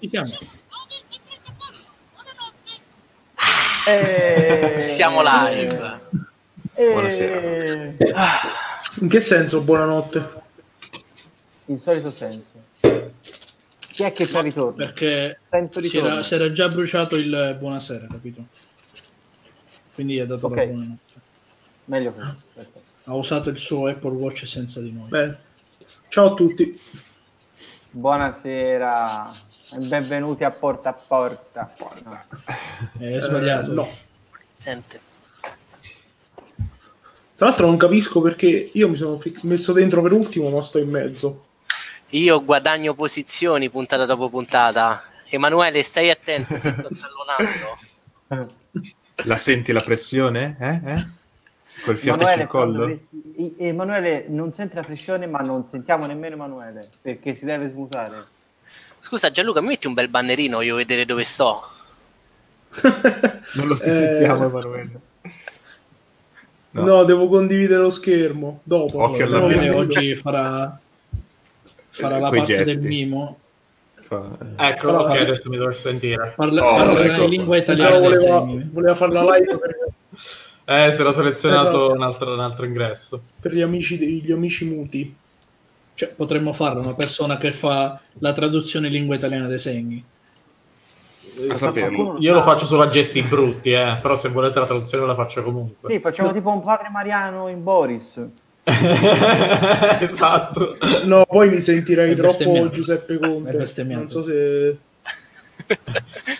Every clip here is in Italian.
Ci siamo. Eh, Siamo live. eh, Buonasera. In che senso buonanotte? In solito senso. Chi è che c'è ritorno? Perché Sento si ritorno. era, si era già bruciato il buonasera, capito? Quindi ha dato Ok. la buonanotte. Meglio così. Ha usato il suo Apple Watch senza di noi. Beh, ciao a tutti. Buonasera e benvenuti a Porta a Porta. No. È sbagliato. Eh, no. Sente. Tra l'altro non capisco perché io mi sono fi- messo dentro per ultimo, ma sto in mezzo. Io guadagno posizioni puntata dopo puntata. Emanuele, stai attento, ti sto tallonando. La senti la pressione? Eh? Eh? Col fiato Emanuele, sul collo? dovresti- Emanuele non sente la pressione, ma non sentiamo nemmeno Emanuele perché si deve smutare. Scusa Gianluca, mi metti un bel bannerino, voglio vedere dove sto. Non lo Eh, sentiamo, Emanuele. No. No. devo condividere lo schermo. Dopo. Occhio Allora, no, oggi farà, farà Eh, la parte gesti. del mimo. Fa- eh. Ecco, ok, adesso mi devo sentire. Parla, Oh, ecco. in lingua Già italiana. voleva, voleva fare la live per, Eh, si era selezionato Esatto. un, altro, un altro ingresso. per gli, amici, gli amici muti. Cioè, potremmo farlo, una persona che fa la traduzione in lingua italiana dei segni. Qualcuno Io lo faccio solo a gesti brutti, eh, però se volete la traduzione la faccio comunque. Sì, facciamo tipo un padre Mariano in Boris. esatto. No, poi mi sentirei È troppo bestemmiato. Giuseppe È Conte. bestemmiato. Non so se...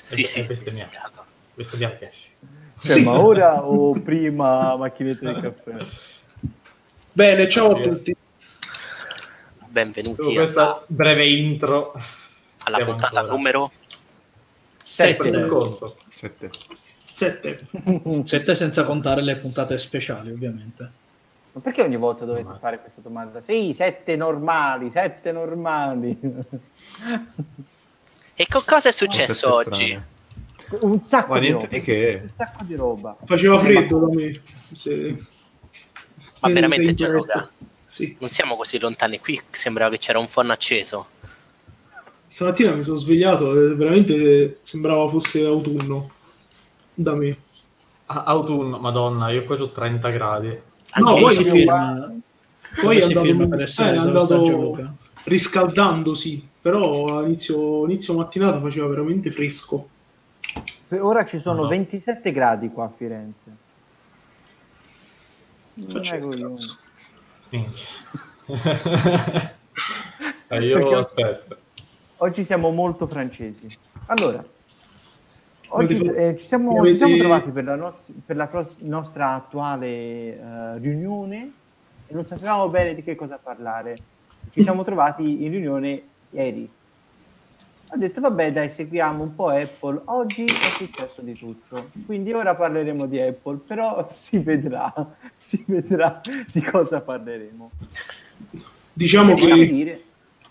sì, sì. Questo mi bestemmiato. Questo mi piace. Cioè, Sì. ma ora o prima macchinetta di caffè? Bene, ciao a tutti. Benvenuti alla, questa breve intro alla siamo puntata ancora. numero Sette Sette. sul conto. Sette. Sette. Sette senza contare le puntate speciali, ovviamente. Ma perché ogni volta dovete Ammazza. fare questa domanda? Sì, sette normali, sette normali. E co- cosa è successo Sette oggi? strane. Un sacco Ma di niente roba. di che. Un sacco di roba. Faceva freddo da me. Se- Ma se- veramente Gianluca? Sì. Non siamo così lontani qui, sembrava che c'era un forno acceso. Stamattina mi sono svegliato e veramente sembrava fosse autunno. Da me. Ah, Autunno, madonna, io qua ho 30 gradi. Anche No, Poi si firma, Poi è si andato, firma per essere eh, è andato riscaldandosi, però a inizio, inizio mattinata faceva veramente fresco. Per ora ci sono No. 27 gradi qua a Firenze. Non Faccio è cazzo. Eh, io Perché- aspetta. Oggi siamo molto francesi. Allora, oggi eh, ci, siamo, ci siamo trovati per la, nos- per la pros- nostra attuale eh, riunione e non sapevamo bene di che cosa parlare. Ci siamo trovati in riunione ieri. Ho detto, vabbè, dai, seguiamo un po' Apple. Oggi è successo di tutto. Quindi ora parleremo di Apple, però si vedrà, si vedrà di cosa parleremo. Diciamo che dire,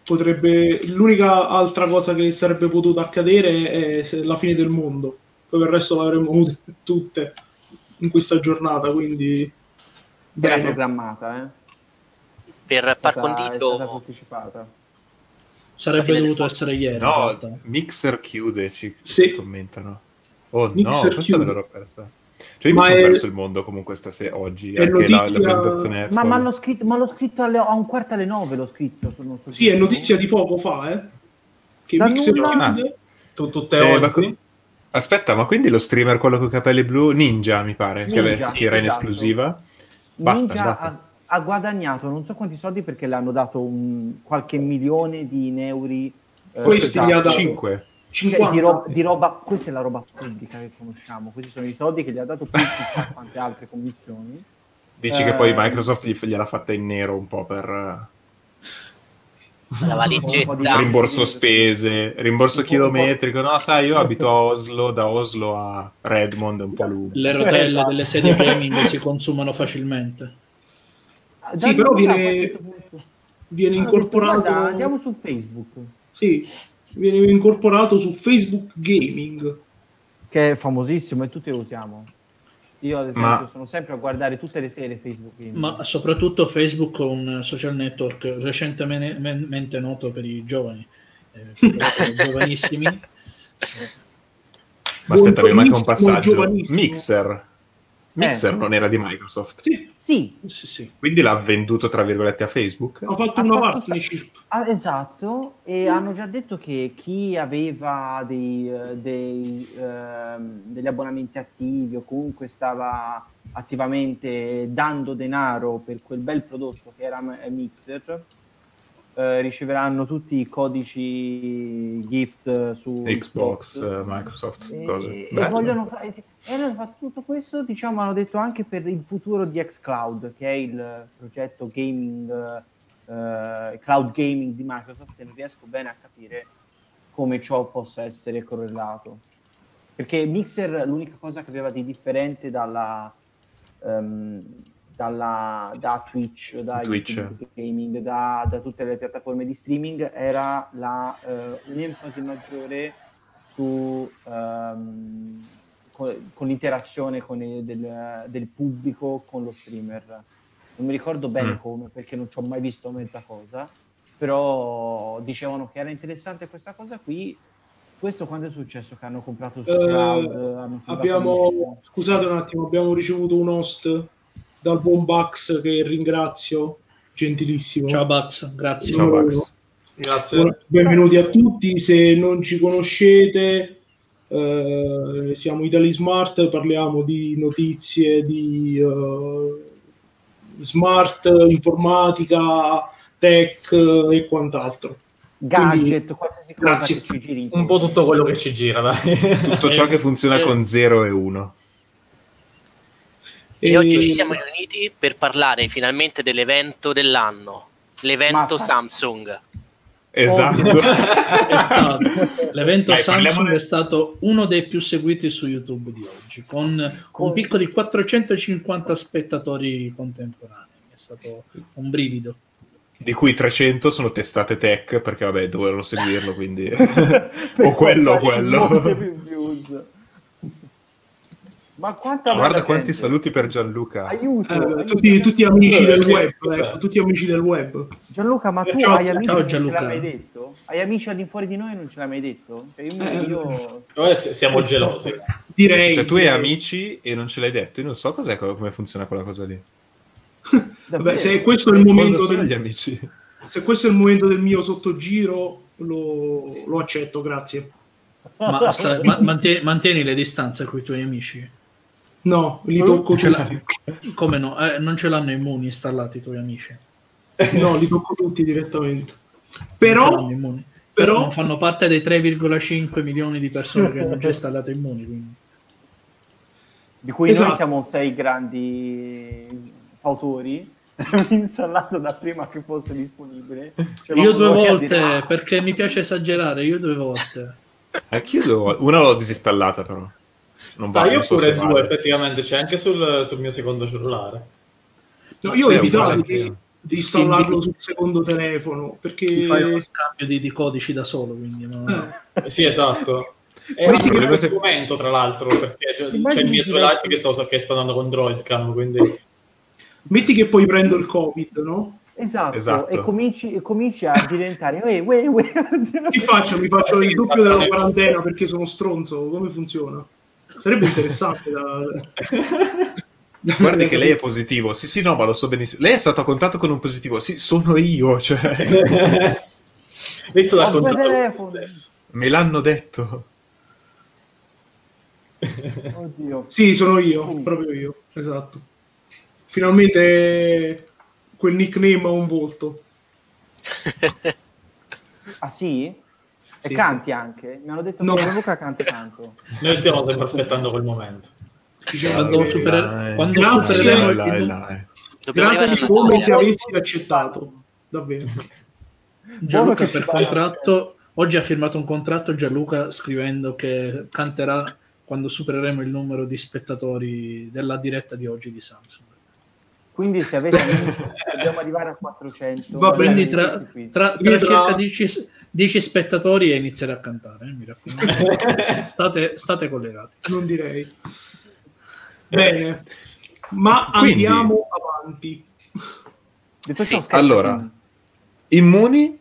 potrebbe l'unica altra cosa che sarebbe potuta accadere è la fine del mondo. Poi per il resto l'avremmo avute tutte in questa giornata, quindi era bene. programmata, eh? Per È par stata, è stata condito, posticipata. Sarebbe dovuto essere ieri. No. Mixer chiude, ci, Sì. ci commentano. Oh Mixer no, questa me l'ero persa. Cioè io Ma mi sono è- perso il mondo comunque stasera, oggi, è anche la, notizia- la presentazione Apple. Ma, ma l'ho scritto, ma l'ho scritto alle- a un quarto alle nove, l'ho scritto. Sono sul Sì, è sito. notizia di poco fa, eh. Che Da Mixer nulla. chiude. Tu, tutte Eh, ma co- Aspetta, ma quindi lo streamer, quello con i capelli blu, Ninja mi pare, che, Ninja, che era in esatto. esclusiva. Basta, Ninja. Ha, guadagnato non so quanti soldi perché le hanno dato un, qualche milione di euro. eh, Questi esatto. gli ha dato 5. Cioè, 50. di, ro- di roba, questa è la roba pubblica che conosciamo. Questi sono i soldi che gli ha dato più chissà quante altre commissioni. Dici Eh, che poi Microsoft gli- gliel'ha fatta in nero un po' per la valigetta. di- eh, rimborso spese, rimborso chilometrico. No, sai, io abito a Oslo, da Oslo a Redmond è un po' lungo. Le rotelle Esatto. delle sedie gaming si consumano facilmente. Sì, però viene- certo. Viene detto, incorporato. "Guarda, andiamo su Facebook. Sì, viene incorporato su Facebook Gaming. Che è famosissimo e tutti lo usiamo. Io ad esempio Ma- sono sempre a guardare tutte le sere Facebook. quindi- Ma soprattutto Facebook è un social network recentemente noto per i giovani, eh, per i giovanissimi. Ma aspetta, mi manca un passaggio. Mixer. Mixer Eh. non era di Microsoft. Sì, Sì, Sì, sì. Quindi l'ha venduto, tra virgolette, a Facebook? ho fatto Ha una fatto partnership. ah, esatto, e hanno già detto che chi aveva dei, eh, dei, ehm, degli abbonamenti attivi o comunque stava attivamente dando denaro per quel bel prodotto che era M- Mixer, eh, riceveranno tutti i codici gift su Xbox, eh, Microsoft, e, cose. e vogliono fare e hanno fatto tutto questo diciamo hanno detto anche per il futuro di xCloud che è il progetto gaming eh, cloud gaming di Microsoft e non riesco bene a capire come ciò possa essere correlato. Perché Mixer l'unica cosa che aveva di differente dalla, ehm, dalla da Twitch da Twitch. YouTube Gaming da, da tutte le piattaforme di streaming era la, eh, un'enfasi maggiore su ehm, con, con l'interazione con il- del, del pubblico con lo streamer. Non mi ricordo bene Mm. come perché non ci ho mai visto mezza cosa però dicevano che era interessante questa cosa qui. Questo quando è successo che hanno comprato su Eh, Shroud? Hanno comprato Abbiamo, scusate un attimo, abbiamo ricevuto un host dal buon Bax che ringrazio, gentilissimo. Ciao Bax, grazie. Ciao, Max. Grazie. Benvenuti a tutti, se non ci conoscete eh, siamo Italy Smart, parliamo di notizie di eh, smart, informatica, tech e quant'altro. gadget Quindi, qualsiasi cosa grazie. che ci giri Un po' tutto quello che ci gira, dai. Tutto ciò Eh, che funziona eh. con 0 e 1. E, E- oggi ci siamo riuniti per parlare finalmente dell'evento dell'anno, l'evento Ma- Samsung. Esatto. È stato- l'evento Dai, Samsung parliamone. è stato uno dei più seguiti su YouTube di oggi, con un picco di 450 spettatori contemporanei. È stato un brivido. Di cui 300 sono testate tech, perché vabbè, dovevano seguirlo, quindi... O quello o quello. Ma quanta Guarda quanti gente. saluti per Gianluca. Aiuto, eh, aiuto. tutti, tutti amici del Eh, web, eh. ecco, tutti amici del web. Gianluca, ma tu Ciao, hai amici ciao, che non ce l'hai mai detto? Hai amici all'infuori di noi e non ce l'hai mai detto? Cioè, io, Eh. io- Noi siamo gelosi. Direi. Cioè, tu hai amici e non ce l'hai detto. Io non so cos'è, come funziona quella cosa lì. Vabbè, se questo è il Cosa momento sono del, gli amici? se questo è il momento del mio sottogiro, lo, lo accetto, grazie. Ma sta- ma- mantie- mantieni le distanze con i tuoi amici? No, li tocco Ce l'ha- tutti. Come no? Eh, non ce l'hanno immuni installati i tuoi amici. No, li tocco tutti direttamente. Però. Però però non fanno parte dei 3,5 milioni di persone che hanno già installato immuni. Quindi. di cui noi Esatto. siamo sei grandi fautori. installato da prima che fosse disponibile. Cioè, Io due volte, dire, "Ah, perché mi piace esagerare, io due volte. Anch'io devo... Una l'ho disinstallata, però. Non va, Ah, io non so pure se due, effettivamente, c'è anche sul, sul mio secondo cellulare. no, io ho evitato di, installarlo Sì, sul secondo telefono perché Ti fai uno scambio di, di codici da solo. Quindi no. eh, Eh, Sì, esatto. È un problema strumento, tra l'altro, perché c'è, c'è Immagini il mio ti Dual metti- che, sto, che sta andando con Droidcam, quindi... metti che poi prendo il covid, no? Esatto, Esatto. E, cominci, e cominci a diventare uè, uè, uè. Che faccio? Mi faccio il doppio della quarantena perché sono stronzo? Come funziona? Sarebbe interessante da... Guardi che lei è positivo. Sì, sì, no, ma lo so benissimo. Lei è stato a contatto con un positivo. Sì, sono io, cioè... Lei sta da Ho due contatto con stesso. Me l'hanno detto. Oddio. Sì, sono io, proprio io, esatto. Finalmente quel nickname ha un volto. Ah sì? Sì. E canti anche? Mi hanno detto No. che Luca canta tanto. Noi stiamo sempre aspettando quel momento. Quando, Dai, super- dai. quando Grazie. supereremo Dai, il, Grazie di come se avessi accettato. Davvero. Gianluca per contratto oggi ha firmato un contratto Gianluca scrivendo che canterà quando supereremo il numero di spettatori della diretta di oggi di Samsung. Quindi se avete dobbiamo arrivare a 400. Va bene, tra, tra- tra tra- circa 10, 10 spettatori e inizierà a cantare, eh, mi raccomando. State, state collegati. Non direi. Bene, ma Quindi- andiamo avanti. Sì, allora. Immuni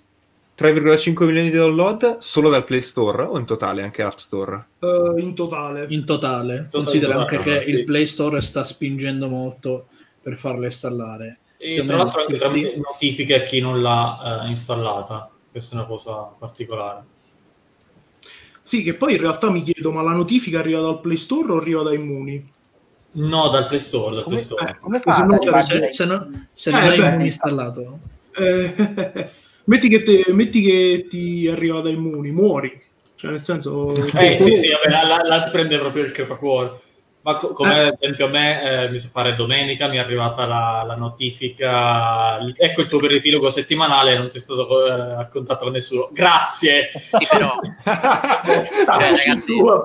3,5 milioni di download solo dal Play Store o in totale anche App Store? eh, in totale. In totale, Totale, considera totale, anche che sì. il Play Store sta spingendo molto per farla installare. E tra l'altro anche tramite notifiche a chi non l'ha eh, installata. Questa è una cosa particolare. Sì, che poi in realtà mi chiedo, ma la notifica arriva dal Play Store o arriva da Immuni? No, dal Play Store, dal Come, Play Store. eh, come Se fa no- Se, se non, se Eh, non hai beh. Immuni installato, Eh, metti, che te- metti che ti arriva da Immuni, muori. Cioè, nel senso... Eh sì, sì, vabbè, là- là ti prende proprio il crepacuore. Ma co- come Eh. ad esempio a me, eh, mi pare domenica, mi è arrivata la, la notifica, ecco il tuo riepilogo settimanale, non sei stato eh, a contatto con nessuno. Grazie! Sì, però ragazzi, tua.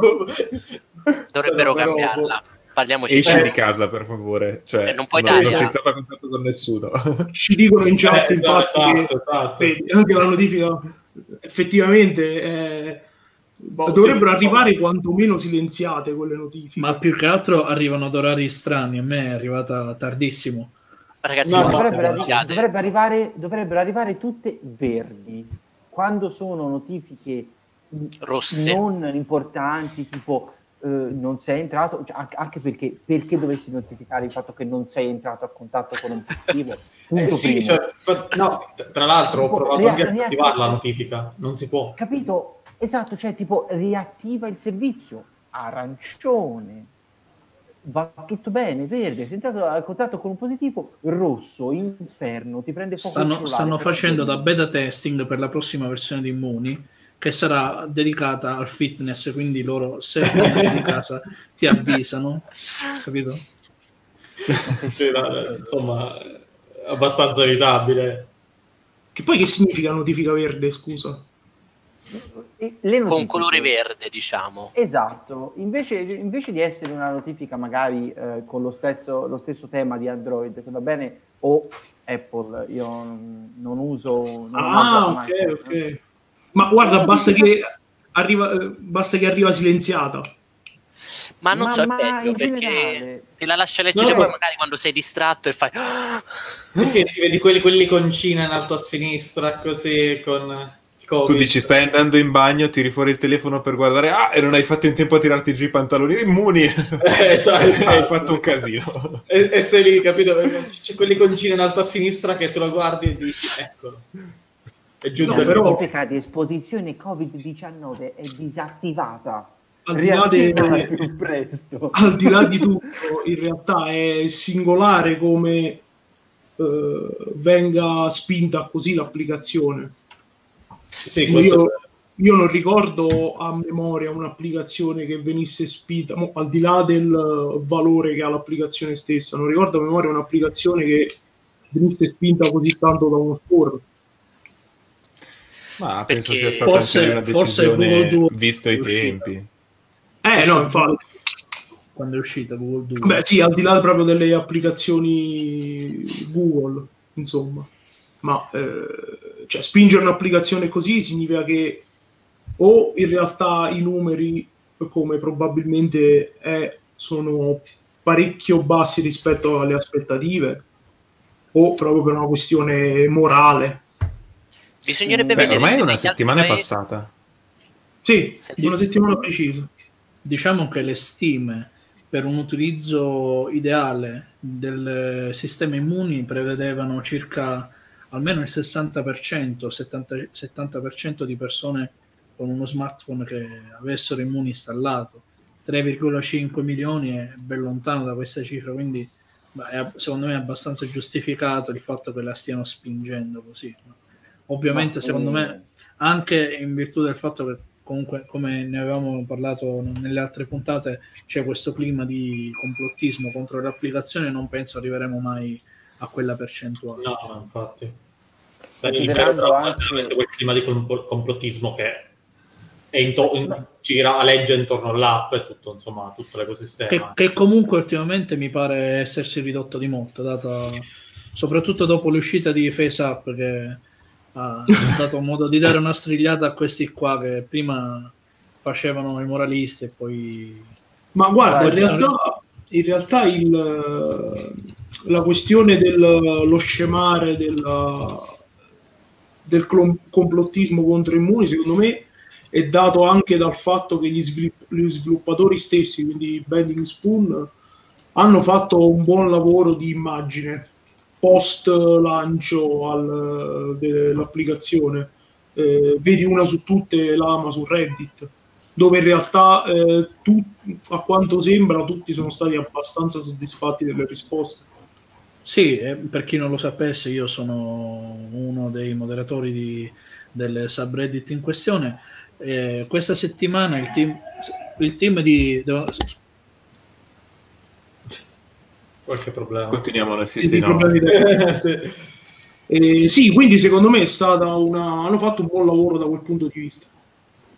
dovrebbero Però- cambiarla. Parliamoci Esci chiaro. di casa, per favore. Cioè, Eh, non puoi non, dare, non sei eh. stato a contatto con nessuno. Ci dicono in chat, Eh, infatti, esatto, esatto. anche la notifica effettivamente eh, Boh, dovrebbero sì. arrivare quantomeno silenziate quelle notifiche. ma più che altro arrivano ad orari strani. A me è arrivata tardissimo. Ragazzi, No, dovrebbero, arri- siate- dovrebbe arrivare, dovrebbero arrivare tutte verdi. Quando sono notifiche Rosse. non importanti, tipo eh, non sei entrato, cioè, anche- perché, perché dovessi notificare il fatto che non sei entrato a contatto con un positivo? Eh sì, cioè, no, tra l'altro ho provato anche a attivare la notifica, non si può. Capito? Esatto, cioè tipo riattiva il servizio, arancione, va tutto bene, verde, sei entrato a contatto con un positivo, rosso, inferno, ti prende fuoco Stanno, stanno facendo da beta testing per la prossima versione di Immuni che sarà dedicata al fitness, quindi loro se di casa ti avvisano, capito? Sì, la- insomma, abbastanza evitabile. Che poi che significa notifica verde, scusa? Con colore verde, diciamo. Esatto, invece, invece di essere una notifica magari eh, con lo stesso, lo stesso tema di Android, che va bene, o Apple, io non, uso... Non Ah, uso ok, ok. Ma guarda, basta che arriva, eh, basta che arriva silenziata. Ma non Ma- so, ma peggio perché generale- te la lascia leggere No, poi no. magari quando sei distratto e fai... Sì, ti vedi quelli, quell'iconcina in alto a sinistra, così, con il Tu Covid. dici stai andando in bagno, tiri fuori il telefono per guardare, ah, e non hai fatto in tempo a tirarti giù i pantaloni immuni. Eh, esatto, hai fatto un casino. E, e sei lì, capito? C'è quell'iconcina in alto a sinistra che te lo guardi e dici, eccolo. È giunto No, il però- di esposizione Covid-19 è disattivata. Al di, là de- al di là di tutto, in realtà è singolare come eh, venga spinta così l'applicazione. Sì, questo Io, io non ricordo a memoria un'applicazione che venisse spinta, mo, al di là del valore che ha l'applicazione stessa, non ricordo a memoria un'applicazione che venisse spinta così tanto da uno store. Ma Perché penso sia stata forse- anche una forse decisione Google Duo visto i tempi. Eh no, infatti. Quando è uscita Google Duo. Beh, sì, al di là proprio delle applicazioni Google, insomma. Ma eh, cioè, spingere un'applicazione così significa che o in realtà i numeri, come probabilmente è, sono parecchio bassi rispetto alle aspettative, o proprio per una questione morale. Bisognerebbe Beh, vedere ormai se è una altri settimana paesi- passata. Sì, una settimana precisa. Diciamo che le stime per un utilizzo ideale del sistema immuni prevedevano circa almeno il 60%, 70, 70% di persone con uno smartphone che avessero immuni installato. 3,5 milioni è ben lontano da questa cifra, quindi beh, secondo me è abbastanza giustificato il fatto che la stiano spingendo così. Ovviamente, Ma secondo me, anche in virtù del fatto che comunque, come ne avevamo parlato nelle altre puntate, c'è questo clima di complottismo contro le applicazioni, non penso arriveremo mai a quella percentuale. No, infatti. Beh, il Considerando anche- quel clima di compl- complottismo che è into- in- gira, aleggia intorno all'app e tutto, insomma, tutto Che, l'ecosistema. che comunque ultimamente mi pare essersi ridotto di molto, data, soprattutto dopo l'uscita di FaceApp che ha dato modo di dare una strigliata a questi qua che prima facevano i moralisti e poi Ma guarda, in realtà in realtà il, la questione dello scemare del clon- complottismo contro Immuni, secondo me, è dato anche dal fatto che gli, svilupp- gli sviluppatori stessi, quindi Bending Spoon, hanno fatto un buon lavoro di immagine post lancio al, dell'applicazione. Eh, vedi una su tutte l'ama su Reddit, dove in realtà eh, tu, a quanto sembra tutti sono stati abbastanza soddisfatti delle risposte. Sì, eh, per chi non lo sapesse, io sono uno dei moderatori di, del subreddit in questione. Eh, questa settimana il team, il team di... Qualche problema. Continuiamo nel sì, no. Sì. Eh, sì, quindi secondo me è stata una... hanno fatto un buon lavoro da quel punto di vista,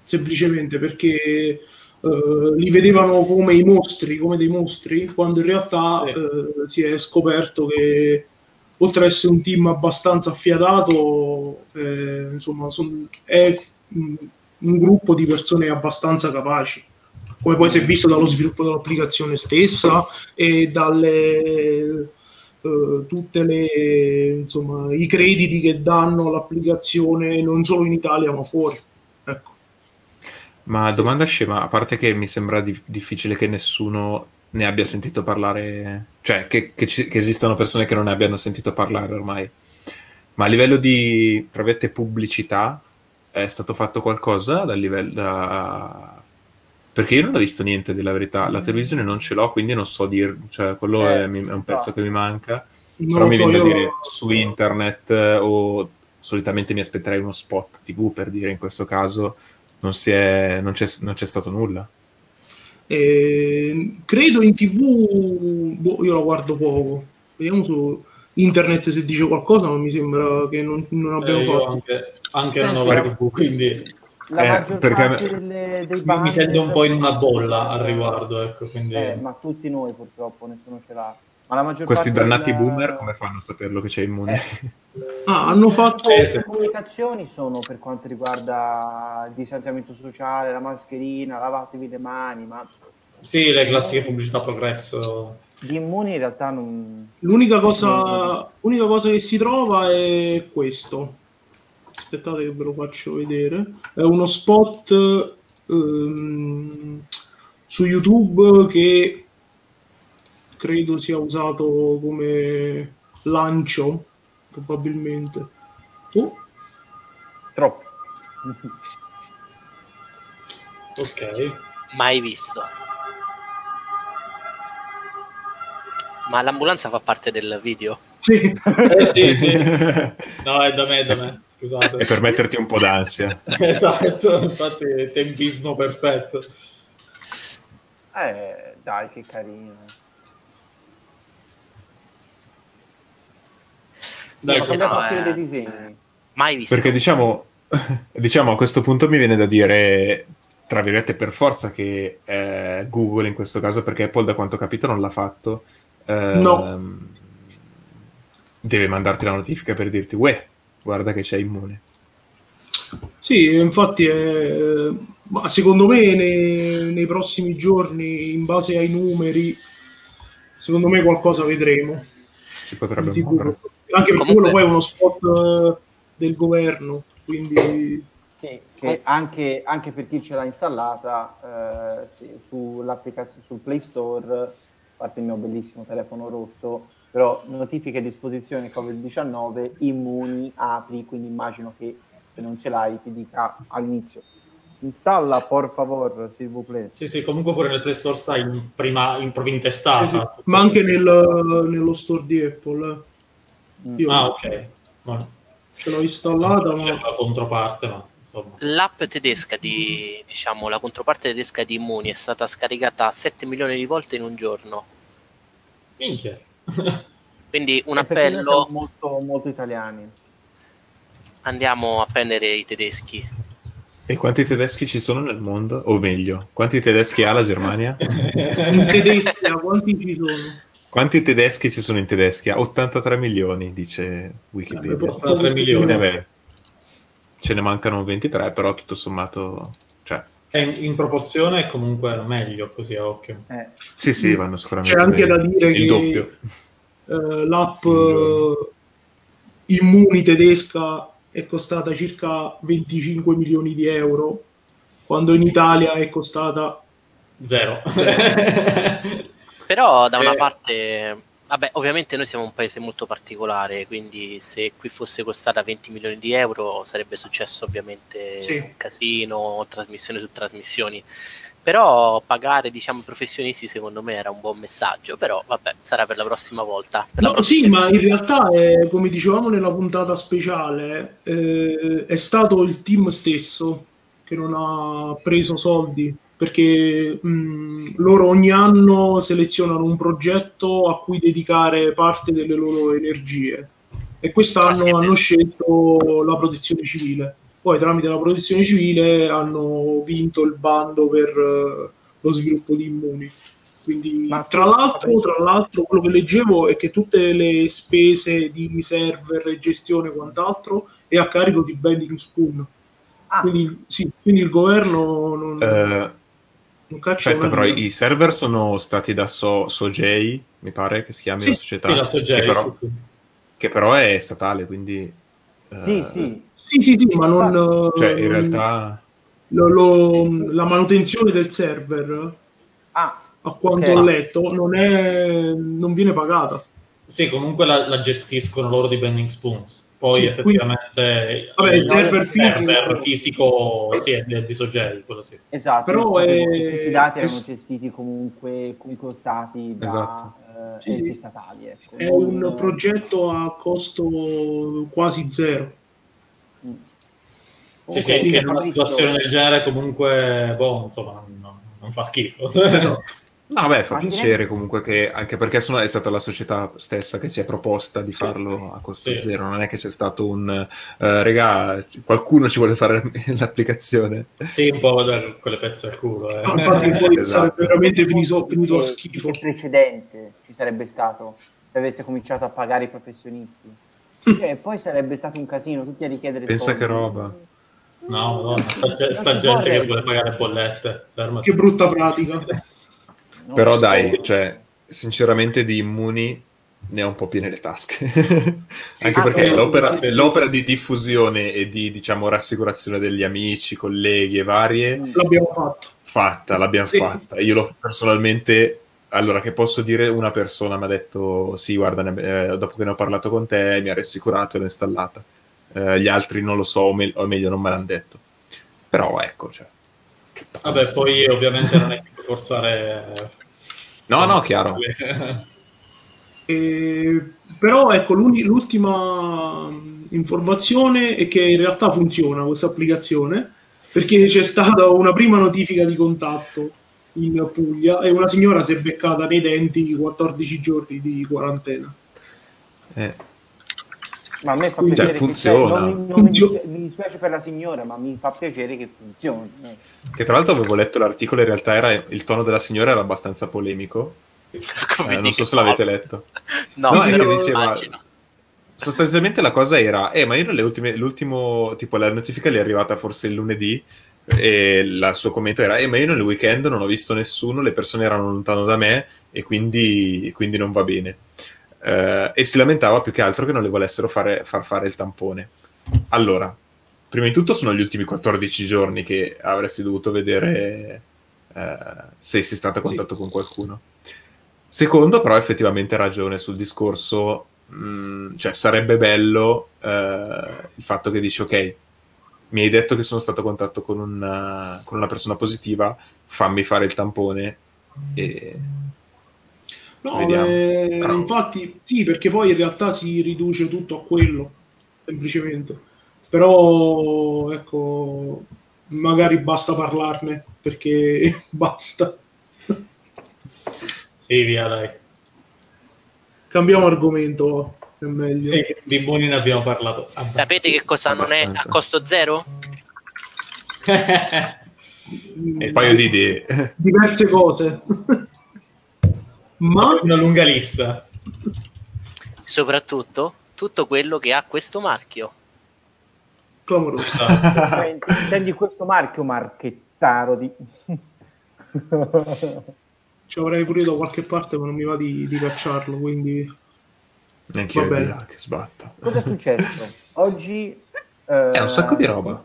semplicemente perché eh, li vedevano come i mostri, come dei mostri, quando in realtà Sì. eh, si è scoperto che oltre ad essere un team abbastanza affiatato, eh, insomma, son- è mm, un gruppo di persone abbastanza capaci. Come poi si è visto dallo sviluppo dell'applicazione stessa e dalle eh, tutte le insomma i crediti che danno all'applicazione non solo in Italia ma fuori. Ma domanda scema, a parte che mi sembra di- difficile che nessuno ne abbia sentito parlare, cioè che, che ci- che esistano persone che non ne abbiano sentito parlare ormai, ma a livello di, tra virgolette, pubblicità è stato fatto qualcosa dal livello... da- Perché io non ho visto niente della verità, la televisione non ce l'ho, quindi non so dir, cioè quello Eh, è, è un esatto. pezzo che mi manca. Non Però mi so, viene da io- dire su internet eh, o solitamente mi aspetterei uno spot TV per dire in questo caso non, si è, non, c'è, non c'è stato nulla. Eh, credo in tv, boh, io la guardo poco. Vediamo su internet se dice qualcosa, ma mi sembra che non, non Eh, abbiamo io fatto. anche, anche Senti, non ho la TV, quindi La Eh, perché- delle, dei mi sento un po' in una bolla al riguardo, ecco, quindi... Eh, ma tutti noi purtroppo, nessuno ce l'ha. Ma la maggior Questi parte dannati della- boomer come fanno a saperlo che c'è immune? Ah, hanno fatto Eh, Le comunicazioni sono per quanto riguarda il distanziamento sociale, la mascherina, lavatevi le mani, ma Sì, le classiche pubblicità progresso. gli immuni in realtà non... L'unica cosa, l'unica cosa che si trova è questo. Aspettate che ve lo faccio vedere. È uno spot ehm, su YouTube che credo sia usato come lancio, probabilmente. Oh, Troppo. Ok. Mai visto. Ma l'ambulanza fa parte del video? sì. Eh sì, sì. No, è da me, è da me. Scusate. e per metterti un po' d'ansia. esatto, infatti tempismo perfetto. Eh, dai, che carino. Dai, Sono scusa, andato a eh. dei disegni. Mai visto. Perché diciamo, diciamo a questo punto mi viene da dire, tra virgolette, per forza che eh, Google in questo caso, perché Apple da quanto ho capito non l'ha fatto, ehm, No. deve mandarti la notifica per dirti, uè, guarda che c'è immune. Sì, infatti, ma secondo me nei, nei prossimi giorni, in base ai numeri, secondo me qualcosa vedremo. Si potrebbe muovere. Anche perché Comunque- quello poi è uno spot eh, del governo, quindi Che, che anche, anche per chi ce l'ha installata eh, sì, sull'applicazione sul Play Store, a parte il mio bellissimo telefono rotto, però notifiche a disposizione Covid-19, immuni, apri, quindi immagino che se non ce l'hai ti dica all'inizio. Installa, por favor, s'il vous plaît. Sì, sì, comunque pure nel Play Store sta in prima, in, proprio in testata. sì, sì. ma anche nel- nello store di Apple. Mm. Io Ah, ok. No, ce l'ho installata, c'è ma la controparte, ma insomma. L'app tedesca di, diciamo, la controparte tedesca di Immuni è stata scaricata 7 milioni di volte in un giorno. Minchia. Quindi un Eh, perché noi siamo appello, molto, molto italiani. andiamo a prendere i tedeschi. E quanti tedeschi ci sono nel mondo? O meglio, quanti tedeschi ha la Germania? in tedesca quanti ci sono? Quanti tedeschi ci sono in Tedeschia? 83 milioni, dice Wikipedia. Eh, però- 3 milioni. Vabbè, ce ne mancano 23, però tutto sommato, cioè, in, in proporzione è comunque meglio così a occhio. Eh, Sì, sì, vanno sicuramente C'è anche da dire il che doppio. eh, l'app eh, Immuni tedesca è costata circa 25 milioni di euro, quando in Italia è costata Zero. Però da una Eh. parte, vabbè, ovviamente noi siamo un paese molto particolare, quindi se qui fosse costata 20 milioni di euro sarebbe successo ovviamente Sì. un casino, trasmissioni su trasmissioni. Però pagare, diciamo, i professionisti secondo me era un buon messaggio, però vabbè, sarà per la prossima volta. La No, prossima- sì, ma in realtà, è, come dicevamo nella puntata speciale, eh, è stato il team stesso che non ha preso soldi perché mh, loro ogni anno selezionano un progetto a cui dedicare parte delle loro energie e quest'anno Ah, hanno scelto la protezione civile. Poi tramite la protezione civile hanno vinto il bando per eh, lo sviluppo di immuni. Quindi, tra l'altro, tra l'altro, quello che leggevo è che tutte le spese di server e gestione e quant'altro è a carico di Bending Spoon. ah, Quindi, sì, quindi il governo non, Eh, aspetta, però i server sono stati da so- Sojei, mi pare che si chiami Sì, la società, Sì, la Sogei, che, però, sì, sì. che però è statale, quindi... eh, sì, sì. Sì, sì, sì, ma non... Cioè, in realtà... lo- lo- la manutenzione del server, Ah, a quanto Ok. ho letto, non, è, non viene pagata. Sì, comunque la, la gestiscono loro di Bending Spoons. Poi Sì, effettivamente Vabbè, il il server server fisico- fisico sì, è di, di Sogei, quello sì. esatto. Però tutti- è- tutti i dati erano gestiti comunque, comunque stati da Esatto. eh, Sì, enti sì. statali. Ecco. È un progetto a costo quasi zero. Mm. Sì, che, che in una situazione del genere comunque, boh, insomma, non, non fa schifo. Esatto. No, beh, fa piacere comunque che, anche perché sono- è stata la società stessa che si è proposta di farlo a costo Sì. zero, non è che c'è stato un, eh, regà, qualcuno ci vuole fare l'applicazione. sì, un po' da, con le pezze al culo. eh. No, infatti poi Esatto. sarebbe veramente finito, finito a Che- schifo. che precedente ci sarebbe stato se avesse cominciato a pagare i professionisti. Cioè, poi sarebbe stato un casino, tutti a richiedere Pensa soldi. che roba. No, madonna, sta, sta gente che reggere. vuole pagare bollette. Fermati. Che brutta pratica. No? Però dai, cioè, sinceramente di immuni ne ho un po' piene le tasche. Anche Ah, perché no, l'opera, l'opera di diffusione e di, diciamo, rassicurazione degli amici, colleghi e varie, Mm. L'abbiamo fatto. fatta, l'abbiamo Sì. fatta. Io l'ho personalmente... Allora, che posso dire? Una persona mi ha detto, sì, guarda, ne- eh, dopo che ne ho parlato con te, mi ha rassicurato e l'ho installata. Eh, gli altri non lo so, o, me- o meglio non me l'hanno detto. Però ecco, cioè... Vabbè, poi ovviamente non è che puoi forzare... No, no, chiaro. Eh, però ecco, l'ultima informazione è che in realtà funziona questa applicazione perché c'è stata una prima notifica di contatto in Puglia e una signora si è beccata nei denti 14 giorni di quarantena. Eh, Ma a me fa Cioè, piacere che funziona. non, mi, non mi dispi- mi dispiace per la signora, ma mi fa piacere che funzioni. Che tra l'altro avevo letto l'articolo, in realtà era, il tono della signora era abbastanza polemico. Come Eh, non so se l'avete letto. No, No, è però che diceva- immagino. Sostanzialmente la cosa era, eh, ma io nelle ultime, l'ultimo, tipo la notifica gli è arrivata forse il lunedì e il suo commento era, eh, ma io nel weekend non ho visto nessuno, le persone erano lontano da me e quindi, quindi non va bene. Eh, e si lamentava più che altro che non le volessero fare, far fare il tampone. Allora, prima di tutto sono gli ultimi 14 giorni che avresti dovuto vedere eh, se sei stato a contatto con qualcuno. Secondo, però, effettivamente ha ragione sul discorso, mh, cioè sarebbe bello eh, il fatto che dici, ok, mi hai detto che sono stato a contatto con una, con una persona positiva, fammi fare il tampone e... No, eh, Però- infatti sì, perché poi in realtà si riduce tutto a quello, semplicemente. Però, ecco, magari basta parlarne, perché basta. Sì, via, dai. Cambiamo argomento, è meglio. Sì, di buoni ne abbiamo parlato. abbastanza. Sapete che cosa non è a costo zero? Mm, Un paio di idee. diverse cose. Ma Una lunga lista. Soprattutto tutto quello che ha questo marchio. clamoroso. Intendi questo marchio marchettaro? Taro di... Ci avrei pure da qualche parte, ma non mi va di, di cacciarlo, quindi... Neanche io di là che sbatta. Cosa è successo? Oggi... È un sacco di roba.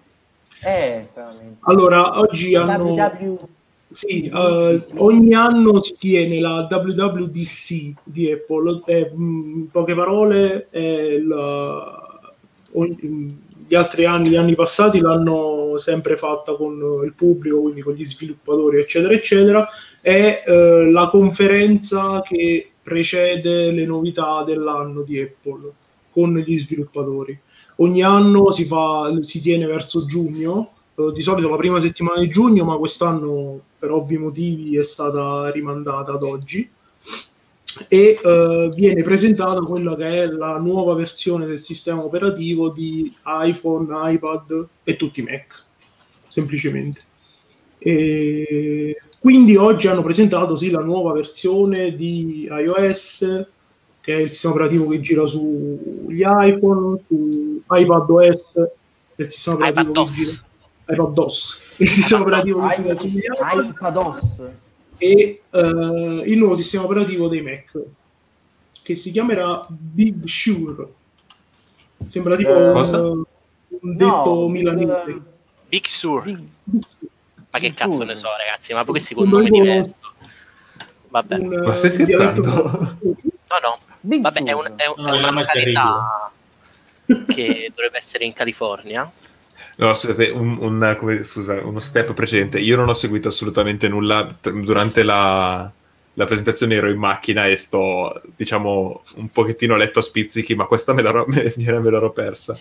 Eh, stranamente. Allora, oggi hanno... WW... Sì, eh, ogni anno si tiene la WWDC di Apple, mh, in poche parole è la- ogni- gli altri anni, gli anni passati l'hanno sempre fatta con il pubblico, quindi con gli sviluppatori, eccetera, eccetera, è eh, la conferenza che precede le novità dell'anno di Apple con gli sviluppatori. Ogni anno si, fa, si tiene verso giugno, eh, di solito la prima settimana di giugno, ma quest'anno per ovvi motivi è stata rimandata ad oggi e eh, viene presentata quella che è la nuova versione del sistema operativo di iPhone, iPad e tutti i Mac, semplicemente. E quindi oggi hanno presentato sì, la nuova versione di iOS, che è il sistema operativo che gira sugli iPhone, su iPadOS, il sistema operativo che gira iPadOS. il sistema operativo sugli iPad iPadOS. e eh, il nuovo sistema operativo dei Mac che si chiamerà Big Sure sembra tipo Eh, un, Cosa? un detto No, milanese Big- Big Sur. Big- Ma che cazzo ne so, ragazzi? Ma poi questi con Un nome tipo- diverso. Vabbè, un, Ma stai dialetto- scherzando? no, no. Big Vabbè, è, un- è un- No, è una località che dovrebbe essere in California. No, scusate, un, un- come- scusa, uno step precedente. Io non ho seguito assolutamente nulla t- durante la, la presentazione, ero in macchina e sto, diciamo, un pochettino letto a spizzichi, ma questa me l'ero, me, me l'ero persa.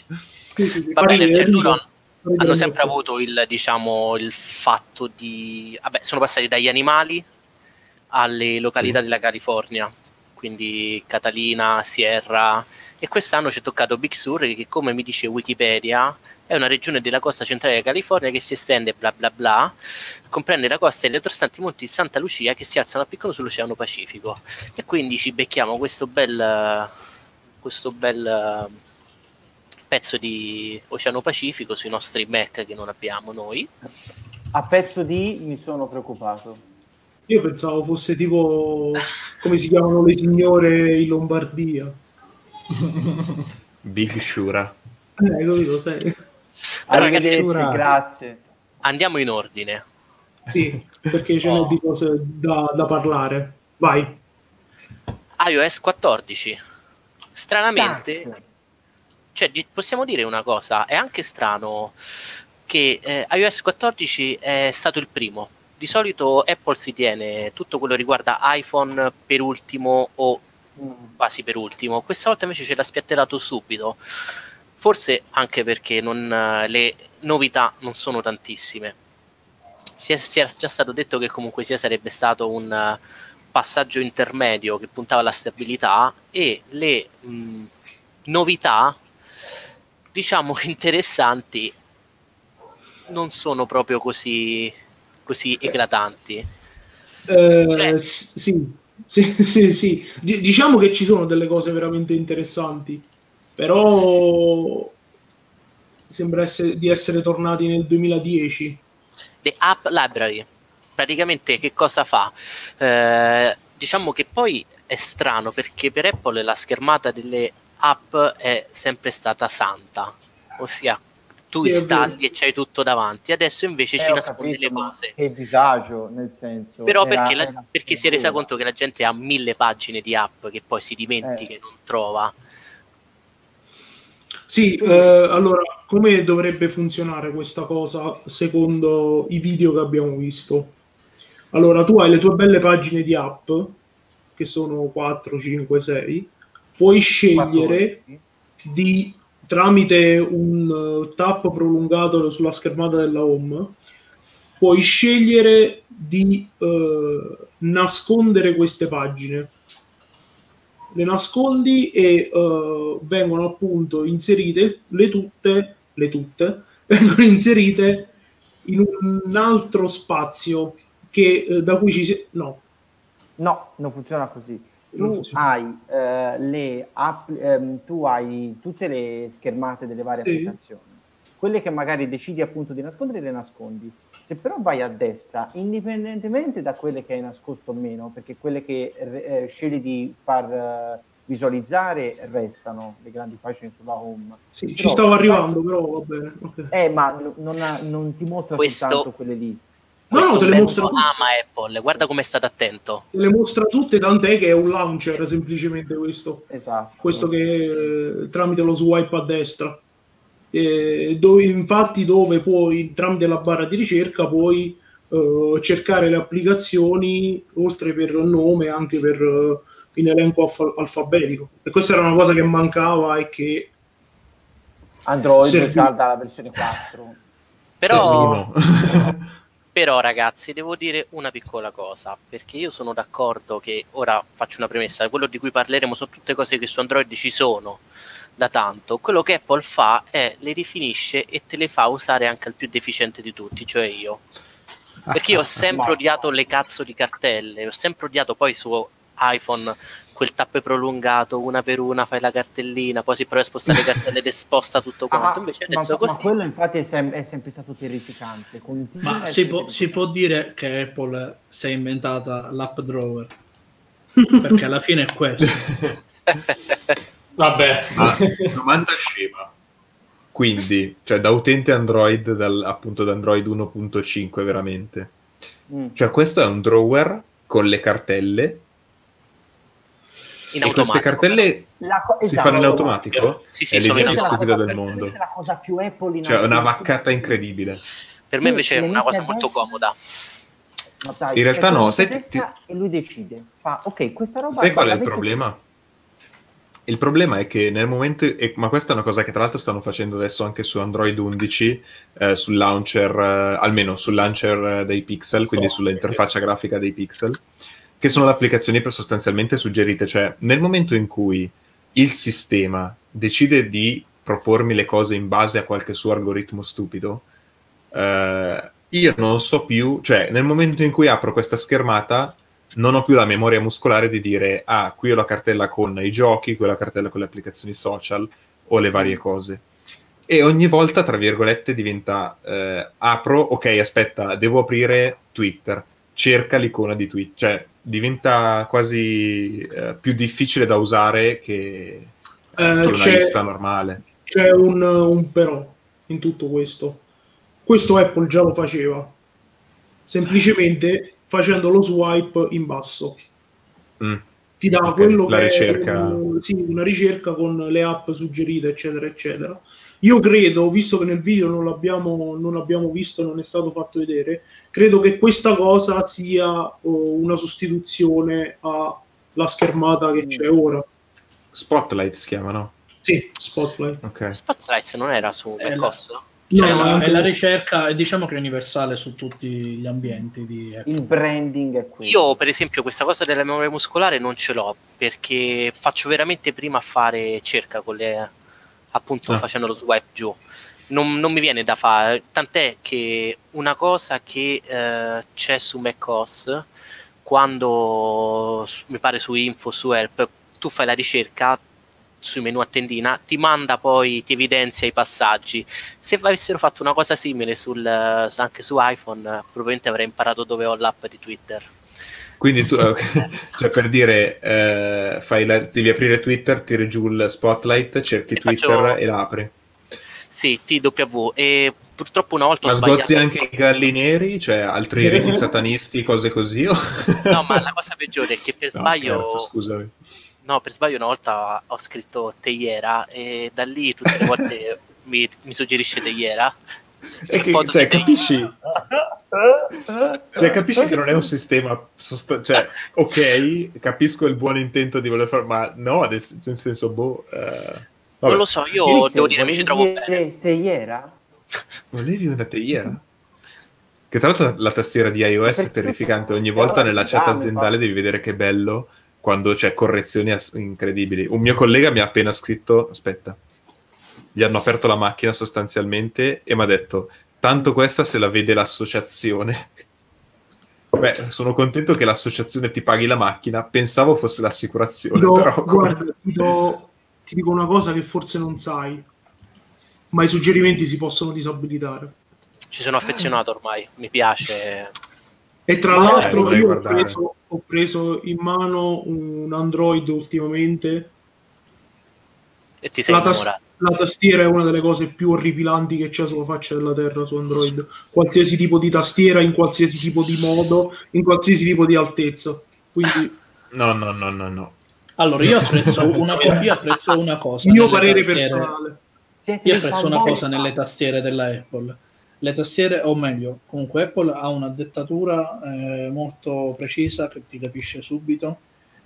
Va bene, cioè loro pare che hanno sempre avuto il, diciamo, il fatto di... Vabbè, sono passati dagli animali alle località Sì. della California, quindi Catalina, Sierra, e quest'anno ci è toccato Big Sur, che come mi dice Wikipedia è una regione della costa centrale della California che si estende bla bla bla, comprende la costa e le restanti monti di Santa Lucia che si alzano a piccolo sull'Oceano Pacifico. E quindi ci becchiamo questo bel, questo bel pezzo di Oceano Pacifico sui nostri Mac che non abbiamo noi. A pezzo di mi sono preoccupato. Io pensavo fosse tipo come si chiamano le signore in Lombardia Big Shura. eh, capito, sai? Però, ragazzi, Arrivederci, ora- grazie. Andiamo in ordine. sì, perché ce n'è Oh. di cose da, da parlare vai iOS 14. Stranamente, cioè, possiamo dire una cosa, è anche strano che eh, iOS 14 è stato il primo. Di solito Apple si tiene tutto quello che riguarda iPhone per ultimo o Mm. quasi per ultimo. Questa volta invece ce l'ha spiattellato subito. Forse anche perché non, eh, le novità non sono tantissime. Si è, si è già stato detto che comunque sia sarebbe stato un eh, passaggio intermedio che puntava alla stabilità e le mh, novità, diciamo interessanti, non sono proprio così, così eclatanti. Eh, Cioè- sì, sì, sì, sì. Di- diciamo che ci sono delle cose veramente interessanti, però sembra essere- di essere tornati nel 2010. The App Library. Praticamente che cosa fa? Eh, diciamo che poi è strano perché per Apple la schermata delle app è sempre stata santa, ossia tu Sì, installi e c'hai tutto davanti, adesso invece Eh, ci nasconde capito, le cose. Che disagio, nel senso. Però era- perché, la- era- perché si è resa era- conto che la gente ha mille pagine di app che poi si dimentica e non trova. Sì, eh, allora, come dovrebbe funzionare questa cosa secondo i video che abbiamo visto? Allora, tu hai le tue belle pagine di app, che sono 4, 5, 6, puoi scegliere 14. di, tramite un eh, tap prolungato sulla schermata della home, puoi scegliere di eh, nascondere queste pagine. Le nascondi e eh, vengono appunto inserite le tutte, le tutte, vengono inserite in un altro spazio che, eh, da cui ci si... No, No, non funziona così. Tu hai, eh, le app, ehm, tu hai tutte le schermate delle varie Sì. applicazioni. quelle che magari decidi appunto di nascondere le nascondi. Se però vai a destra, indipendentemente da quelle che hai nascosto o meno, perché quelle che eh, scegli di far eh, visualizzare restano le grandi pagine sulla home. Sì, Però ci stavo arrivando, vai- però va bene. ok. Eh, ma n- non, ha- non ti mostra Questo- soltanto quelle lì. No, no, te le tutte. ama Apple, guarda come è stato attento. Te le mostra tutte, tant'è che è un launcher semplicemente questo. Esatto. Questo che eh, tramite lo swipe a destra. Eh, dove, infatti dove puoi tramite la barra di ricerca puoi eh, cercare le applicazioni oltre per nome anche per eh, in elenco alfa- alfabetico e questa era una cosa che mancava e che Android Serve- salda la versione 4. Però. però, ragazzi, devo dire una piccola cosa, perché io sono d'accordo che ora faccio una premessa, quello di cui parleremo sono tutte cose che su Android ci sono da tanto. Quello che Apple fa è le rifinisce e te le fa usare anche al più deficiente di tutti, cioè io. Perché io ho sempre odiato le cazzo di cartelle, ho sempre odiato poi su iPhone quel tappe prolungato, una per una fai la cartellina, poi si prova a spostare le cartelle ed esposta tutto quanto. Ah, Invece ma, adesso ma così. quello infatti è, sem- è sempre stato terrificante. Continua Ma si può, si può dire che Apple si è inventata l'app drawer perché alla fine è questo. Vabbè. Ma domanda scema. Quindi, cioè da utente Android, dal, appunto da Android 1.5 veramente. Mm. Cioè questo è un drawer con le cartelle in e queste automatico. cartelle La co- si esatto. fanno in automatico? Sì, sì, è sono l'idea più Questa è la stupida cosa- del mondo. È la cosa più Apple in Cioè, una vaccata incredibile. Per me invece è una cosa molto comoda. Ma dai, In realtà cioè, no, sai destra e lui decide. Fa, ok, questa roba Sai qual è il problema? Il problema è che nel momento, e- ma questa è una cosa che tra l'altro stanno facendo adesso anche su Android 11, eh, sul launcher, eh, almeno sul launcher eh, dei pixel, quindi So, sull'interfaccia grafica dei pixel, che sono le applicazioni sostanzialmente suggerite. Cioè, nel momento in cui il sistema decide di propormi le cose in base a qualche suo algoritmo stupido, eh, io non so più, cioè nel momento in cui apro questa schermata non ho più la memoria muscolare di dire ah, qui ho la cartella con i giochi, qui ho la cartella con le applicazioni social o le varie cose. E ogni volta, tra virgolette, diventa eh, apro, ok, aspetta, devo aprire Twitter, cerca l'icona di Twitter, cioè diventa quasi eh, più difficile da usare che, Eh, che una lista normale. c'è un, un però in tutto questo. Questo Apple già lo faceva, semplicemente facendo lo swipe in basso. Mm. Ti dà Ok, quello la che ricerca. è sì, una ricerca con le app suggerite, eccetera, eccetera. Io credo, visto che nel video non l'abbiamo, non l'abbiamo visto, non è stato fatto vedere, credo che questa cosa sia oh, una sostituzione alla schermata che c'è ora. Spotlight si chiama, no? Sì, Spotlight. Ok. Spotlight non era su È la- macOS? Cioè, No, la- è la ricerca, e diciamo che è universale su tutti gli ambienti di Apple. Il branding è quello. Io, per esempio, questa cosa della memoria muscolare non ce l'ho perché faccio veramente prima a fare cerca con le appunto Ah. facendo lo swipe giù. Non, non mi viene da fare, tant'è che una cosa che eh, c'è su macOS quando mi pare su info, su help, tu fai la ricerca sui menu a tendina, ti manda poi, ti evidenzia i passaggi. Se avessero fatto una cosa simile sul, anche su iPhone, probabilmente avrei imparato dove ho l'app di Twitter. Quindi tu, cioè per dire, eh, fai la- devi aprire Twitter, tiri giù il spotlight, cerchi E Twitter faccio- e la apri. Sì, TW. E purtroppo una volta ho Ma sgozzi anche i galli neri, cioè altri riti satanisti, cose così? o- No, ma la cosa peggiore è che per No, sbaglio. scherzo, scusami. No, per sbaglio una volta ho scritto Teiera e da lì tutte le volte mi, mi suggerisce Teiera. E che- cioè, capisci? Cioè, capisci che non è un sistema, sost- cioè, ok, capisco il buon intento di voler fare, ma no, nel, nel senso, boh, vabbè. Non lo so, io Enrique, devo dire mi ci trovo volevi bene. Teiera? Volevi una teiera? Che tra l'altro la tastiera di iOS è terrificante, ogni volta nella chat aziendale devi vedere che bello quando c'è correzioni incredibili. Un mio collega mi ha appena scritto, aspetta, gli hanno aperto la macchina sostanzialmente e mi ha detto, tanto questa se la vede l'associazione. Beh, sono contento che l'associazione ti paghi la macchina, pensavo fosse l'assicurazione, Ti do- però... come- guarda, ti, do- ti dico una cosa che forse non sai. ma i suggerimenti si possono disabilitare. Ci sono affezionato ormai, mi piace. E tra l'altro dovrei io ho preso, ho preso in mano un Android ultimamente. E ti sei La, tas- la tastiera è una delle cose più orripilanti che c'è sulla faccia della terra su Android. Qualsiasi tipo di tastiera, in qualsiasi tipo di modo, in qualsiasi tipo di altezza. Quindi No, no, no, no, no. Allora, io apprezzo una, co- io apprezzo una cosa. mio parere tastiere- personale. Siete Io apprezzo una cosa nelle tastiere della Apple. Le tastiere, o meglio, comunque Apple ha una dettatura eh, molto precisa che ti capisce subito.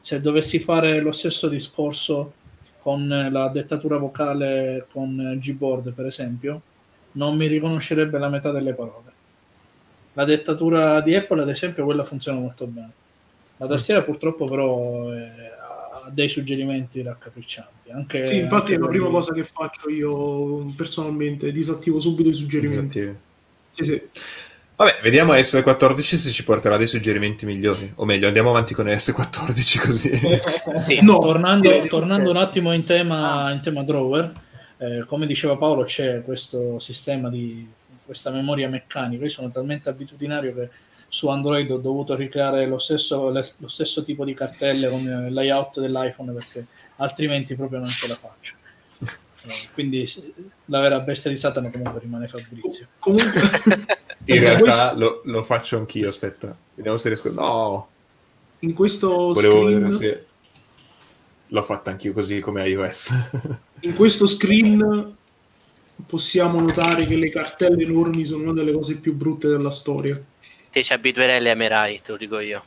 Se dovessi fare lo stesso discorso con la dettatura vocale con Gboard, per esempio, non mi riconoscerebbe la metà delle parole. La dettatura di Apple, ad esempio, quella funziona molto bene. La tastiera purtroppo però eh, ha dei suggerimenti raccapriccianti. Anche, Sì, infatti anche è la prima cosa che faccio io personalmente, disattivo subito i suggerimenti. Sì, sì. Vabbè, vediamo S14 se ci porterà dei suggerimenti migliori. O meglio, andiamo avanti con S14 così. Sì, No, tornando, tornando un attimo in tema, in tema drawer, eh, come diceva Paolo, c'è questo sistema di questa memoria meccanica. Io sono talmente abitudinario che su Android ho dovuto ricreare lo stesso, lo stesso tipo di cartelle con il layout dell'iPhone perché altrimenti proprio non ce la faccio. Eh, quindi la vera bestia di Satana comunque rimane Fabrizio. Comunque, In realtà lo, lo faccio anch'io, aspetta. Vediamo se riesco. No, in questo volevo screen, vedere se... L'ho fatta anch'io così come iOS. in questo screen possiamo notare che le cartelle enormi sono una delle cose più brutte della storia. te ci abituerai alle amerai, te lo dico io.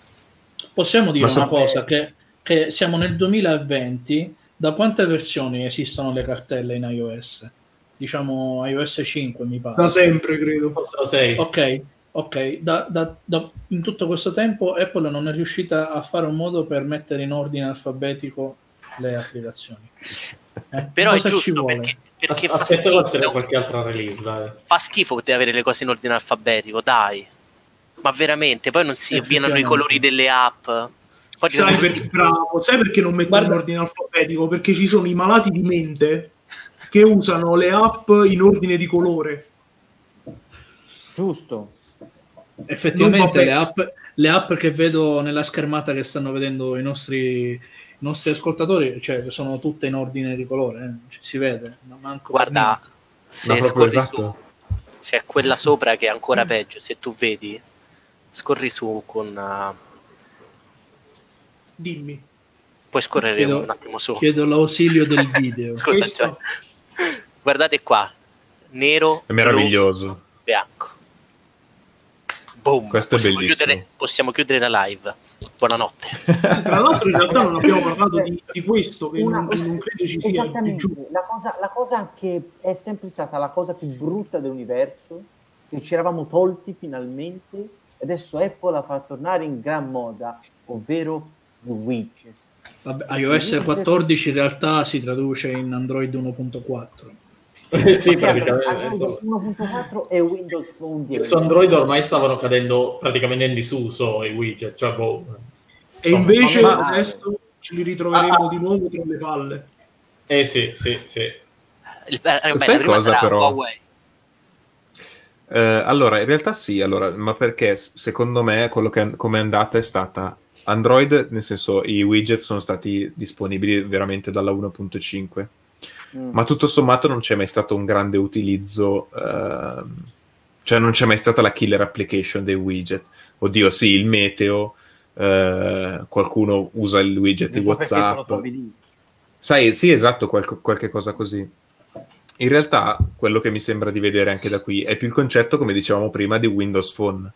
Possiamo dire Ma una sa- cosa, che, che siamo nel 2020, da quante versioni esistono le cartelle in iOS? Diciamo iOS 5 mi pare. Da sempre, credo. Forse la 6. Ok, ok. Da, da- da- in tutto questo tempo Apple non è riuscita a fare un modo per mettere in ordine alfabetico le applicazioni. Eh, Però è giusto vuole? perché, perché fa, Aspetta schifo, qualche, qualche altra release, dai. fa schifo poter avere le cose in ordine alfabetico, dai. Ma veramente, poi non si avviano i colori delle app. Sai, per- bravo, sai perché non mettono Guarda- in ordine alfabetico? Perché ci sono i malati di mente che usano le app in ordine di colore. Giusto. Effettivamente le app, le app che vedo nella schermata che stanno vedendo i nostri, i nostri ascoltatori, cioè sono tutte in ordine di colore, eh, ci si vede. Guarda, se scorri esatto. su, c'è quella sopra che è ancora peggio. Se tu vedi, scorri su con. uh, Dimmi. puoi scorrere Chiedo- un attimo su. Chiedo l'ausilio del video. Scusa, Questo- cioè, guardate qua: nero, È meraviglioso. blu, bianco. Boom. Questo è possiamo bellissimo. Chiudere, possiamo chiudere la live. Buonanotte. Tra l'altro in realtà non abbiamo parlato di, di questo, che Una- non, non credo ci sia Esattamente, la cosa, la cosa che è sempre stata la cosa più brutta dell'universo, che ci eravamo tolti finalmente, adesso Apple la fa tornare in gran moda, ovvero il widget. Vabbè, iOS 14 in realtà si traduce in Android 1.4. sì, praticamente. Android insomma. 1.4 e Windows Phone 10. Su Android ormai stavano cadendo praticamente in disuso i widget, cioè boh. E Insomma, invece ma- adesso ce li ritroveremo Ah, ah. di nuovo tra le palle. Eh sì, sì, sì. Il, eh, beh, Sai cosa, però? Huawei. Eh, allora, in realtà sì, allora, ma perché secondo me quello che come è andata è stata Android, nel senso i widget sono stati disponibili veramente dalla 1.5, Mm. ma tutto sommato non c'è mai stato un grande utilizzo, ehm, cioè non c'è mai stata la killer application dei widget. Oddio, sì, il meteo, eh, qualcuno usa il widget di WhatsApp. Sai, sì, esatto, qualche, qualche cosa così. In realtà, quello che mi sembra di vedere anche da qui è più il concetto, come dicevamo prima, di Windows Phone.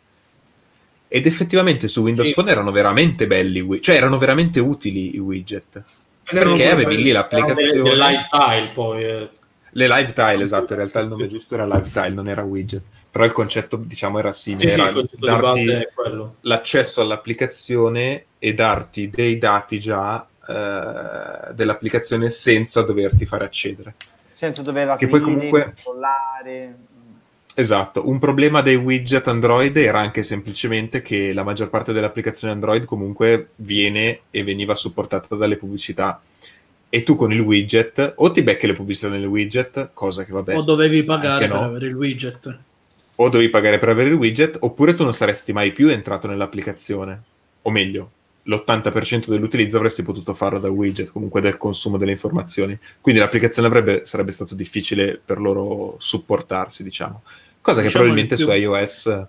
Ed effettivamente su Windows Sì. Phone erano veramente belli, cioè erano veramente utili i widget. Perché avevi lì l'applicazione. Del live tile poi. eh. Le live tile, esatto, in realtà il nome giusto era live tile, non era widget. Però il concetto, diciamo, era simile. Sì, sì, era di darti base è quello. l'accesso all'applicazione e darti dei dati già eh, dell'applicazione senza doverti fare accedere. Senza dover Che aprire, poi comunque- controllare. Esatto, un problema dei widget Android era anche semplicemente che la maggior parte delle applicazioni Android comunque viene e veniva supportata dalle pubblicità e tu con il widget o ti becchi le pubblicità nel widget, cosa che vabbè. O dovevi pagare no. per avere il widget. o dovevi pagare per avere il widget, oppure tu non saresti mai più entrato nell'applicazione. O meglio, l'80% dell'utilizzo avresti potuto farlo da widget, comunque del consumo delle informazioni. Quindi l'applicazione avrebbe, sarebbe stato difficile per loro supportarsi, diciamo. Cosa che Diciamo probabilmente il su più- iOS...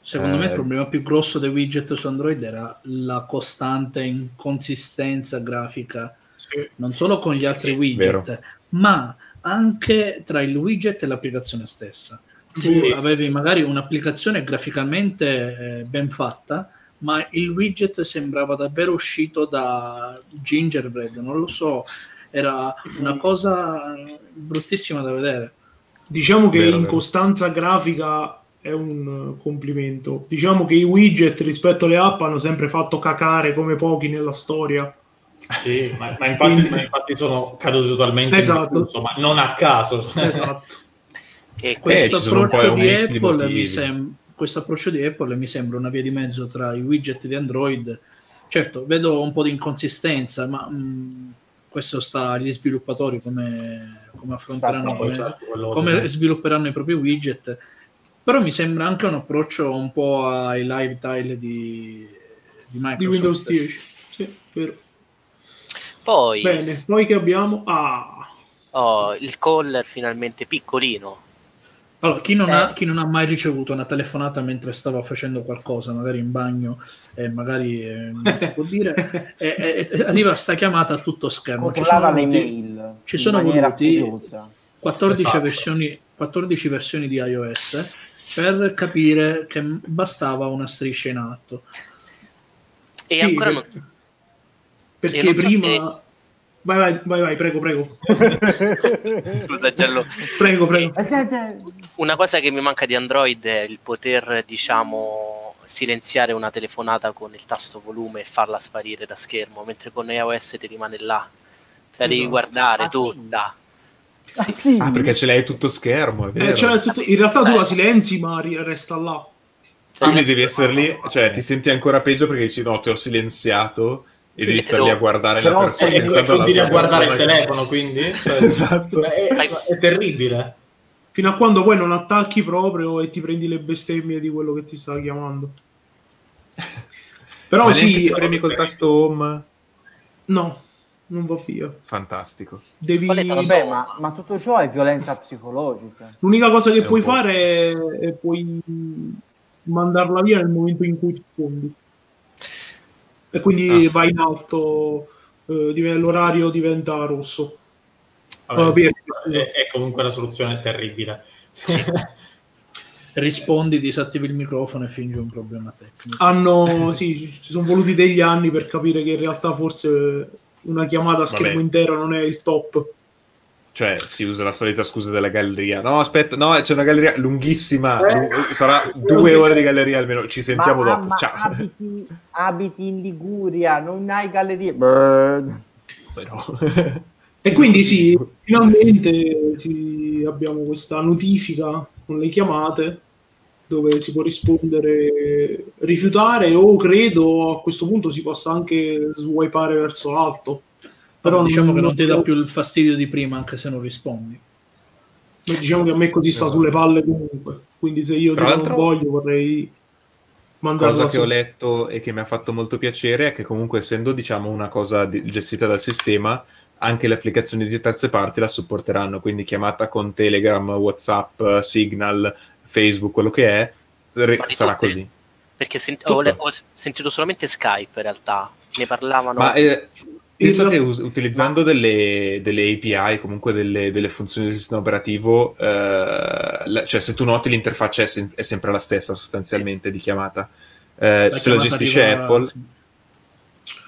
Secondo me il Eh. problema più grosso dei widget su Android era la costante inconsistenza grafica, Sì. non solo con gli altri widget, Vero. ma anche tra il widget e l'applicazione stessa. Tu Sì. avevi magari un'applicazione graficamente eh, ben fatta, ma il widget sembrava davvero uscito da Gingerbread, non lo so, era una cosa eh, bruttissima da vedere. Diciamo che Vero, vero. l'incostanza grafica è un eh, complimento. Diciamo che i widget rispetto alle app hanno sempre fatto cacare come pochi nella storia. Sì, ma, ma infatti, ma infatti sono caduti totalmente in Esatto. discusso, ma non a caso. Esatto. E questo Eh, un po' approccio di Apple mi sem- questo approccio di Apple mi sembra una via di mezzo tra i widget di Android certo vedo un po' di inconsistenza ma mh, questo sta agli sviluppatori come, come affronteranno Certo, Poi, come, certo, come svilupperanno i propri widget però mi sembra anche un approccio un po' ai live tile di, di Microsoft Di Windows 10. Sì, vero. poi Bene, poi che abbiamo? Ah, oh, il caller finalmente piccolino. Allora, chi non, ha, Eh. chi non ha mai ricevuto una telefonata mentre stava facendo qualcosa, magari in bagno, e magari eh, non si può dire, e, e- e arriva sta chiamata a tutto schermo. Ci sono, voluti mail ci in sono maniera voluti- curiosa. 14, Esatto. versioni, 14 versioni di iOS per capire che bastava una striscia in atto. E sì, ancora non... perché e non so prima... se- Vai, vai, vai, vai, prego, prego. Scusa Giallo. Prego, prego. Siete- Una cosa che mi manca di Android è il poter, diciamo, silenziare una telefonata con il tasto volume e farla sparire da schermo, mentre con iOS ti rimane là. Te la devi Esatto. guardare Ah, sì? tutta. Ah, Sì. sì. Ah, perché ce l'hai tutto schermo, è vero. Eh, cioè, tutto- In realtà tu Eh. la silenzi, ma resta là. Quindi devi essere lì, cioè ti senti ancora peggio perché dici no, ti ho silenziato e devi stare lì a guardare Però la persona E pensando continui a guardare il telefono, quindi Esatto. è, è terribile. Fino a quando poi non attacchi proprio e ti prendi le bestemmie di quello che ti sta chiamando. Però Ma sì, se premi col tasto home, no, non va via. fantastico. Devi... Vabbè, ma, ma tutto ciò è violenza psicologica. L'unica cosa che puoi po'. fare è, è puoi mandarla via nel momento in cui rispondi. E quindi Ah. vai in alto, eh, l'orario diventa rosso. Vabbè, Oh, via. è, è comunque una soluzione terribile. Rispondi, disattivi il microfono e fingi un problema tecnico. Hanno, sì, ci- ci sono voluti degli anni per capire che in realtà forse una chiamata a schermo Vabbè. intero non è il top. Cioè, si usa la solita scusa della galleria. No, aspetta, no, c'è una galleria lunghissima. lu- sarà due ore di galleria almeno. Ci sentiamo ma, dopo. ma Ciao. abiti, abiti in Liguria, non hai gallerie. No. E quindi sì, finalmente sì, abbiamo questa notifica con le chiamate dove si può rispondere, rifiutare o credo a questo punto si possa anche swipeare verso l'alto. Però diciamo che non ti dà non- più il fastidio di prima anche se non rispondi. Diciamo che a me così sta Esatto. sulle palle comunque. Quindi se io Tra tipo l'altro- non voglio vorrei mandarla cosa che su. ho letto e che mi ha fatto molto piacere è che comunque essendo diciamo una cosa di- gestita dal sistema anche le applicazioni di terze parti la supporteranno quindi chiamata con Telegram, Whatsapp, Signal, Facebook, quello che è re- Ma sarà tutte? così Perché sent- ho, le- ho sentito solamente Skype in realtà. Ne parlavano. ma eh, penso che us- utilizzando delle, delle API comunque delle, delle funzioni del sistema operativo eh, la- cioè se tu noti l'interfaccia è, sem- è sempre la stessa sostanzialmente di chiamata Eh, se la chiamata gestisce arriva- Apple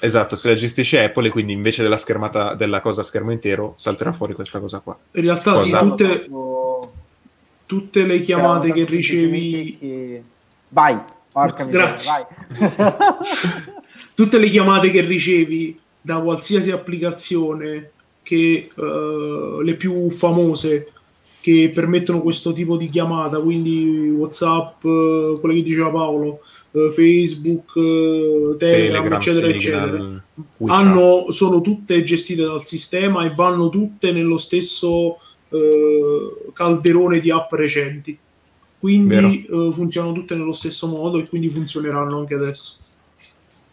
Esatto, se la gestisce Apple e quindi invece della schermata della cosa a schermo intero salterà fuori questa cosa qua. In realtà sì, Cosa? tutte, Proprio- tutte le chiamate che ricevi che- Vai, porca miseria, Grazie. vai. tutte le chiamate che ricevi da qualsiasi applicazione che eh, le più famose che permettono questo tipo di chiamata, quindi WhatsApp, eh, quello che diceva Paolo, eh, Facebook, eh, Telegram, Telegram, eccetera, Signal, eccetera. Hanno, sono tutte gestite dal sistema e vanno tutte nello stesso eh, calderone di app recenti. Quindi eh, funzionano tutte nello stesso modo e quindi funzioneranno anche adesso.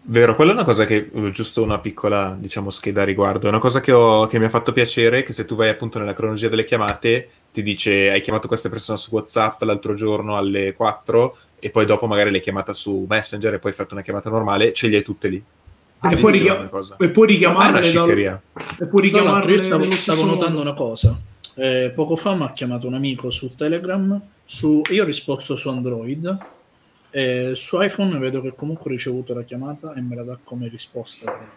Vero, quella è una cosa che, eh, giusto una piccola, diciamo, scheda a riguardo, è una cosa che, ho- che mi ha fatto piacere, che se tu vai appunto nella cronologia delle chiamate, ti dice hai chiamato questa persona su WhatsApp l'altro giorno alle 4 e poi dopo magari l'hai chiamata su Messenger e poi hai fatto una chiamata normale, ce le hai tutte lì. E Bellissima puoi, richiam- e puoi richiamarle dal- sciccheria. e puoi richiamarle io stavo, stavo notando una cosa. Eh, poco fa mi ha chiamato un amico su Telegram. Su, io ho risposto su Android. Eh, su iPhone vedo che comunque ho ricevuto la chiamata e me la dà come risposta.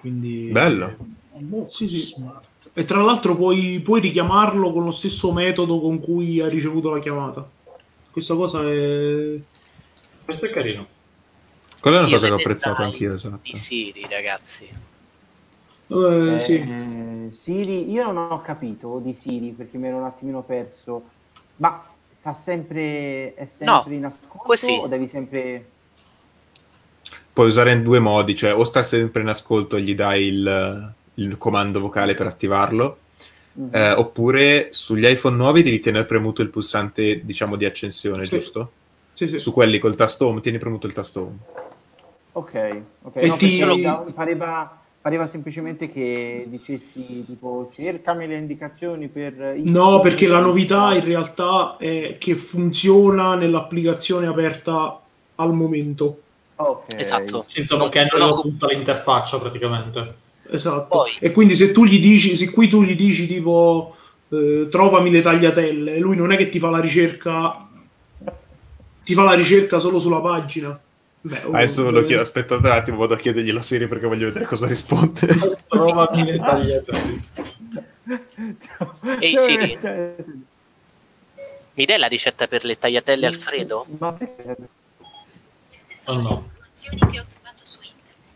Quindi, Bello. eh, boh, Sì, sì. smart. E tra l'altro puoi, puoi richiamarlo con lo stesso metodo con cui hai ricevuto la chiamata. Questa cosa è... Questo è carino. Quella è una Io cosa che ho apprezzato anch'io, esatto. Di Siri, ragazzi. eh, Eh, sì. Siri, io non ho capito di Siri perché mi ero un attimino perso. Ma sta sempre, è sempre No, in ascolto così. o devi sempre... Puoi usare in due modi, cioè o sta sempre in ascolto e gli dai il, il comando vocale per attivarlo, Mhm. eh, oppure sugli iPhone nuovi devi tenere premuto il pulsante, diciamo, di accensione, Sì. giusto? Sì, sì. Su quelli col tasto home, tieni premuto il tasto home. Ok, ok. E No, ti- perché da- pareva, pareva semplicemente che dicessi tipo cercami le indicazioni per... No, perché la novità in realtà è che funziona nell'applicazione aperta al momento. Ok. Esatto. Insomma, Non- che non hanno ho- tutta l'interfaccia praticamente. Esatto. Poi- E quindi se tu gli dici, se qui tu gli dici tipo eh, trovami le tagliatelle, lui non è che ti fa la ricerca, ti fa la ricerca solo sulla pagina. Beh, oh, Adesso ve lo eh, chiedo, aspettate un attimo, vado a chiedergli la serie perché voglio vedere cosa risponde. Trovami le tagliate. Ehi, Siri. Mi dai la ricetta per le tagliatelle Alfredo? Ma Oh, no. le informazioni che ho trovato su internet.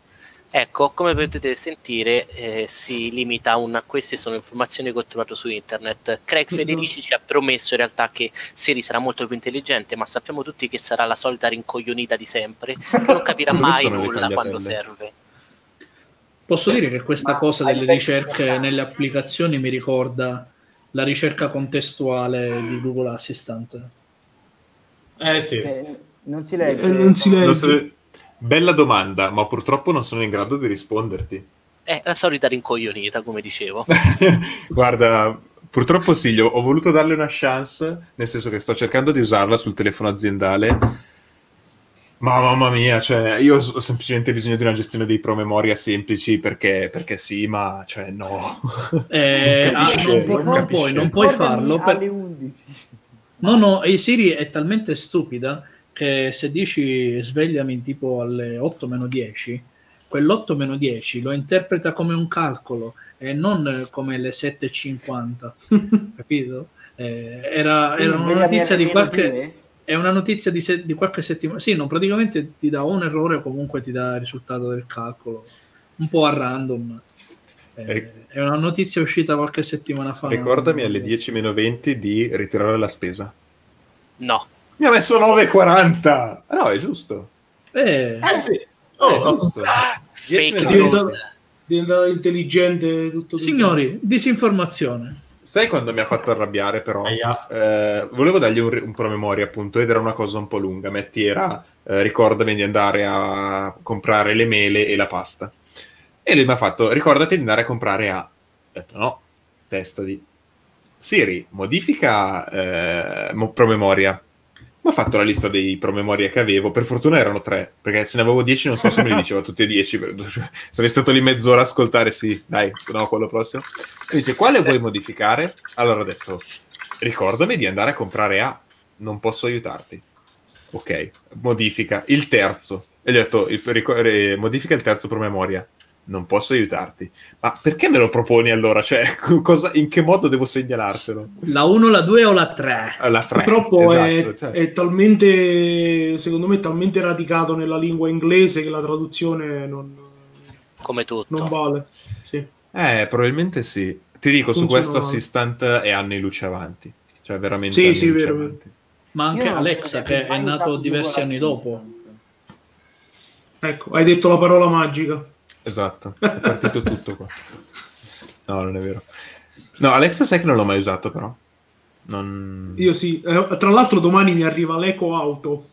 Ecco, come potete sentire, eh, si limita a una. Queste sono informazioni che ho trovato su internet. Craig Federici ci ha promesso in realtà che Siri sarà molto più intelligente, ma sappiamo tutti che sarà la solita rincoglionita di sempre, che non capirà mai nulla quando serve. Posso dire che questa Ma cosa delle ricerche nelle applicazioni mi ricorda la ricerca contestuale di Google Assistant. Eh sì. eh, non si legge. Eh, non si legge. Non Bella domanda, ma purtroppo non sono in grado di risponderti. È la solita rincoglionita, come dicevo. Guarda, purtroppo sì, ho, ho voluto darle una chance, nel senso che sto cercando di usarla sul telefono aziendale. Ma mamma mia, cioè, io ho semplicemente bisogno di una gestione dei promemoria semplici perché, perché sì, ma cioè no. Eh, Non ah, capisce, non, pu- non non capisce. puoi, non puoi farlo. per- alle 11. No, no, e Siri è talmente stupida che se dici svegliami tipo alle 8 meno 10, quell'8 meno 10 lo interpreta come un calcolo e non come le 7.50, capito? Eh, era, era una notizia di qualche... È una notizia di, se- di qualche settimana. Sì, no, praticamente ti dà un errore o comunque ti dà il risultato del calcolo. Un po' a random. Eh, Eh. È una notizia uscita qualche settimana fa. Ricordami alle 10 meno 20 di ritirare la spesa. No. Mi ha messo 9,40! Ah, No, è giusto. Eh, Eh sì. È Oh, giusto. Fake Dieci minuti. news. diventa intelligente tutto tutto. signori, disinformazione. Sai quando mi ha fatto arrabbiare però? Eh, volevo dargli un, un promemoria appunto ed era una cosa un po' lunga. Metti era eh, ricordami di andare a comprare le mele e la pasta. E lui mi ha fatto ricordati di andare a comprare a... Ho detto no, testa di... Siri, modifica eh, mo- promemoria. Ha fatto la lista dei promemoria che avevo. Per fortuna erano tre, perché se ne avevo dieci non so se me li diceva tutti e dieci. Sarei stato lì mezz'ora a ascoltare, sì, dai, no, quello prossimo. Mi dice, quale vuoi modificare? Allora ho detto, ricordami di andare a comprare A, non posso aiutarti. Ok, modifica il terzo. E gli ho detto, il- ricor- eh, modifica il terzo promemoria. Non posso aiutarti. Ma perché me lo proponi allora? Cioè, cosa, in che modo devo segnalartelo? La 1, la 2 o la 3? La 3. Purtroppo è, esatto, cioè. è talmente, secondo me, talmente radicato nella lingua inglese che la traduzione non, Come tutto. non vale. Sì. Eh, probabilmente sì. Ti dico, su Funziona questo male. assistant è anni luce avanti. Cioè, veramente Sì, anni sì, luce vero, avanti. Ma anche Io Alexa, che è nato diversi anni dopo. Ecco, hai detto la parola magica. Esatto, è partito tutto qua. No, non è vero. No, Alexa sai che non l'ho mai usato, però. Non... Io sì. Eh, tra l'altro domani mi arriva l'Eco Auto.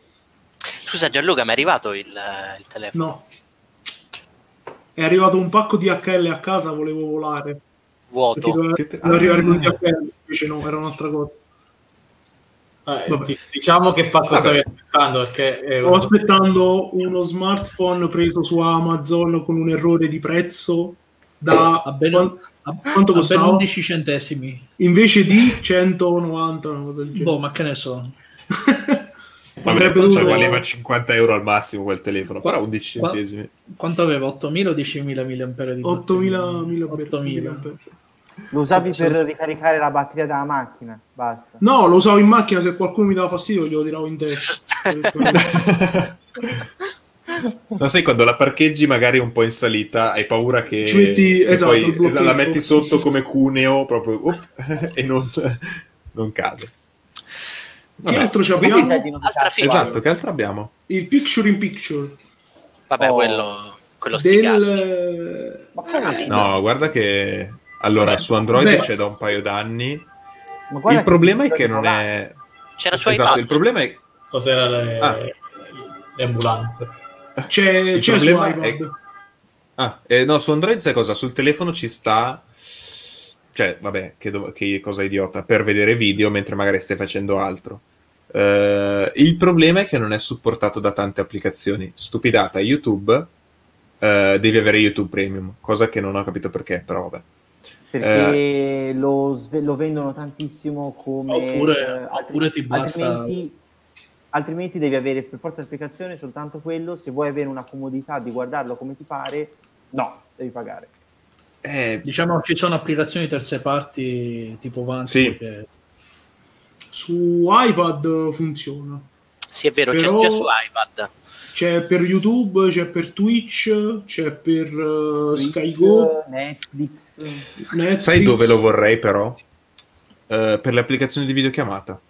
Scusa Gianluca, mi è arrivato il, il telefono? No. È arrivato un pacco di HL a casa, volevo volare. Vuoto. doveva, doveva arrivare con Ah. DHL, invece no, era un'altra cosa. Eh, diciamo che pacco stavi aspettando perché è Sto aspettando uno smartphone preso su Amazon con un errore di prezzo da A ben, quan- a- quanto a ben costava? 11 centesimi. invece di 190 una cosa del genere. Boh, ma che ne so. Vabbè, Avrebbe cioè, dovuto- valeva 50 euro al massimo quel telefono, però 11 Qua- centesimi. Quanto aveva? 8.000 o 10.000 mAh di 8000 batteria? 8000 8.000. Lo usavi per ricaricare la batteria della macchina, basta. No, lo usavo in macchina, se qualcuno mi dava fastidio glielo tiravo in testa. Non sai quando la parcheggi magari un po' in salita, hai paura che, Ci metti- che esatto, poi blocchetto. la metti sotto come cuneo proprio up, e non, non cade. che Vabbè. altro ci abbiamo? Altra figa. Esatto, che altro abbiamo? Il picture in picture Vabbè, Oh. quello, quello sti cazzi. del... Ma come? No, guarda che allora su Android beh. c'è da un paio d'anni. Ma guarda Il problema è che non è C'era su esatto, iPad. il problema è stasera le, Ah. le ambulanze. C'è, Il c'è su problema iPad. è- Ah, eh, no, su Android sai cosa? Sul telefono ci sta. Cioè, vabbè, che, do- che cosa idiota, per vedere video mentre magari stai facendo altro. Eh, il problema è che non è supportato da tante applicazioni. Stupidata, YouTube, eh, devi avere YouTube Premium, cosa che non ho capito perché, però vabbè. Perché lo, sve- lo vendono tantissimo come... Oppure- eh, altri- oppure ti basta- Altrimenti, altrimenti devi avere per forza l'applicazione soltanto quello. Se vuoi avere una comodità di guardarlo come ti pare, no, devi pagare. Eh, Diciamo ci sono applicazioni terze parti tipo Vance Sì. che Su iPad funziona. Sì, è vero, c'è Però- già su iPad. C'è per YouTube, c'è per Twitch, c'è per uh, Twitch, SkyGo, Netflix. Netflix. sai dove lo vorrei però? Eh, per le applicazioni di videochiamata.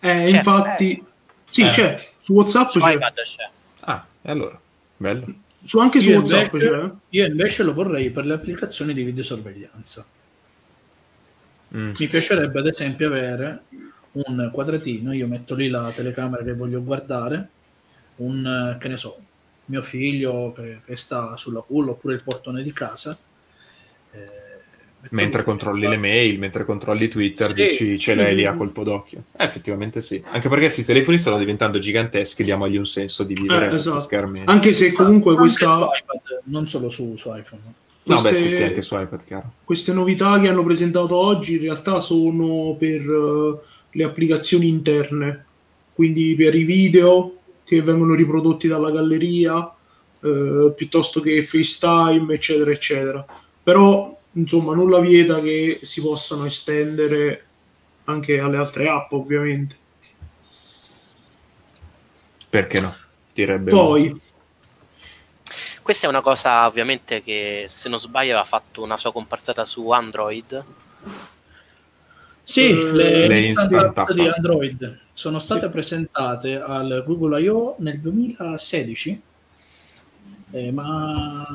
Eh, C'è. infatti... Sì, Eh. c'è. Su WhatsApp Su c'è. c'è. Ah, e allora, bello. Su, anche su Io WhatsApp invece- c'è. io invece lo vorrei per le applicazioni di videosorveglianza. Mm. Mi piacerebbe ad esempio avere un quadratino, io metto lì la telecamera che voglio guardare, un, eh, che ne so, mio figlio che, che sta sulla culla oppure il portone di casa. eh, Mentre controlli le mail, mentre controlli Twitter, Sì, dici ce l'hai lì a colpo d'occhio. Eh, effettivamente sì. Anche perché questi telefoni stanno diventando giganteschi, diamogli un senso di vivere Eh, questi esatto. schermi. Anche se comunque Anche questa... su iPad, non solo su, su iPhone. No, beh, queste- sì, sì, anche su iPad, chiaro. queste novità che hanno presentato oggi in realtà sono per eh, le applicazioni interne, quindi per i video che vengono riprodotti dalla galleria, eh, piuttosto che FaceTime, eccetera, eccetera. Però, insomma, nulla vieta che si possano estendere anche alle altre app, ovviamente. Perché no? Direbbe Poi, Questa è una cosa ovviamente che se non sbaglio aveva fatto una sua comparsata su Android. Sì, Eh, le, le instant app. di Android sono state Sì. presentate al Google I.O. nel 2016, eh, ma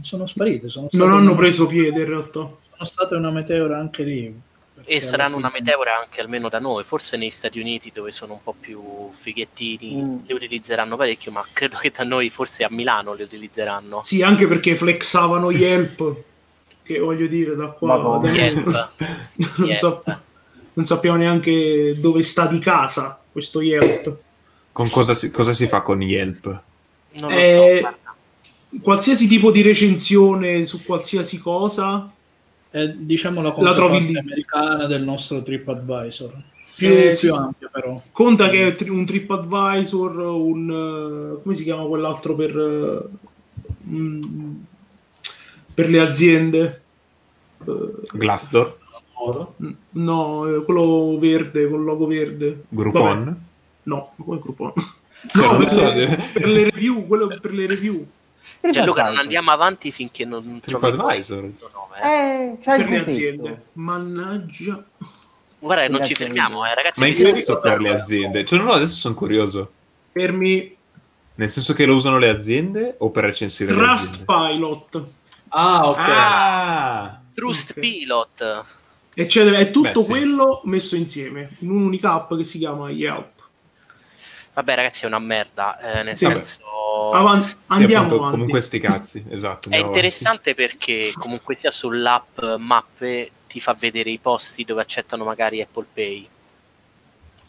sono sparite. Sono non hanno una- preso piede in realtà. Sono state una meteora anche lì. E saranno alla una fine- meteora anche almeno da noi, forse negli Stati Uniti dove sono un po' più fighettini Mm. le utilizzeranno parecchio, ma credo che da noi forse a Milano le utilizzeranno. Sì, anche perché flexavano Yelp, che voglio dire, da qua... Da Yelp. non, Yelp. sap- non sappiamo neanche dove sta di casa questo Yelp. Con cosa si, cosa si fa con Yelp? Non lo Eh, so. Qualsiasi tipo di recensione su qualsiasi cosa, È diciamo la controparte lì. americana del nostro TripAdvisor. Più, Eh, sì. più ampia però. conta che è tri- un TripAdvisor, un... eh, come si chiama quell'altro per... eh, mm, per le aziende? Eh, Glassdoor? No, eh, quello verde, col logo verde. Groupon? Vabbè, No, come Groupon? Cioè, No, non per le, per le review, quello per le review. Gianluca, non TripAdvisor. andiamo avanti finché non troviamo TripAdvisor. il tuo nome. eh. Eh, il per le aziende. Mannaggia. Guarda, non ci aziende. fermiamo, eh, ragazzi. Ma in che senso per le aziende? Cioè, no, adesso sono curioso. Fermi. Nel senso che lo usano le aziende o per recensire le aziende? Trustpilot. Ah, ok. Ah! Trust Ok. Pilot. Eccetera. È tutto Beh, sì. quello messo insieme in un'unica app che si chiama Yelp. Vabbè, ragazzi, è una merda. eh, nel Sì, senso, Avan- Sì, andiamo appunto, avanti. comunque sti cazzi, esatto. è interessante perché comunque sia sull'app mappe ti fa vedere i posti dove accettano magari Apple Pay.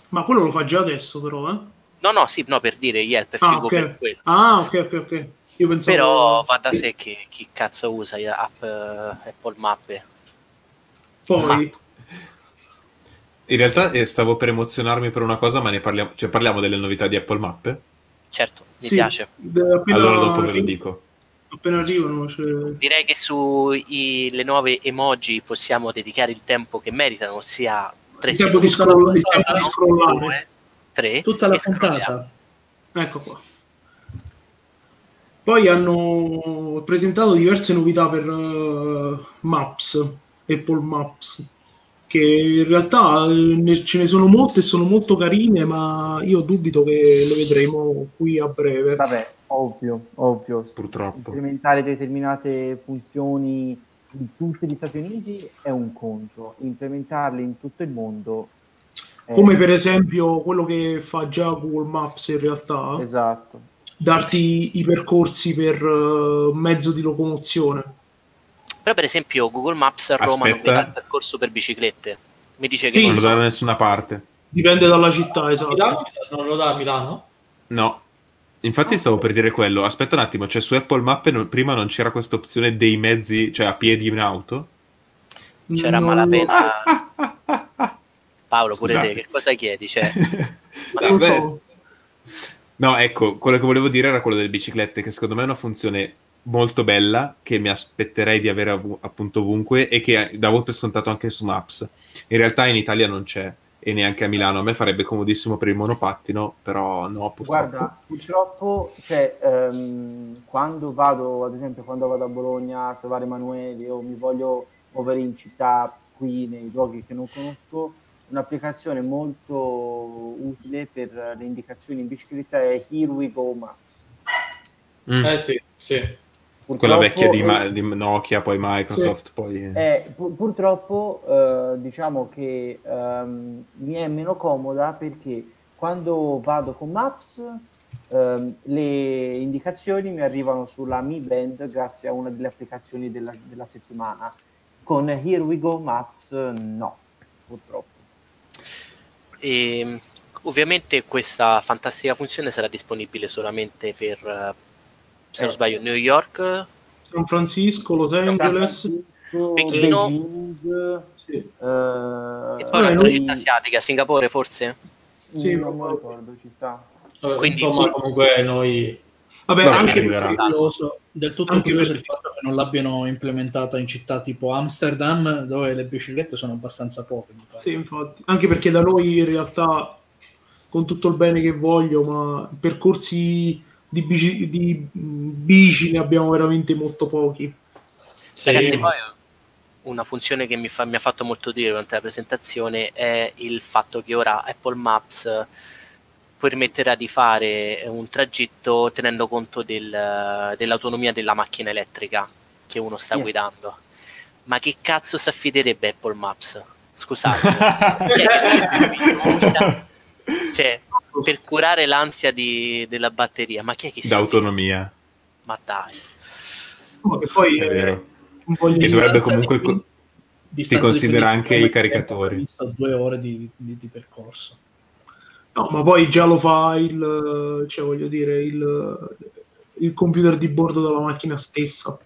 Ma quello lo fa già adesso, però, eh? No, no, sì, no, per dire Yelp è Ah, figo ok. per quello. Ah, ok, ok, ok. Io pensavo... Però va da sé che chi cazzo usa app eh, Apple Mappe. Poi... In realtà eh, stavo per emozionarmi per una cosa, ma ne parliamo, cioè parliamo delle novità di Apple Mappe. Certo, mi sì, piace. d- appena- Allora dopo ve lo dico. Appena arrivano, cioè... Direi che sulle nuove emoji possiamo dedicare il tempo che meritano, ossia 3 Il tempo di secondi, tempo di scrollare. Tre, Tutta la puntata. Ecco qua. Poi hanno presentato diverse novità per eh, Maps, Apple Maps, che in realtà eh, ne- ce ne sono molte e sono molto carine, ma io dubito che le vedremo qui a breve. Vabbè, ovvio, ovvio. Purtroppo. Implementare determinate funzioni in tutti gli Stati Uniti è un conto, implementarle in tutto il mondo è... Come per esempio quello che fa già Google Maps in realtà, Esatto. Darti i percorsi per eh, mezzo di locomozione. Però per esempio Google Maps a Roma non Aspetta. mi dà il percorso per biciclette. Mi dice che Sì. non Non lo dà da nessuna parte. Dipende dalla città, esatto. Milano? Non lo dà a Milano? No. Infatti stavo per dire quello. Aspetta un attimo, cioè su Apple Mappe non- prima non c'era questa opzione dei mezzi, cioè a piedi in auto? C'era Non- malapena. Paolo, pure Scusate. te, che cosa chiedi? Cioè, non lo Vabbè. so. No, ecco, quello che volevo dire era quello delle biciclette, che secondo me è una funzione molto bella, che mi aspetterei di avere av- appunto ovunque e che davo per scontato anche su Maps. In realtà in Italia non c'è, e neanche a Milano. A me farebbe comodissimo per il monopattino, però no, purtroppo. Guarda, purtroppo, cioè, ehm, quando vado, ad esempio, quando vado a Bologna a trovare Emanuele o mi voglio muovere in città qui nei luoghi che non conosco, un'applicazione molto utile per le indicazioni in bicicletta è Here We Go Maps. Mm. Eh sì, sì. Quella Purtroppo, vecchia di, eh, Ma- di Nokia, poi Microsoft, poi... Eh, pu- purtroppo eh, diciamo che ehm, mi è meno comoda perché quando vado con Maps ehm, le indicazioni mi arrivano sulla Mi Band grazie a una delle applicazioni della, della settimana. Con Here We Go Maps eh, no, purtroppo. E, Ehm, ovviamente questa fantastica funzione sarà disponibile solamente per, eh, se non Eh. sbaglio, New York. San Francisco, Los Angeles. Francisco, Pechino. Beijing, Sì. eh, E poi un'altra noi- città asiatica, Singapore forse? Sì, non ma- mi ricordo, ci sta. Quindi- Insomma, comunque noi... Vabbè, Vabbè, anche curioso, del tutto Anche curioso perché- il fatto che non l'abbiano implementata in città tipo Amsterdam, dove le biciclette sono abbastanza poche. mi pare. Sì, infatti, anche perché da noi in realtà, con tutto il bene che voglio, ma percorsi di bici, di bici ne abbiamo veramente molto pochi. Sì, Ragazzi, poi una funzione che mi, fa- mi ha fatto molto dire durante la presentazione è il fatto che ora Apple Maps eh, permetterà di fare un tragitto tenendo conto del- dell'autonomia della macchina elettrica che uno sta Yes. guidando. Ma che cazzo si affiderebbe Apple Maps? Scusate. Chi è che si cioè, per curare l'ansia di- della batteria, ma chi è che si d'autonomia, Ma dai. Che poi è eh, vero. non voglio E dire- dovrebbe comunque di- co- si considera anche i caricatori. ho visto due ore di, di- di percorso. No, ma poi già lo fa il, cioè voglio dire, il, il computer di bordo della macchina stessa.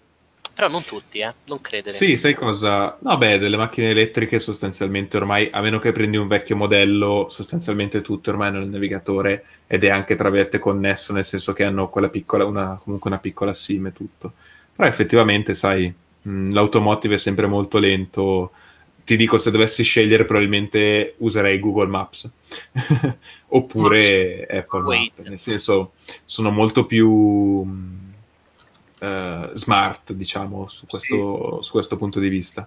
Però non tutti, eh, non credere. Sì, sai cosa? No, beh, delle macchine elettriche sostanzialmente ormai, a meno che prendi un vecchio modello, sostanzialmente tutto ormai nel navigatore ed è anche tra virgolette connesso, nel senso che hanno quella piccola, una, comunque una piccola SIM e tutto. Però effettivamente, sai, mh, l'automotive è sempre molto lento. Ti dico, se dovessi scegliere, probabilmente userei Google Maps oppure Apple. Maps. Nel senso, sono molto più. eh, smart, diciamo, su questo, su questo punto di vista.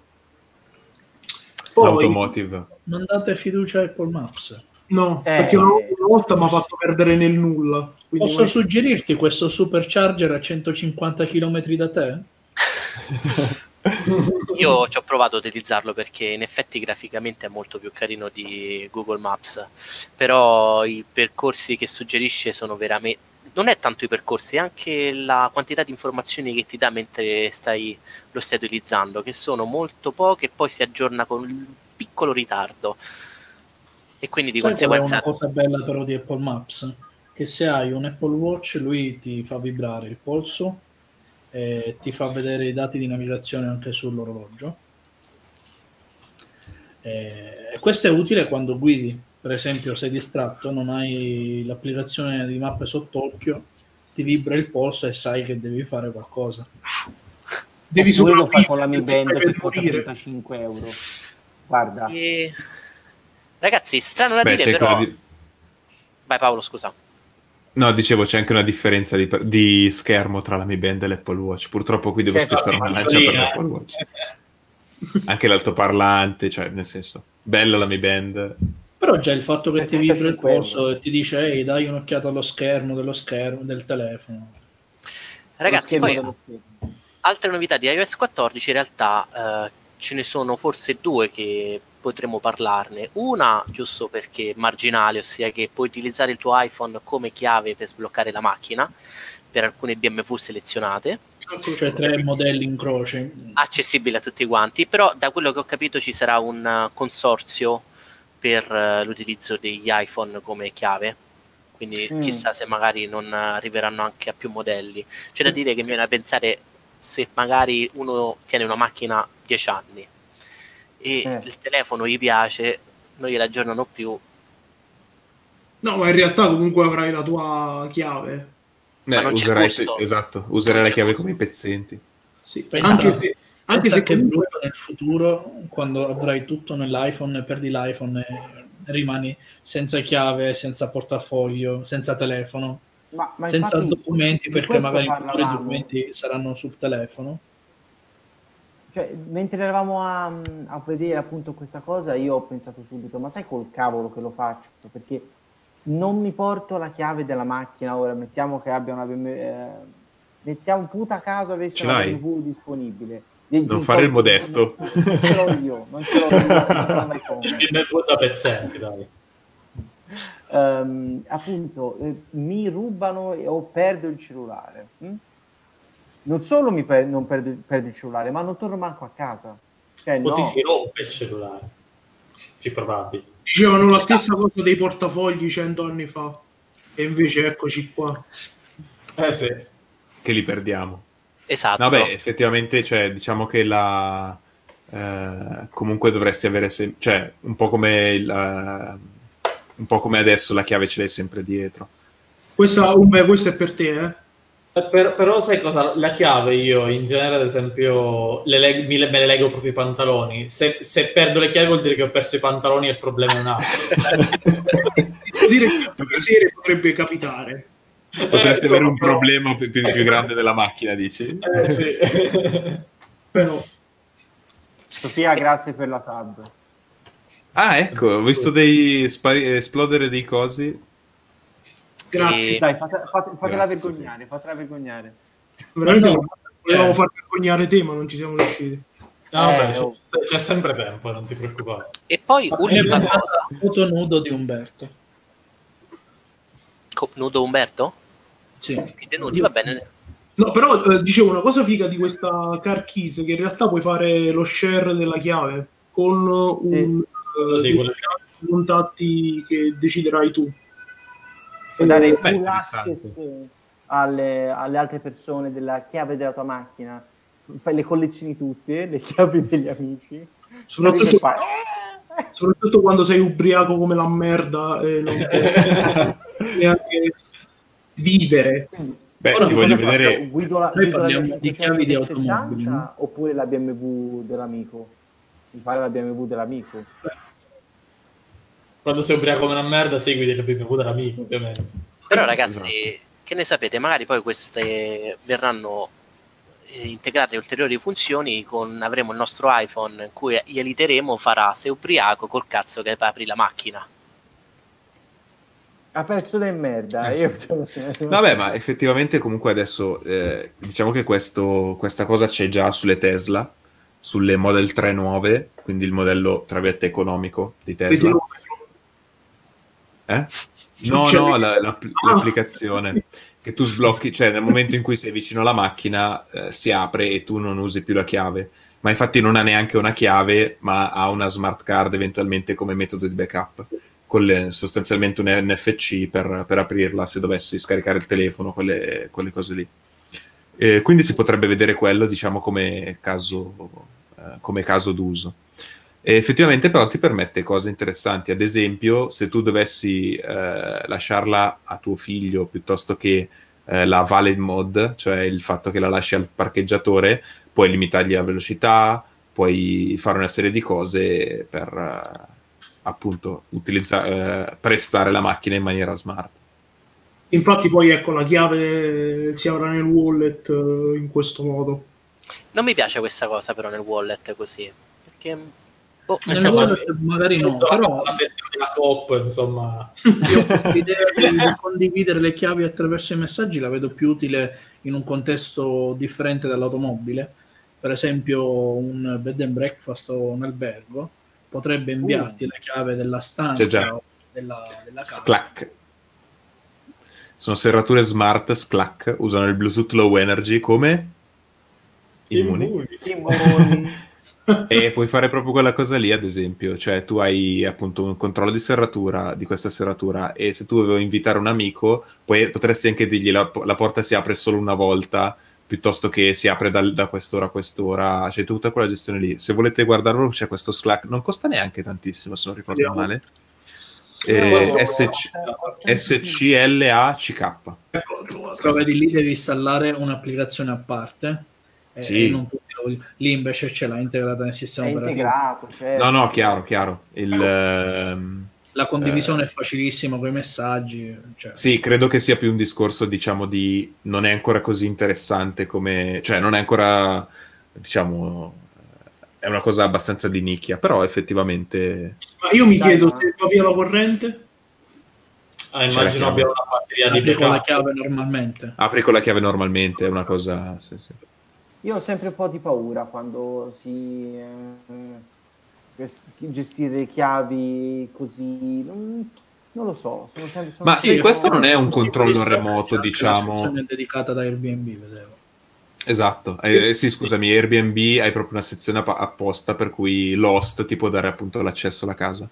Poi, L'automotive. Non date fiducia a Apple Maps. no, Eh. perché una, volta mi ha fatto perdere nel nulla. Posso suggerirti questo supercharger a 150 km da te? Io ci ho provato a utilizzarlo perché in effetti graficamente è molto più carino di Google Maps, però i percorsi che suggerisce sono veramente... Non è tanto i percorsi, è anche la quantità di informazioni che ti dà mentre stai, lo stai utilizzando, che sono molto poche e poi si aggiorna con un piccolo ritardo. E quindi di Sai qual è conseguenza... una cosa bella però di Apple Maps? Che se hai un Apple Watch lui ti fa vibrare il polso e ti fa vedere i dati di navigazione anche sull'orologio. E e questo è utile quando guidi, per esempio sei distratto, non hai l'applicazione di mappe sott'occhio, ti vibra il polso e sai che devi fare qualcosa. devi Oppure lo fai con la Mi Band stai che per costa morire. 35 euro. Guarda, E- Ragazzi, strano da Beh, dire, però... di- Vai Paolo, scusa. No, dicevo, c'è anche una differenza di, di schermo tra la Mi Band e l'Apple Watch. Purtroppo qui devo spezzare una la lancia per piccolina. l'Apple Watch. Anche l'altoparlante, cioè, nel senso, bella la Mi Band. Però già il fatto che ti vibra il 35 euro. polso e ti dice ehi dai un'occhiata allo schermo dello schermo del telefono. Ragazzi, poi altre novità di iOS 14 in realtà eh, ce ne sono forse due che potremmo parlarne. Una, giusto perché marginale, ossia che puoi utilizzare il tuo iPhone come chiave per sbloccare la macchina per alcune BMW selezionate, Cioè tre modelli in croce. accessibile a tutti quanti, però da quello che ho capito ci sarà un eh, consorzio per eh, l'utilizzo degli iPhone come chiave. Quindi Mm. chissà se magari non arriveranno anche a più modelli. C'è da dire che mi viene a pensare se magari uno tiene una macchina 10 anni e Eh. il telefono gli piace, non gliela aggiornano più. No, ma in realtà comunque avrai la tua chiave. Eh, userai, esatto, userai Non la c'è chiave come i pezzenti. Sì, Pensa- anche se, anche Pensa se che comunque nel futuro, quando avrai tutto nell'iPhone perdi l'iPhone e rimani senza chiave, senza portafoglio, senza telefono, Ma, ma senza infatti documenti perché magari i documenti saranno sul telefono. Cioè, mentre eravamo a, a vedere appunto questa cosa, io ho pensato subito, ma sai col cavolo che lo faccio? Perché non mi porto la chiave della macchina ora, mettiamo che abbia una BMW, eh, mettiamo puta caso avessi Ce una? BMW disponibile. Di- Non di- fare il modesto. Non, non ce l'ho io, non ce l'ho io, BMW da pezzenti, dai. Ehm, appunto eh, mi rubano e- o perdo il cellulare. hm? Non solo mi per- non perdo, perdo il cellulare, ma non torno manco a casa. Cioè, O no. ti si rompe il cellulare. Più probabile. dicevano la stessa cosa dei portafogli cento anni fa. E invece eccoci qua. Eh sì. Che li perdiamo. Esatto. Vabbè, effettivamente, cioè, diciamo che la... eh, comunque dovresti avere... sem- cioè, un po' come il... eh, un po' come adesso la chiave ce l'hai sempre dietro. Questa, um, beh, questo è per te, eh. Per- però sai cosa? La chiave io in genere, ad esempio, le leg- mi le- me le leggo proprio i pantaloni. Se, se perdo le chiavi vuol dire che ho perso i pantaloni e il problema è un altro. Dire che potrebbe capitare. Potresti Eh, avere un insomma, problema più, più- più grande della macchina, dici? Eh, sì. Però, Sofia, grazie per la sub. Ah, ecco, ho visto dei spari- esplodere dei cosi. Grazie. E- Dai, fate- fate- fatela Grazie, vergognare, fatela vergognare. Veramente no. volevamo Eh. far vergognare te, ma non ci siamo riusciti. No, Eh, c'è, oh. c'è sempre tempo, non ti preoccupare. E poi ultima Eh, cosa. Foto nudo di Umberto. Co- nudo Umberto? Sì. Siete nudi, va bene. No, però eh, dicevo una cosa figa di questa car keys che in realtà puoi fare lo share della chiave con un eh, Sì, dei contatti che deciderai tu. Puoi dare beh, full access alle, alle altre persone della chiave della tua macchina. Fai le collezioni tutte, le chiavi degli amici. Soprattutto, Fai- soprattutto quando sei ubriaco come la merda e non puoi neanche vivere. Beh, Ora ti voglio vedere... Guido la, Noi guido la parliamo di 570 chiavi di automobili, oppure la BMW dell'amico. Mi pare la BMW dell'amico. Quando sei ubriaco come una merda, segui delle BMW dell'amico, ovviamente. Però ragazzi, Esatto. che ne sapete? Magari poi queste verranno eh, integrare ulteriori funzioni con, avremo il nostro iPhone in cui gli eliteremo farà sei ubriaco col cazzo che apri la macchina A pezzo di merda. Eh, Io... Vabbè, ma effettivamente comunque adesso eh, diciamo che questo- questa cosa c'è già sulle Tesla, sulle Model 3 nuove, quindi il modello tra virgolette economico di Tesla. Eh? No, no, la- l'app- Ah. l'applicazione che tu sblocchi, cioè nel momento in cui sei vicino alla macchina eh, si apre e tu non usi più la chiave. Ma infatti non ha neanche una chiave, ma ha una smart card eventualmente come metodo di backup, con le- sostanzialmente un NFC per, per aprirla se dovessi scaricare il telefono, quelle, quelle cose lì. Eh, quindi si potrebbe vedere quello, diciamo, come caso, eh, come caso d'uso. E effettivamente però ti permette cose interessanti, ad esempio se tu dovessi eh, lasciarla a tuo figlio piuttosto che eh, la valid mode, cioè il fatto che la lasci al parcheggiatore, puoi limitargli la velocità, puoi fare una serie di cose per eh, appunto utilizzare, eh, prestare la macchina in maniera smart. Infatti poi ecco la chiave si avrà nel wallet eh, in questo modo. non mi piace questa cosa però nel wallet così perché nel Nel senso magari no, però la testa della COP, insomma. io questa idea di condividere le chiavi attraverso i messaggi la vedo più utile in un contesto differente dall'automobile. Per esempio, un bed and breakfast o un albergo potrebbe inviarti la chiave della stanza o della, della casa. Sclack. Sono serrature smart Sclack, usano il Bluetooth Low Energy come immuni. Timoni. E puoi fare proprio quella cosa lì, ad esempio, cioè tu hai appunto un controllo di serratura di questa serratura e se tu vuoi invitare un amico, poi potresti anche dirgli la, la porta si apre solo una volta piuttosto che si apre dal- da quest'ora a quest'ora, c'è tutta quella gestione lì. Se volete guardarlo c'è questo Slack, non costa neanche tantissimo se non ricordo Vediamo. male. Eh, Eh, SC, SCLACK. Però vedi lì devi installare un'applicazione a parte e, Sì. e non tutti lo vogliono. lì invece ce l'ha integrata nel sistema È operativo. integrato, certo. No, no, chiaro, chiaro. Il, ehm, La condivisione è facilissima con i messaggi. Cioè, Sì, credo che sia più un discorso, diciamo, di non è ancora così interessante come, cioè non è ancora, diciamo, è una cosa abbastanza di nicchia, però effettivamente Ma io mi Dai, chiedo ma- se va via la corrente. Ah, la immagino abbia una batteria di apri con la backup. chiave normalmente. apri con la chiave normalmente, è una cosa, sì, sì. Io ho sempre un po' di paura quando si eh, gest- gestire le chiavi così. Non, non lo so. Sono sempre, sono Ma Sì, questo non è un controllo remoto, anche diciamo. Una sezione dedicata da Airbnb, vedevo. Esatto, eh, sì, scusami, Airbnb hai proprio una sezione app- apposta per cui l'host ti può dare appunto l'accesso alla casa.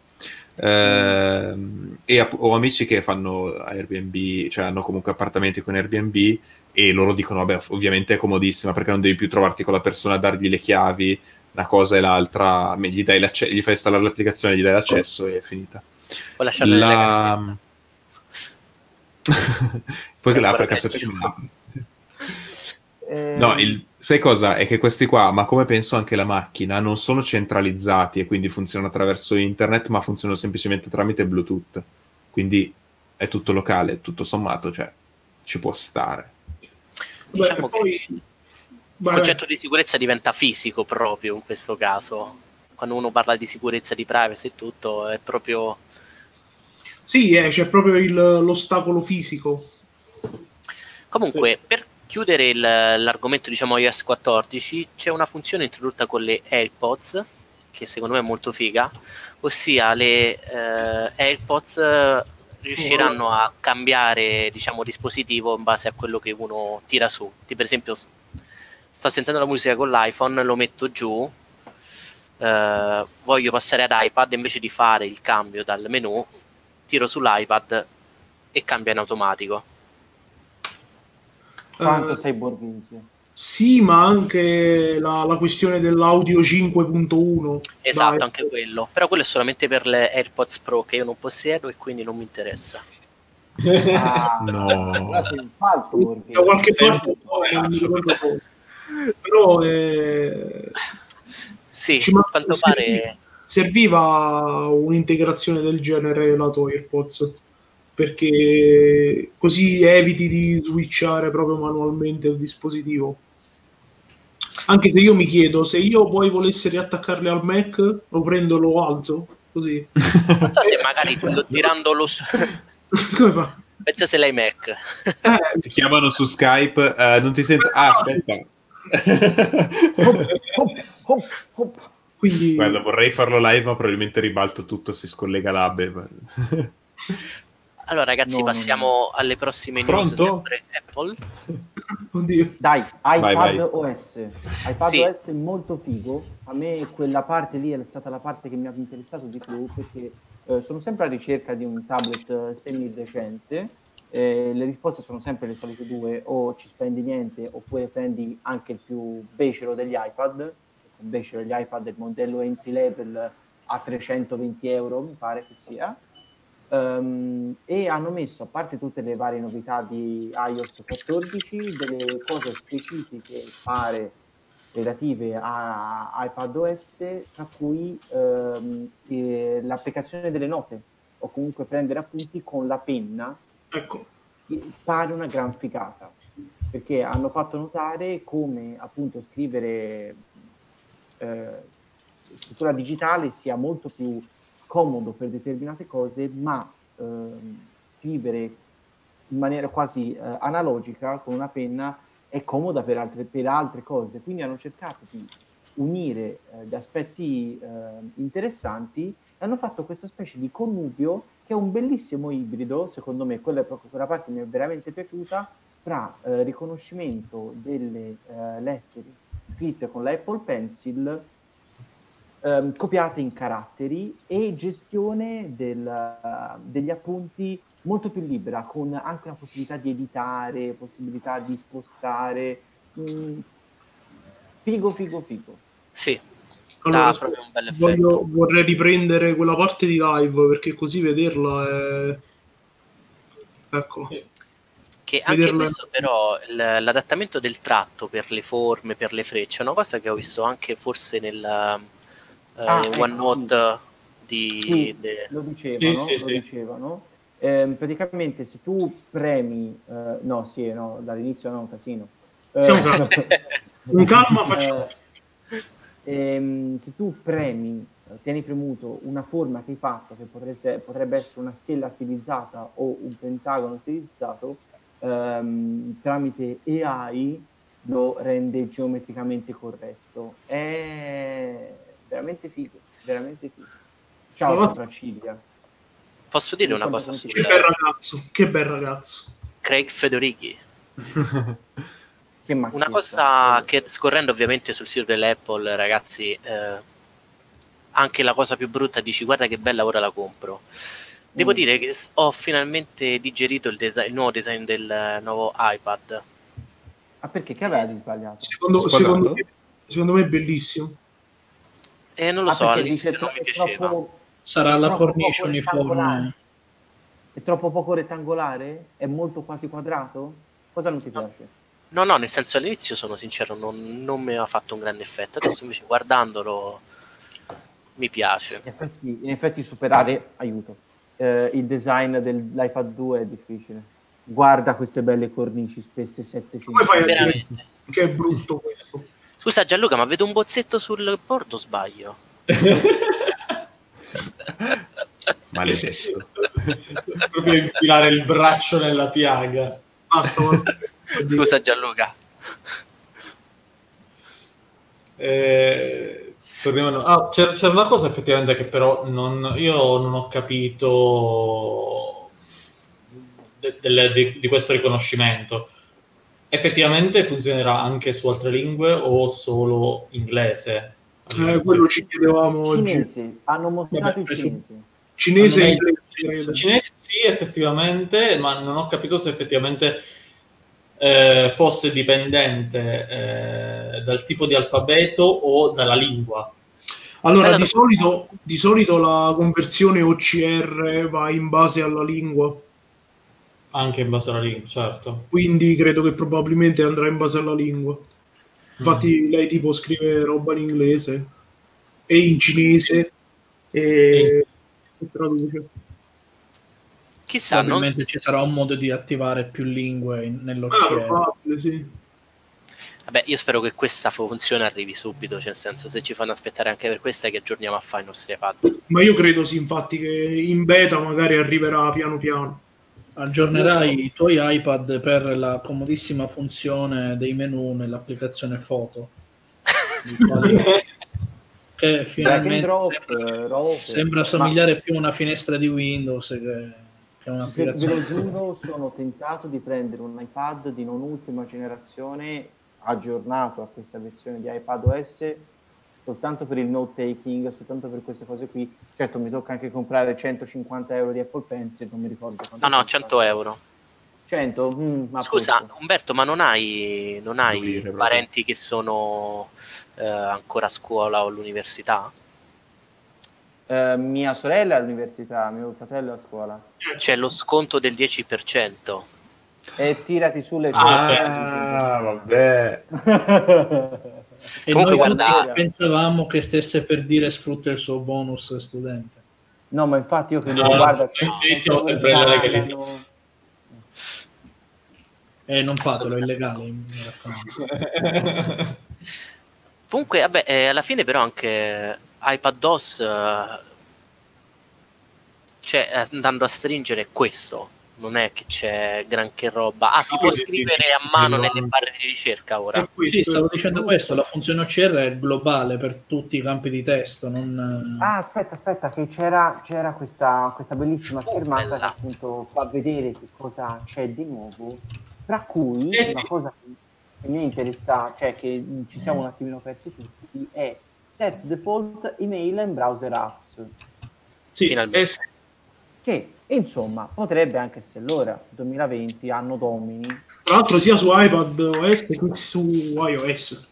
Ehm, e app- ho amici che fanno Airbnb, cioè hanno comunque appartamenti con Airbnb e loro dicono, vabbè, ovviamente è comodissima perché non devi più trovarti con la persona a dargli le chiavi, una cosa e l'altra, gli, dai gli fai installare l'applicazione, gli dai l'accesso e è finita. poi lasciarlo nella cassetta. La... Poi la ancora cassetta. Eh, No, il... sai cosa? È che questi qua, ma come penso anche la macchina, non sono centralizzati e quindi funzionano attraverso internet, ma funzionano semplicemente tramite Bluetooth. Quindi è tutto locale, tutto sommato, cioè ci può stare. Diciamo Beh, poi... Il Vai, concetto di sicurezza diventa fisico proprio in questo caso. Quando uno parla di sicurezza, di privacy e tutto, è proprio Sì, eh, c'è proprio il- l'ostacolo fisico. Comunque, per chiudere il- l'argomento, diciamo, iOS 14, c'è una funzione introdotta con le AirPods, che secondo me è molto figa, ossia le eh, AirPods riusciranno a cambiare, diciamo, dispositivo in base a quello che uno tira su. Ti, per esempio, sto sentendo la musica con l'iPhone, lo metto giù, eh, voglio passare ad iPad, invece di fare il cambio dal menu, tiro sull'iPad e cambia in automatico. Quanto Eh, sei borghese? Sì, ma anche la, la questione dell'audio 5.1. Esatto, Dai. anche quello. Però quello è solamente per le AirPods Pro che io non possiedo e quindi non mi interessa. Ah, No. falso Da borghese. qualche parte. Però eh, Sì, Ci quanto sì. pare serviva un'integrazione del genere lato AirPods perché così eviti di switchare proprio manualmente il dispositivo. Anche se io mi chiedo, se io poi volessi riattaccarli al Mac, lo prendo, lo alzo, così. Non so se magari lo- tirandolo su... Come fa? Pensa se l'hai Mac. Eh, Ti chiamano su Skype, eh, non ti sento... Ah, aspetta. Hop, hop, hop. quindi... Guarda, vorrei farlo live, ma probabilmente ribalto tutto, si scollega l'ABE. Allora ragazzi, No, no, passiamo alle prossime news. Pronto? Sempre Apple. Oddio. Dai, iPad vai. OS. iPad Sì. OS è molto figo. A me quella parte lì è stata la parte che mi ha interessato di più perché eh, sono sempre alla ricerca di un tablet eh, semi-decente. Eh, le risposte sono sempre le solite due, o ci spendi niente oppure prendi anche il più becero degli iPad. Un becero degli iPad il modello entry level a 320 euro, mi pare che sia. Ehm, e hanno messo, a parte tutte le varie novità di iOS 14, delle cose specifiche, pare, relative a iPadOS, tra cui ehm, eh, l'applicazione delle note, o comunque prendere appunti con la penna, Ecco. pare una gran figata, perché hanno fatto notare come appunto scrivere eh, scrittura digitale sia molto più comodo per determinate cose, ma ehm, scrivere in maniera quasi eh, analogica con una penna è comoda per altre, per altre cose. Quindi hanno cercato di unire eh, gli aspetti eh, interessanti e hanno fatto questa specie di connubio che è un bellissimo ibrido, secondo me, quella è proprio quella parte che mi è veramente piaciuta, tra eh, riconoscimento delle eh, lettere scritte con l'Apple Pencil ehm, copiate in caratteri e gestione del, degli appunti molto più libera, con anche una possibilità di editare, possibilità di spostare. Mm, figo, figo, figo. Sì, Allora, dà proprio un bel effetto. Voglio- vorrei riprendere quella parte di live perché così vederla è... Ecco. Che anche questo però, l- l'adattamento del tratto per le forme, per le frecce, è una cosa che ho visto anche forse nel eh, Ah, ecco, OneNote di... Sì, de- lo dicevano, Sì, sì, lo sì. dicevano. Ehm, praticamente se tu premi, eh, no, sì, no, dall'inizio no, un casino. Eh. Con calma facciamo. eh, ehm, se tu premi, eh, tieni premuto una forma che hai fatto, che potresse- potrebbe essere una stella stilizzata o un pentagono stilizzato, ehm, tramite AI lo rende geometricamente corretto. È veramente figo, veramente figo. Ciao Ma- sopracciglia. Posso dire una cosa Che bel ragazzo, che bel ragazzo. Craig macchina. Una cosa che scorrendo ovviamente sul sito dell'Apple, ragazzi, eh, anche la cosa più brutta dici guarda che bella, ora la compro. Devo Mm. dire che ho finalmente digerito il, desi- il nuovo design del eh, nuovo iPad. Ah, perché che aveva di sbagliato? Secondo, secondo me, secondo me è bellissimo. E non lo Ah, so, dice non tro- piaceva. troppo, Sarà la cornice uniforme. È troppo poco rettangolare? È molto quasi quadrato? Cosa non ti No. piace? No, no, nel senso all'inizio sono sincero, non, non mi ha fatto un grande effetto. Adesso invece guardandolo mi piace. In effetti, in effetti superare, aiuto, eh, il design dell'iPad 2 è difficile. Guarda queste belle cornici spesse 7 Come fai a dire Veramente. che è brutto questo? Scusa Gianluca, ma vedo un bozzetto sul bordo o sbaglio? Maledetto. Proprio infilare il braccio nella piaga. Scusa Gianluca. Eh, torniamo- ah, c'era, c'era una cosa effettivamente che però non, io non ho capito de- del- di, di questo riconoscimento. Effettivamente funzionerà anche su altre lingue o solo inglese? Eh, quello ci chiedevamo oggi. Cinese, hanno mostrato Vabbè, il presu- cinese. E inglese. Cinese sì, effettivamente, ma non ho capito se effettivamente eh, fosse dipendente eh, dal tipo di alfabeto o dalla lingua. Allora, di solito, di solito la conversione OCR va in base alla lingua, Anche in base alla lingua, certo. quindi credo che probabilmente andrà in base alla lingua. Infatti Mm. lei tipo scrive roba in inglese e in cinese E e, traduce. Chissà, non Probabilmente so- ci sarà un modo di attivare più lingue in- Ah, nell'OCR. probabile, sì. Vabbè, io spero che questa funzione arrivi subito, cioè nel senso se ci fanno aspettare anche per questa che aggiorniamo a fare i nostri iPad. Ma io credo sì, infatti, che in beta magari arriverà piano piano. Aggiornerai i tuoi iPad per la comodissima funzione dei menu nell'applicazione foto. che finalmente drop, sembra, eh, rope. sembra somigliare più a una finestra di Windows che, che a Ve, ve lo un'applicazione. giuro, sono tentato di prendere un iPad di non ultima generazione aggiornato a questa versione di iPad OS soltanto per il note taking, soltanto per queste cose qui. Certo, mi tocca anche comprare 150 euro di Apple Pencil, non mi ricordo quanto. No, no, costa. 100 euro. 100? Mm, Scusa, poco. Umberto, ma non hai, non hai dire, proprio. parenti che sono eh, ancora a scuola o all'università? Eh, mia sorella è all'università, mio fratello è a scuola. C'è lo sconto del 10%. E tirati sulle Ah, vabbè. E Comunque, noi guarda- pensavamo che stesse per dire sfrutta il suo bonus studente. No, ma infatti io credo, No, guarda, no, noi siamo sempre che nella legalità. pagano- E non fatelo, è illegale. Comunque, vabbè, eh, alla fine però anche iPadOS, eh, cioè eh, andando a stringere questo, non è che c'è granché roba. Ah, si No, può scrivere a mano nelle barre di ricerca ora. Sì, stavo dicendo questo, la funzione OCR è globale per tutti i campi di testo, non... Ah, aspetta, aspetta, che c'era, c'era questa, questa bellissima schermata bella. che appunto fa vedere che cosa c'è di nuovo, tra cui Eh sì. una cosa che mi interessa, cioè che ci siamo un attimino persi tutti, è set default email and browser apps, sì, Finalmente. Eh sì. Insomma potrebbe anche essere l'ora, 2020, anno domini, Tra l'altro sia su iPad OS che su iOS.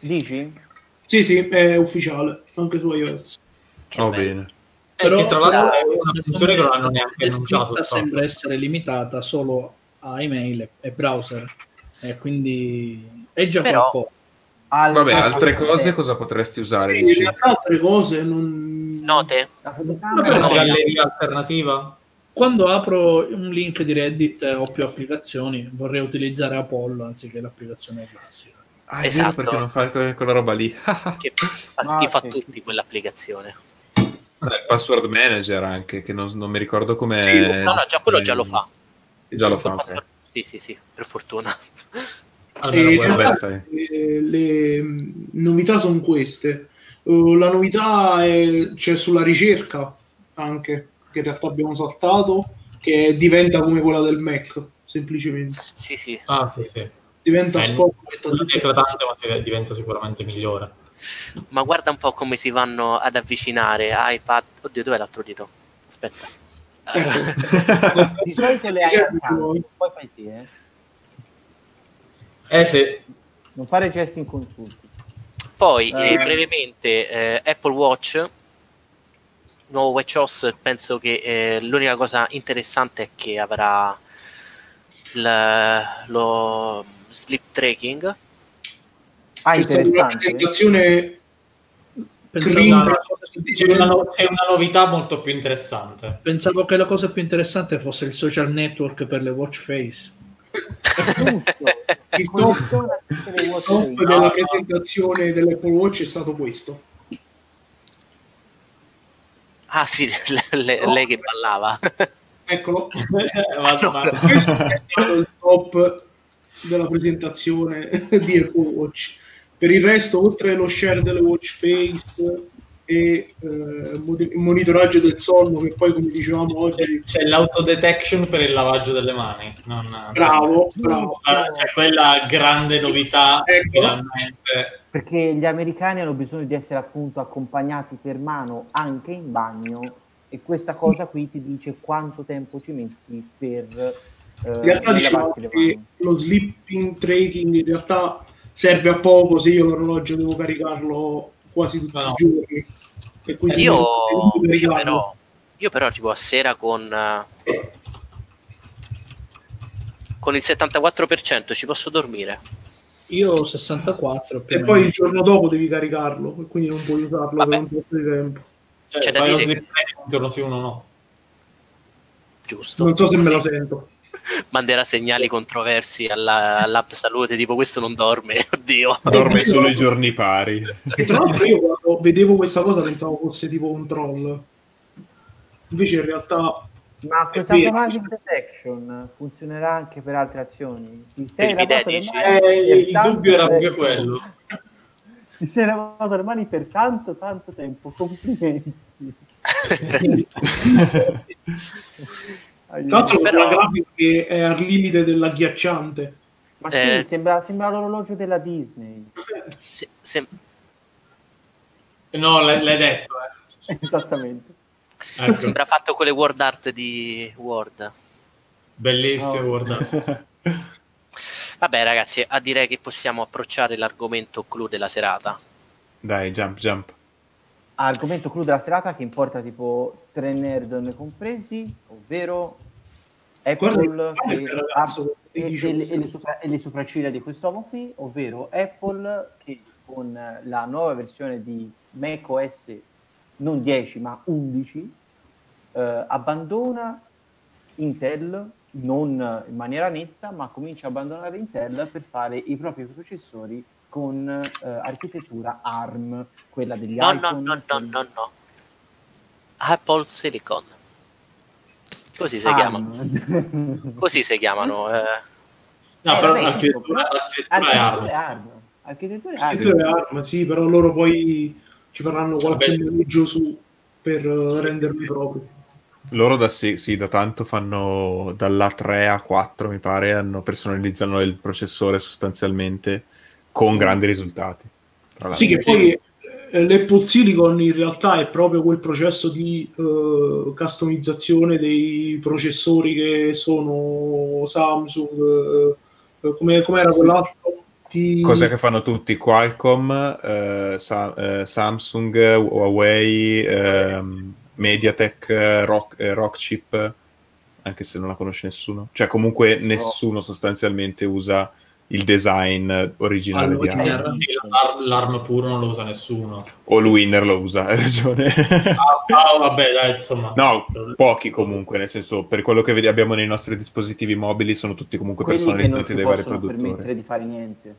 dici? Sì, sì, è ufficiale, anche su iOS. Va bello. bene. Eh, che tra l'altro è una funzione che non hanno neanche la annunciato. sembra essere limitata solo a email e browser, e quindi è già Però- qualcosa. Al- Vabbè, al- altre cose cosa potresti usare? Realtà altre cose non... Note? La Una sì. galleria alternativa? Quando apro un link di Reddit e ho più applicazioni, vorrei utilizzare Apollo anziché l'applicazione classica. Ah, Esatto. perché non fai que- quella roba lì. Che fa Ah, schifo a tutti quell'applicazione. Password manager anche, che non, non mi ricordo come... Sì, No, no, già quello già lo fa. Già lo fa, password- Sì, sì, sì, per fortuna. Quello. vabbè, realtà, sai. eh, le mh, novità sono queste. Uh, la novità è- c'è sulla ricerca anche, che in realtà abbiamo saltato, che diventa come quella del Mac, semplicemente. Sì, sì. Ah, sì, sì. Diventa Eh, spot. Non è eclatante, ma si- diventa sicuramente migliore. Ma guarda un po' come si vanno ad avvicinare iPad. Oddio, dov'è l'altro dito? Aspetta. Ecco. di solito le hai accanto, poi fai te, eh. Eh sì, non fare gesti inconsulti. Poi, Eh. eh, brevemente, eh, Apple Watch, nuovo WatchOS, penso che eh, l'unica cosa interessante è che avrà il- lo sleep tracking. Ah, interessante. presentazione Pensavo, no, c'è, una, c'è una novità molto più interessante. pensavo che la cosa più interessante fosse il social network per le watch face. Il le il watch top della presentazione dell'Apple Watch è stato questo. Ah sì, le- le- lei che ballava. Eccolo. Ma- ma- questo è stato il top della presentazione di Apple Watch. Per il resto, oltre allo share delle watch face e eh, il monitoraggio del sonno, che poi, come dicevamo oggi, c'è l'autodetection per il lavaggio delle mani. Non, bravo, bravo. C'è quella grande novità, Ecco. finalmente. Perché gli americani hanno bisogno di essere appunto accompagnati per mano anche in bagno. E questa cosa qui ti dice quanto tempo ci metti per eh, In realtà diciamo che lo sleeping tracking in realtà serve a poco se io l'orologio devo caricarlo quasi tutti No, i giorni. E quindi Io, io però, io però tipo a sera con, con il 74% ci posso dormire. Io 64 più E o poi il giorno dopo devi caricarlo, e quindi non puoi usarlo Vabbè. per un po' di tempo. Cioè, C'è fai lo sleep training un giorno sì, uno no. Giusto. Non so se me la Sì. sento. manderà segnali controversi alla- all'app salute, tipo questo non dorme, oddio. Dorme solo i giorni pari. E tra l'altro io quando vedevo questa cosa pensavo fosse tipo un troll. Invece in realtà Ma È questa vero. automatic detection funzionerà anche per altre azioni? Ti sei Per i lavato le bidet, mani Eh, per il tanto dubbio era proprio quello. Ti sei lavato le mani per tanto, tanto tempo. Complimenti. tra l'altro Però- la grafica che è al limite dell'agghiacciante. Ma sì, Eh. sembra, sembra l'orologio della Disney. Se- se- No, l'hai, l'hai detto. eh. Esattamente. Ecco, sembra fatto con le word art di Word. bellissimo, No. guarda. Vabbè, ragazzi, a direi che possiamo approcciare l'argomento clou della serata. Dai, jump, jump. Argomento clou della serata che importa tipo tre nerd ne compresi, ovvero Apple Guarda, che ragazzo e, e le- e le cose. sopra- e le sopracciglia di quest'uomo qui, ovvero Apple che con la nuova versione di macOS non 10 ma 11 eh, abbandona Intel non in maniera netta ma comincia a abbandonare Intel per fare i propri processori con eh, architettura ARM quella degli No, no, iPhone no, no, con- no, no. Apple Silicon. Così si ARM. chiamano. Così si chiamano. eh. No, Eh, però vabbè, l'architettura, l'architettura è ARM. ARM architetture Sì, ARM tu hai arma, sì, però loro poi ci faranno qualche Vabbè. maneggio su per eh, renderli propri. Loro da, sì, sì, da tanto fanno dalla 3 a 4, mi pare, hanno personalizzano il processore sostanzialmente con grandi risultati. Sì, che poi eh, l'Apple Silicon in realtà è proprio quel processo di eh, customizzazione dei processori che sono Samsung, eh, eh, come com'era quell'altro? Ti- Cos'è che fanno tutti? Qualcomm, eh, Sa- eh, Samsung, Huawei, ehm, Mediatek, eh, Rock, eh, Rockchip, anche se non la conosce nessuno. Cioè comunque nessuno sostanzialmente usa il design originale di Allora, ARM. Sì, l'ARM, l'ARM puro non lo usa nessuno. O il Winner lo usa, hai ragione. Ah, vabbè, dai, insomma. No, pochi comunque, nel senso, per quello che vedi- abbiamo nei nostri dispositivi mobili sono tutti comunque quelli non personalizzati si dai vari possono produttori. permettere di fare niente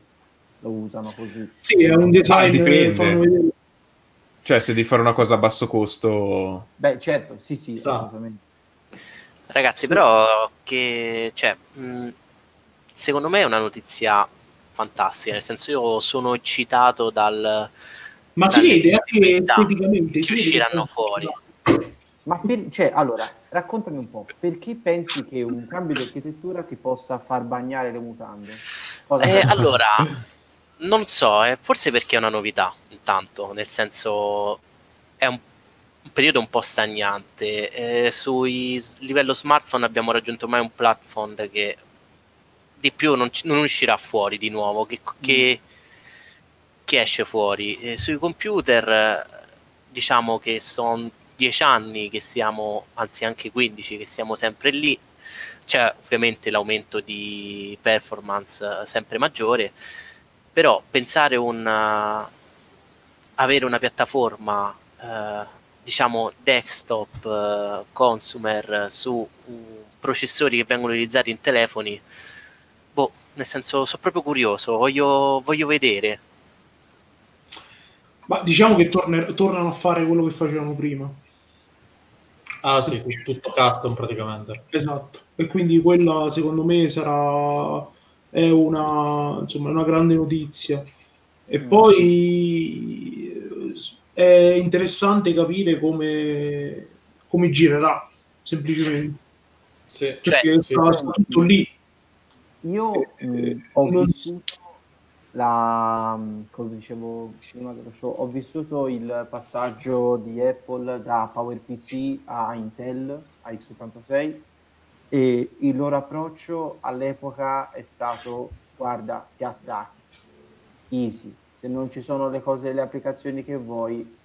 lo usano così Sì, è un design Ah, che dipende. Cioè, se devi fare una cosa a basso costo, beh certo sì sì Sa. assolutamente Ragazzi, però che cioè, mh, secondo me è una notizia fantastica, nel senso io sono eccitato dal Ma si vede anche esteticamente. che usciranno fuori. ma per, cioè allora raccontami un po' perché pensi che un cambio di architettura ti possa far bagnare le mutande Eh, allora, non so, eh, forse perché è una novità, intanto, nel senso è un, un periodo un po' stagnante. Eh, sui livello smartphone abbiamo raggiunto ormai un platform che di più non, non uscirà fuori di nuovo, che, che- che esce fuori. Eh, sui computer, diciamo che sono dieci anni che stiamo, anzi anche 15, che siamo sempre lì c'è ovviamente l'aumento di performance eh, sempre maggiore, però pensare un eh, avere una piattaforma eh, diciamo desktop eh, consumer eh, su uh, processori che vengono utilizzati in telefoni, boh, nel senso sono proprio curioso, voglio, voglio vedere. Ma diciamo che torner- tornano a fare quello che facevano prima. Ah, sì, tutto custom praticamente. Esatto. E quindi quella secondo me sarà è una, insomma, una grande notizia. E Mm. poi eh, è interessante capire come, come girerà, semplicemente. Sì. Cioè, Perché sì, sta, sì. sta tutto lì. Io Eh, mh, ho non- vissuto la, mh, come dicevo prima dello show, ho vissuto il passaggio di Apple da PowerPC a Intel, a x86 e il loro approccio all'epoca è stato guarda, ti attacchi, easy, se non ci sono le cose, le applicazioni che vuoi,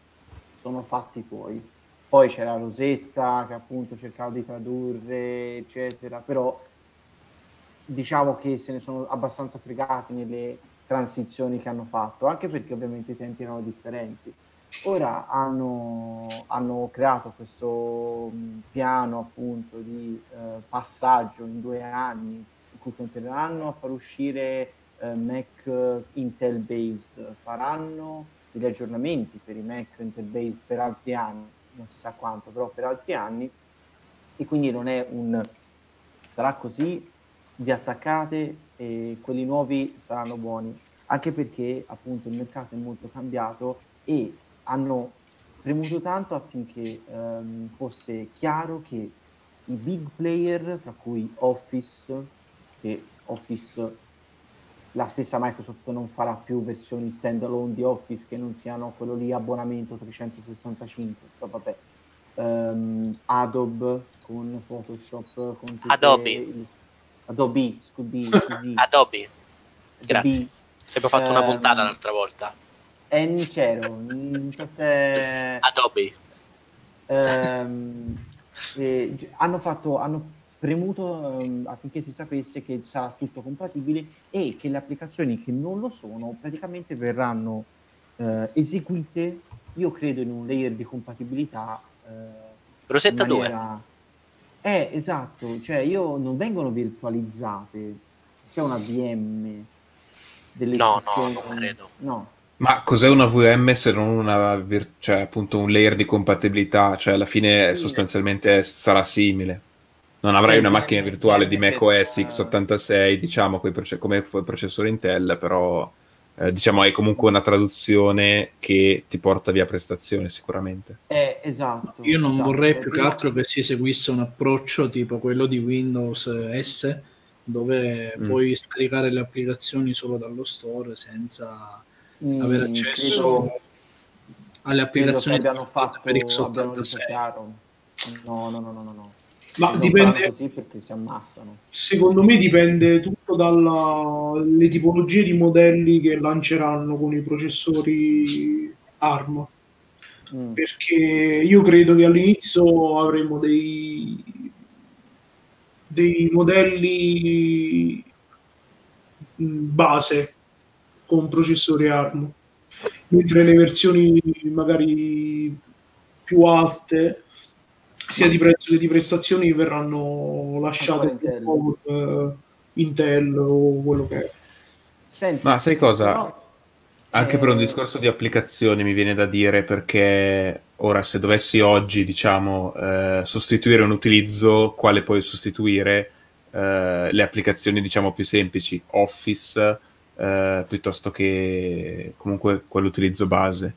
sono fatti tuoi. Poi c'era Rosetta che appunto cercava di tradurre, eccetera, però diciamo che se ne sono abbastanza fregati nelle transizioni che hanno fatto, anche perché ovviamente i tempi erano differenti. Ora hanno, hanno creato questo mh, piano appunto di eh, passaggio in due anni in cui continueranno a far uscire eh, Mac Intel based, faranno degli aggiornamenti per i Mac Intel based per altri anni, non si sa quanto, però per altri anni. E quindi non è un sarà così, vi attaccate e quelli nuovi saranno buoni, anche perché appunto il mercato è molto cambiato e hanno premuto tanto affinché ehm, fosse chiaro che i big player, fra cui Office, che Office la stessa Microsoft non farà più versioni standalone di Office che non siano quello lì abbonamento 365, però vabbè. Ehm, Adobe con Photoshop, con Adobe. il- Adobe, scusi, scusi. Adobe, grazie. Adobe. Abbiamo fatto una Ehm, puntata l'altra volta. E non c'ero, non so se... Adobe. ehm, eh, hanno, fatto, hanno premuto ehm, affinché si sapesse che sarà tutto compatibile e che le applicazioni che non lo sono praticamente verranno eh, eseguite, io credo, in un layer di compatibilità. eh, Rosetta in 2. maniera- Eh, esatto, cioè io non vengono virtualizzate, c'è una VM delle No, no, non credo. No, Ma cos'è una VM se non una cioè, appunto un layer di compatibilità? Cioè, alla fine Sì. sostanzialmente sarà simile. Non avrai Sì, una macchina virtuale di sì, macOS sì. x86, diciamo, come il processore Intel, però eh, diciamo è comunque una traduzione che ti porta via prestazione sicuramente. eh, esatto. Io non esatto. vorrei più che altro che si eseguisse un approccio tipo quello di Windows S, dove Mm. puoi scaricare le applicazioni solo dallo store senza Mm, avere accesso credo- alle credo che applicazioni abbiano fatto per abbiano reso x86. chiaro. No, no, no, no, no, no. Ma non dipende, così perché si ammazzano. secondo me dipende tutto dalle tipologie di modelli che lanceranno con i processori ARM. Mm. perché io credo che all'inizio avremo dei, dei modelli mh, base con processori ARM, mentre le versioni magari più alte, sia di prezzo che di prestazioni, verranno lasciate con eh, Intel o quello che è. Senti, Ma sai cosa? però- Anche per un Eh, discorso di applicazioni mi viene da dire perché ora se dovessi oggi, diciamo, eh, sostituire un utilizzo, quale puoi sostituire? Eh, le applicazioni, diciamo, più semplici, Office, eh, piuttosto che comunque quell'utilizzo base.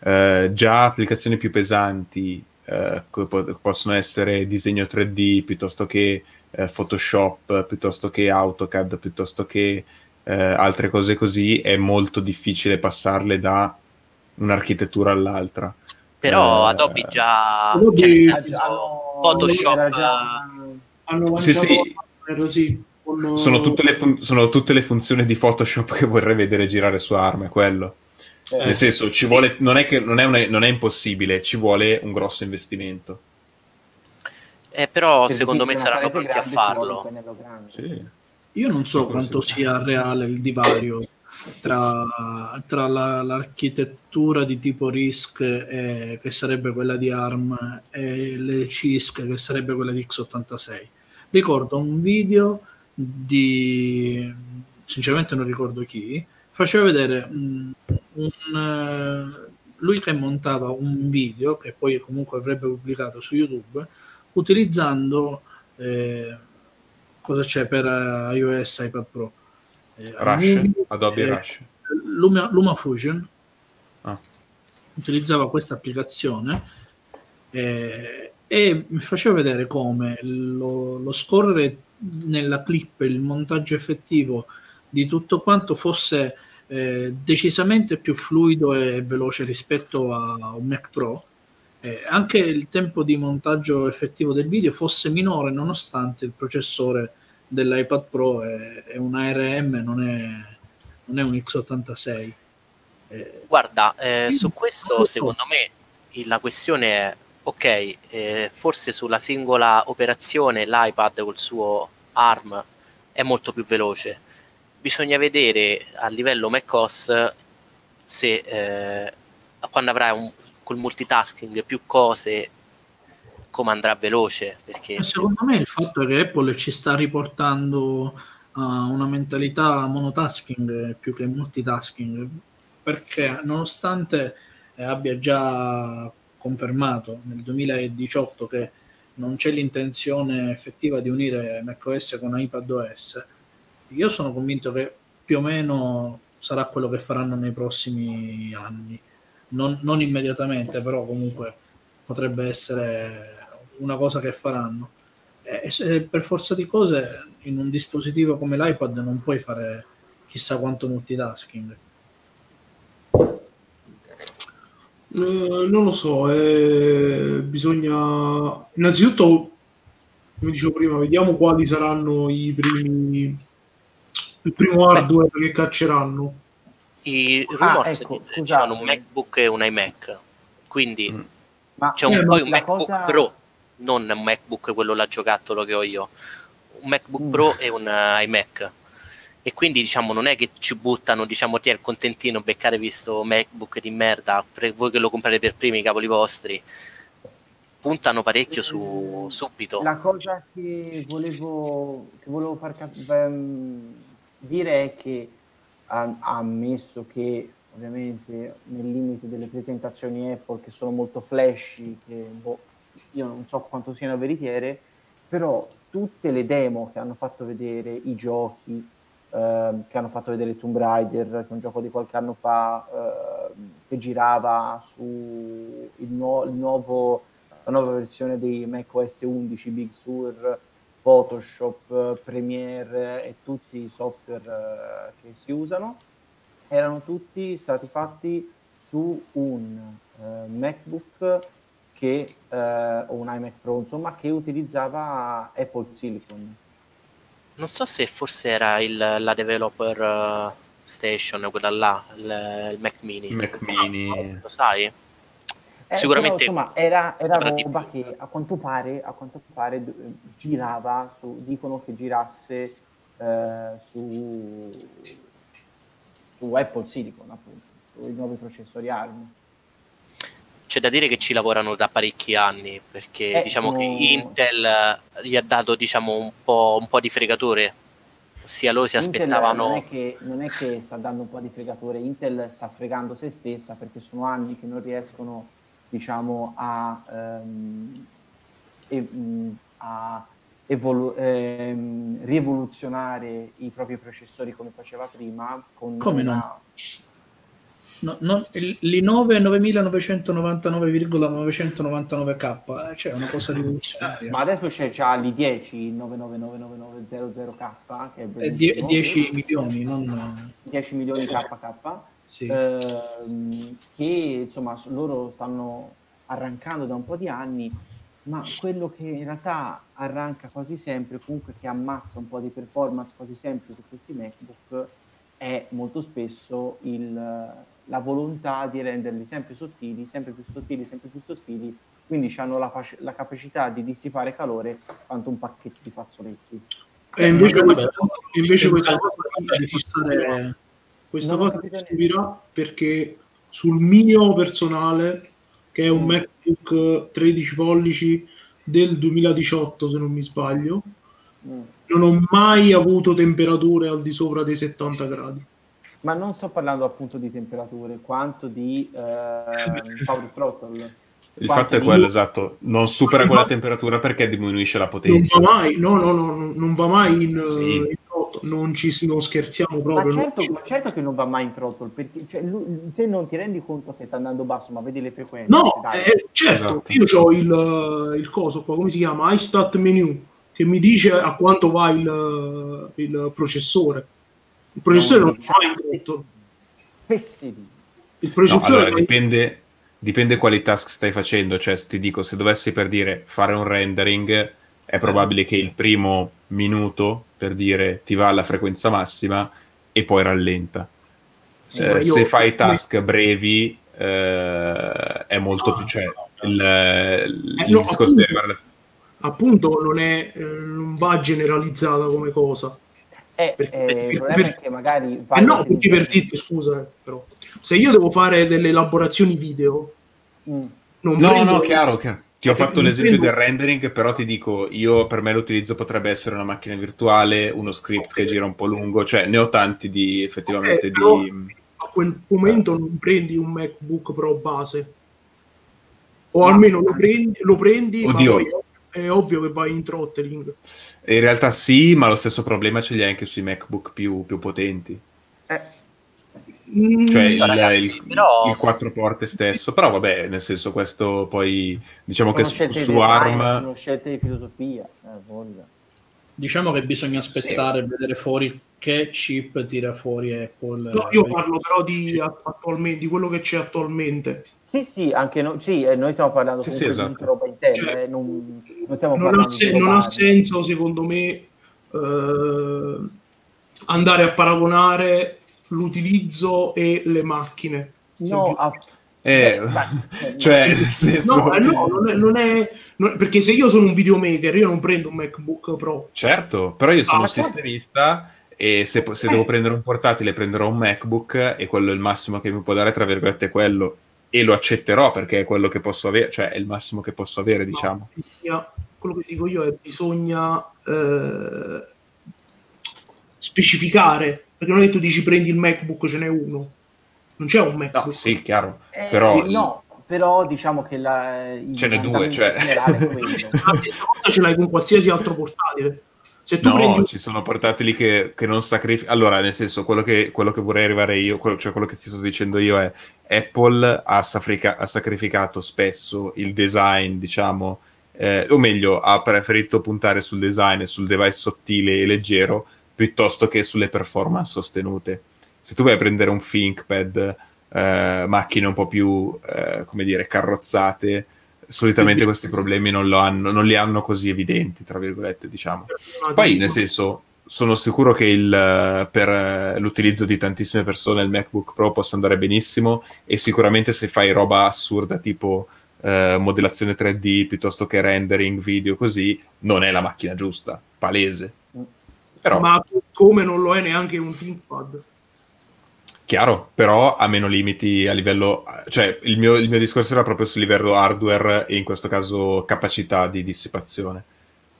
Eh, già applicazioni più pesanti, eh, co- po- possono essere disegno 3D, piuttosto che eh, Photoshop, piuttosto che AutoCAD, piuttosto che eh, altre cose così, è molto difficile passarle da un'architettura all'altra. Però Eh, Adobe già... Adobe- cioè, Photoshop... era già- Hanno Sì, sì. Arm, sì, con- Sono tutte, le fun- sono tutte le funzioni di Photoshop che vorrei vedere girare su ARM, è quello. eh, Nel senso, ci vuole, non, è che, non, è una- non è impossibile, ci vuole un grosso investimento. Eh, però per secondo me saranno pronti a farlo. grande. Io non so quanto sì. sia reale il divario tra, tra la- l'architettura di tipo RISC, eh, che sarebbe quella di ARM, e le CISC, che sarebbe quella di x86. Ricordo un video di, sinceramente non ricordo chi, faceva vedere mm, un, eh, lui che montava un video, che poi comunque avrebbe pubblicato su YouTube, utilizzando... eh, cosa c'è per eh, iOS iPad Pro? Eh, Rush, iMovie, Adobe eh, Rush. Luma, LumaFusion Ah. utilizzava questa applicazione eh, e mi faceva vedere come lo, lo scorrere nella clip, il montaggio effettivo di tutto quanto fosse eh, decisamente più fluido e veloce rispetto a un Mac Pro. Eh, anche il tempo di montaggio effettivo del video fosse minore nonostante il processore dell'iPad Pro è, è un ARM, non è, non è un x86. Eh, Guarda, eh, su questo secondo me la questione è, ok, eh, forse sulla singola operazione l'iPad col suo ARM è molto più veloce. Bisogna vedere a livello macOS se eh, quando avrai un, col multitasking più cose, come andrà veloce. Perché Secondo me il fatto è che Apple ci sta riportando a una mentalità monotasking più che multitasking, perché nonostante eh, abbia già confermato nel 2018 che non c'è l'intenzione effettiva di unire macOS con iPadOS, io sono convinto che più o meno sarà quello che faranno nei prossimi anni. Non, non immediatamente, però comunque potrebbe essere una cosa che faranno. E se per forza di cose in un dispositivo come l'iPad non puoi fare chissà quanto multitasking. Eh, non lo so, eh, bisogna innanzitutto, come dicevo prima, vediamo quali saranno i primi il primo hardware che cacceranno. I Ah, rumors ecco, dicono scusate. un MacBook e un iMac, quindi Mm. Ma c'è un, Eh, poi un la MacBook cosa- Pro, non un MacBook quello là giocattolo che ho io, un MacBook Mm. Pro e un eh, iMac. E quindi diciamo non è che ci buttano, diciamo ti è il contentino, beccatevi sto MacBook di merda, per voi che lo comprate per primi, i cavoli vostri. Puntano parecchio su subito. La cosa che volevo, che volevo far cap- ehm, dire è che ammesso che ovviamente nel limite delle presentazioni Apple che sono molto flashy, che boh, io non so quanto siano veritiere, però tutte le demo che hanno fatto vedere, i giochi ehm, che hanno fatto vedere Tomb Raider, che è un gioco di qualche anno fa ehm, che girava su il nuovo la nuova versione di macOS 11, Big Sur, Photoshop, eh, Premiere e tutti i software eh, che si usano, erano tutti stati fatti su un eh, MacBook che, eh, o un iMac Pro, insomma, che utilizzava Apple Silicon. Non so se forse era il, la developer eh, station, quella là, il, il Mac Mini. Mac Mini. Lo sai? Eh, Sicuramente- però, insomma, era, era di roba più. che a quanto pare, a quanto pare girava, su, dicono che girasse eh, su, su Apple Silicon, appunto, sui nuovi processori ARM. C'è da dire che ci lavorano da parecchi anni perché Eh, diciamo sono- che Intel eh, gli ha dato diciamo, un, po', un po' di fregatore. Ossia loro si Intel aspettavano... Non è, che, non è che sta dando un po' di fregatore, Intel sta fregando se stessa perché sono anni che non riescono, diciamo, a, ehm, mh, a evolu- ehm, rievoluzionare i propri processori come faceva prima. Con Come una- No, no, il- l'i9 9999,999k, eh, cioè una cosa rivoluzionaria. Ma adesso c'è già l'i10, il 9999900K, che è È die- bellissimo. 10 milioni, non... 10 milioni KK. Sì. ehm, che insomma loro stanno arrancando da un po' di anni, ma quello che in realtà arranca quasi sempre, comunque che ammazza un po' di performance quasi sempre su questi MacBook, è molto spesso il, la volontà di renderli sempre sottili, sempre più sottili, sempre più sottili, quindi hanno la, fac- la capacità di dissipare calore quanto un pacchetto di fazzoletti. E invece, questa, invece questa cosa di passare... Questa Non cosa mi stupirà perché sul mio personale, che è un Mm. MacBook 13 pollici del 2018, se non mi sbaglio, Mm. non ho mai avuto temperature al di sopra dei 70 gradi. Ma non sto parlando appunto di temperature, quanto di ehm, power throttle. Il fatto è di- quello, esatto. Non supera quella temperatura perché diminuisce la Non potenza. va mai, no, no, no, no, non va mai in, Sì. in trotto, non ci non scherziamo Ma proprio. non certo, ci- ma certo che non va mai in throttle, perché cioè, lui- te non ti rendi conto che sta andando basso, ma vedi le frequenze. No, dai. eh, certo, Esatto. io ho il, il coso qua, come si chiama? iStat menu, che mi dice a quanto va il, il processore. Il processore non, diciamo, va in trotto. Pessimi. Il No, processore allora va in- dipende, dipende quali task stai facendo. Cioè, se ti dico, se dovessi per dire fare un rendering, è probabile che il primo minuto, per dire, ti va alla frequenza massima e poi rallenta. Sì, Eh, se fai task brevi, eh, è molto più... Cioè, il, il Eh, no, discorso di appunto. arrivare alla- appunto non, è, eh, non va generalizzata come cosa. Eh, Per- eh, per- il problema per- è che magari... Eh no, perché per dirti, scusa, però, se io devo fare delle elaborazioni video, Mm. non No, prendo- no, chiaro, chiaro. Ti ho Eh, fatto l'esempio prendo- del rendering, però ti dico, io per me l'utilizzo potrebbe essere una macchina virtuale, uno script che gira un po' lungo, cioè ne ho tanti di effettivamente però- di... a quel momento non prendi un MacBook Pro base. O Ma- almeno lo prendi, lo prendi ma Oddio. È ovvio che vai in throttling. In realtà sì, ma lo stesso problema ce li hai anche sui MacBook più, più potenti. Eh, Mm, Cioè So, il, ragazzi, il- però- il quattro porte stesso, però vabbè, nel senso questo poi diciamo che su, su design, ARM... sono scelte di filosofia. Eh. Diciamo che bisogna aspettare e vedere fuori che chip tira fuori Apple. no, io Eh, parlo però di, attualmente, di quello che c'è attualmente. Sì, sì, anche no- sì, eh, noi stiamo parlando Sì, sì, di esatto. tutta roba interna, Cioè, eh, non, non stiamo Non ha, parlando se- di non ha senso, secondo me, eh, andare a paragonare l'utilizzo e le macchine. No, ah, Eh, ma- cioè, senso... No, eh, no, non è, non è- non- perché se io sono un videomaker, io non prendo un MacBook Pro. Certo, però io sono Ah, un certo. sistemista e se, se Eh. devo prendere un portatile prenderò un MacBook e quello è il massimo che mi può dare, tra virgolette, quello. E lo accetterò perché è quello che posso avere, cioè è il massimo che posso avere, diciamo. No, bisogna- quello che dico io è bisogna eh, specificare, perché non è che tu dici prendi il MacBook, ce n'è uno. Non c'è un MacBook. No, sì, chiaro. Eh, Però no, però diciamo che la, Ce n'è due, cioè. La stessa cosa ce l'hai con qualsiasi altro portatile. Prendi No, un- ci sono portatili che, che non sacrificano. Allora, nel senso, quello che, quello che vorrei arrivare io, quello- cioè quello che ti sto dicendo io è Apple ha, sacrica- ha sacrificato spesso il design, diciamo, eh, o meglio, ha preferito puntare sul design e sul device sottile e leggero piuttosto che sulle performance sostenute. Se tu vai a prendere un ThinkPad, eh, macchine un po' più, eh, come dire, carrozzate, solitamente questi problemi non, lo hanno, non li hanno così evidenti, tra virgolette, diciamo. Poi, nel senso, sono sicuro che il, per l'utilizzo di tantissime persone il MacBook Pro possa andare benissimo e sicuramente se fai roba assurda tipo eh, modellazione 3D piuttosto che rendering video così, non è la macchina giusta, palese. Però, Ma come non lo è neanche un ThinkPad. Chiaro, però ha meno limiti a livello... Cioè, il mio, il mio discorso era proprio sul livello hardware e in questo caso capacità di dissipazione.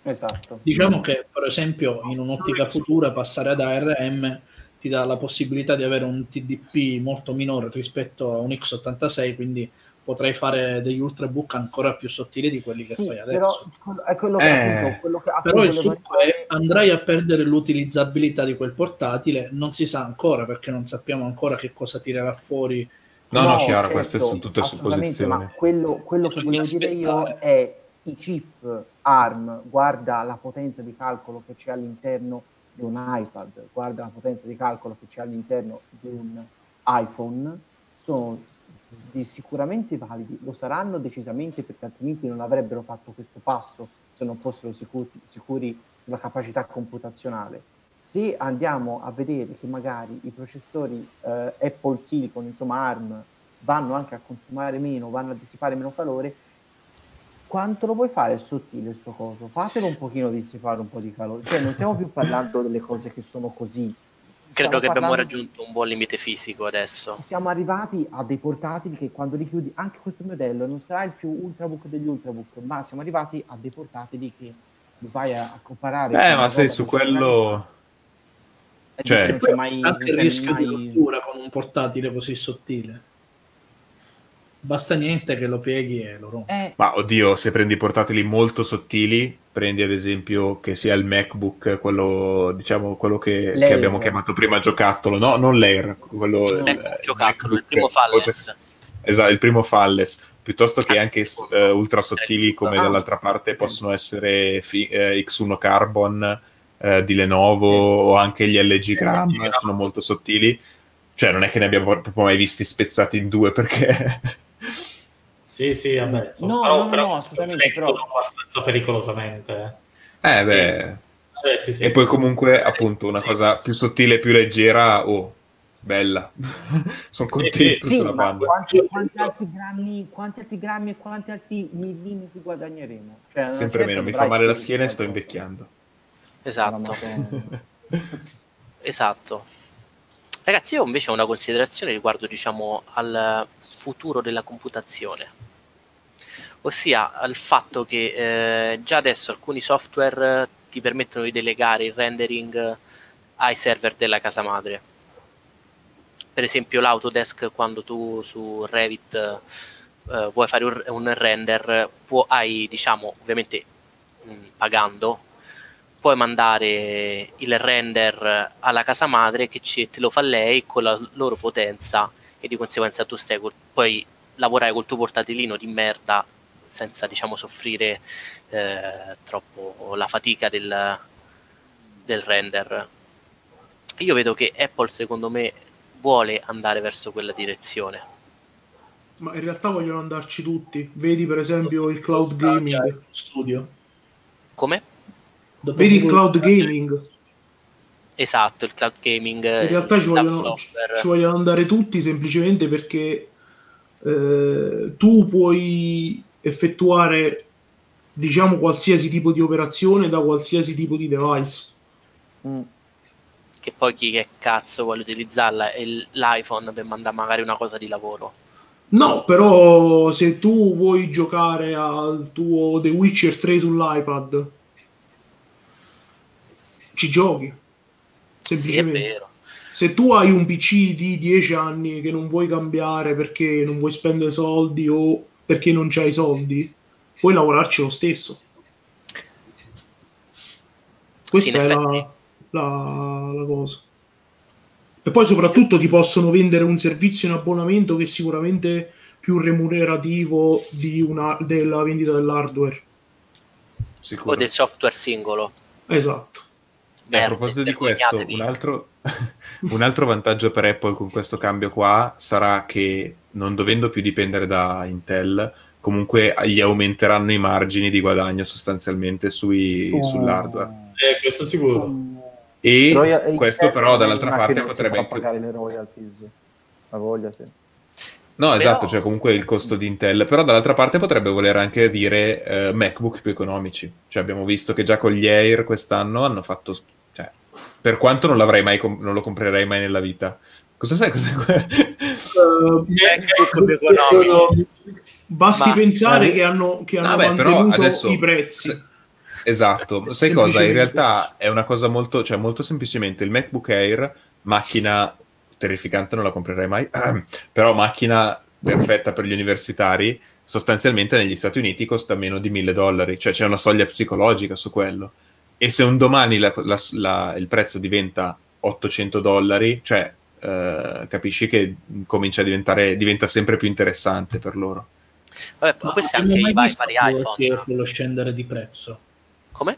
Esatto. Diciamo che, per esempio, in un'ottica futura, passare ad ARM ti dà la possibilità di avere un TDP molto minore rispetto a un x86, quindi potrai fare degli ultrabook ancora più sottili di quelli che Sì, fai però adesso. è quello che, Eh, appunto, quello che Però il succo è arrivare- andrai a perdere l'utilizzabilità di quel portatile, non si sa ancora perché non sappiamo ancora che cosa tirerà fuori. No, no, No, chiaro, certo, queste sono tutte supposizioni. Ma quello, quello che volevo dire io aspettare. è i chip ARM, guarda la potenza di calcolo che c'è all'interno di un iPad, guarda la potenza di calcolo che c'è all'interno di un iPhone, sono di sicuramente validi, lo saranno decisamente perché altrimenti non avrebbero fatto questo passo se non fossero sicuri, sicuri sulla capacità computazionale. Se andiamo a vedere che magari i processori eh, Apple Silicon, insomma ARM, vanno anche a consumare meno, vanno a dissipare meno calore, quanto lo puoi fare sottile sto coso? Fatelo un pochino dissipare un po' di calore. Cioè, non stiamo più parlando delle cose che sono così. Credo che abbiamo raggiunto un buon limite fisico adesso. Siamo arrivati a dei portatili che quando li chiudi, anche questo modello non sarà il più ultrabook degli ultrabook, ma siamo arrivati a dei portatili che vai a, a comparare. Eh, ma roba su quello... cioè- non c'è mai, anche il rischio mai- di rottura con un portatile così sottile. Basta niente che lo pieghi e lo rompi. Eh, Ma oddio, se prendi portatili molto sottili, prendi ad esempio che sia il MacBook, quello diciamo quello che, che abbiamo chiamato prima giocattolo, no, non l'Air, quello Il il- MacBook il giocattolo, il MacBook- primo Falles. Esatto, il primo Falles, piuttosto che Anzi, anche il eh, ultra sottili come Ah. dall'altra parte possono essere fi- eh, X1 Carbon eh, di Lenovo o anche gli LG Gram. sono molto sottili. Cioè, non è che ne abbiamo proprio mai visti spezzati in due perché Sì, sì, vabbè. insomma, No, però, no, no, però no, assolutamente, però- abbastanza pericolosamente. Eh beh, Eh, sì, sì. e poi comunque appunto una cosa più sottile e più leggera, oh, bella. Sono contento Sì, se la ma fanno. quanti, quanti altri grammi, quanti altri grammi e quanti altri millimetri guadagneremo? Cioè, Sempre meno, mi fa male la schiena e sto invecchiando. Esatto. Madonna. esatto. Ragazzi, io invece ho una considerazione riguardo, diciamo, al futuro della computazione. Ossia al fatto che eh, già adesso alcuni software ti permettono di delegare il rendering ai server della casa madre. Per esempio l'Autodesk quando tu su Revit eh, vuoi fare un, un render, può, hai, diciamo, ovviamente mh, pagando, puoi mandare il render alla casa madre che ci, te lo fa lei con la loro potenza e di conseguenza tu stai col- puoi lavorare col tuo portatilino di merda senza diciamo soffrire eh, troppo la fatica del, del render. Io vedo che Apple secondo me vuole andare verso quella direzione. Ma in realtà vogliono andarci tutti. Vedi per esempio il cloud gaming. Studio. Come? Dopo Vedi il cloud gaming. Esatto, il cloud gaming. In realtà ci vogliono, ci vogliono andare tutti semplicemente perché eh, tu puoi effettuare diciamo qualsiasi tipo di operazione da qualsiasi tipo di device. Mm. che poi chi che cazzo vuole utilizzarla è l'iPhone per mandare magari una cosa di lavoro. No, però se tu vuoi giocare al tuo The Witcher 3 sull'iPad, ci giochi. Sì, è Semplicemente. vero. se tu hai un PC di 10 anni che non vuoi cambiare perché non vuoi spendere soldi o perché non c'hai soldi, puoi lavorarci lo stesso. Questa Sì, è la, la- la cosa. E poi soprattutto ti possono vendere un servizio in abbonamento che è sicuramente più remunerativo di una, della vendita dell'hardware. Sicuro. O del software singolo. Esatto. E a proposito di questo, un altro, un altro vantaggio per Apple con questo cambio qua sarà che non dovendo più dipendere da Intel, comunque gli aumenteranno i margini di guadagno sostanzialmente sui- Oh. sull'hardware. Eh, questo sicuro. E Roya- e questo Intel però dall'altra parte potrebbe... anche- pagare le royalties. La voglia, sì. No, Però- esatto, cioè comunque il costo di Intel, però dall'altra parte potrebbe voler anche dire eh, MacBook più economici. Cioè abbiamo visto che già con gli Air quest'anno hanno fatto... Per quanto non l'avrei mai com- non lo comprerei mai nella vita. Cosa sai? Cosa... Eh, economici. basti Ma- pensare ma- che hanno, che hanno Vabbè, però mantenuto adesso- i prezzi. se- Esatto, sai cosa? In realtà è una cosa molto, cioè molto semplicemente il MacBook Air, macchina terrificante, non la comprerei mai, però macchina perfetta per gli universitari, sostanzialmente negli Stati Uniti costa meno di 1000 dollari, cioè c'è una soglia psicologica su quello. E se un domani la- la- la- il prezzo diventa 800 dollari, cioè eh, capisci che comincia a diventare, diventa sempre più interessante per loro. Vabbè, ma questi abbiamo anche i vari, iPhone. Apple scendere di prezzo? Come?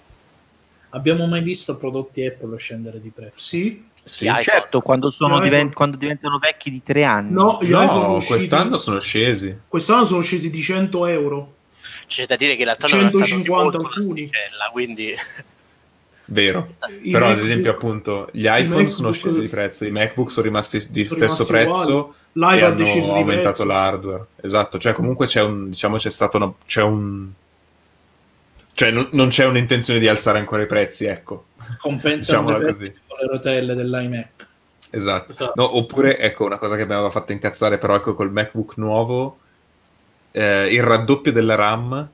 Abbiamo mai visto prodotti Apple scendere di prezzo? Sì? Sì. IPhone. Certo, quando, sono Gli diven- iPhone. quando diventano vecchi di tre anni. No, gli iPhone sono No, usciti- quest'anno sono scesi. quest'anno sono scesi di 100 euro. C'è da dire che l'altro anno hanno alzato di 150 molto alcuni. l'asticella, quindi Vero. I Però, ad MacBook- esempio, appunto, gli iPhone MacBook- sono scesi di prezzo, i MacBook sono rimasti di Sono stesso rimasti prezzo uguali. e hanno di aumentato prezzo. l'hardware. Esatto, cioè comunque c'è un, diciamo, c'è stato una, c'è un... Cioè non, non c'è un'intenzione di alzare ancora i prezzi, ecco. Compensano Diciamola le così. con le rotelle dell'iMac. Esatto. Esatto. No, oppure, ecco, una cosa che mi aveva fatto incazzare, però, ecco, col MacBook nuovo, eh, il raddoppio della RAM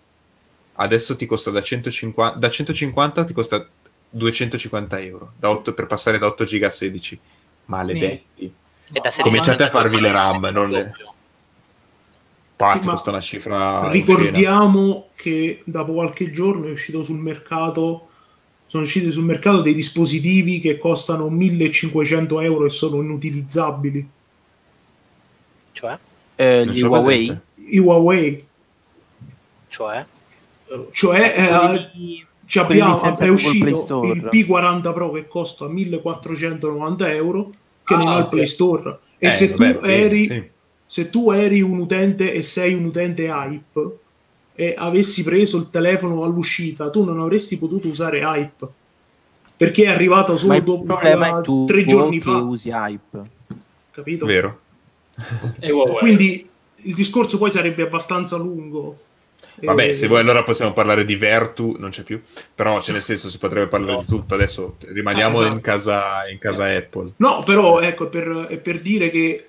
adesso ti costa da 150, da 150 ti costa 250 euro, da 8 per passare da 8 giga a 16. Maledetti. è da 16 Cominciate a farvi le RAM, non le-. Pazzi, Sì, una cifra. Ricordiamo che dopo qualche giorno è uscito sul mercato sono usciti sul mercato dei dispositivi che costano 1500 euro e sono inutilizzabili. Cioè? Eh, gli Huawei. I Huawei, Cioè? cioè eh, Quelli- ci abbiamo, è uscito Store. il P40 Pro che costa 1490 euro che non Ah, ha il. Play Store e Eh, se, vabbè, tu eri, sì. se tu eri un utente e sei un utente hype e avessi preso il telefono all'uscita tu non avresti potuto usare hype perché è arrivato Ma solo il dopo problema è tu tre giorni che fa usi hype. capito? Vero. Quindi il discorso poi sarebbe abbastanza lungo Vabbè, Eh, se vuoi allora possiamo parlare di Vertu, non c'è più, però cioè, nel senso si potrebbe parlare di tutto. Adesso rimaniamo Ah, esatto. in, casa, in casa Apple. No, però ecco, è per, per dire che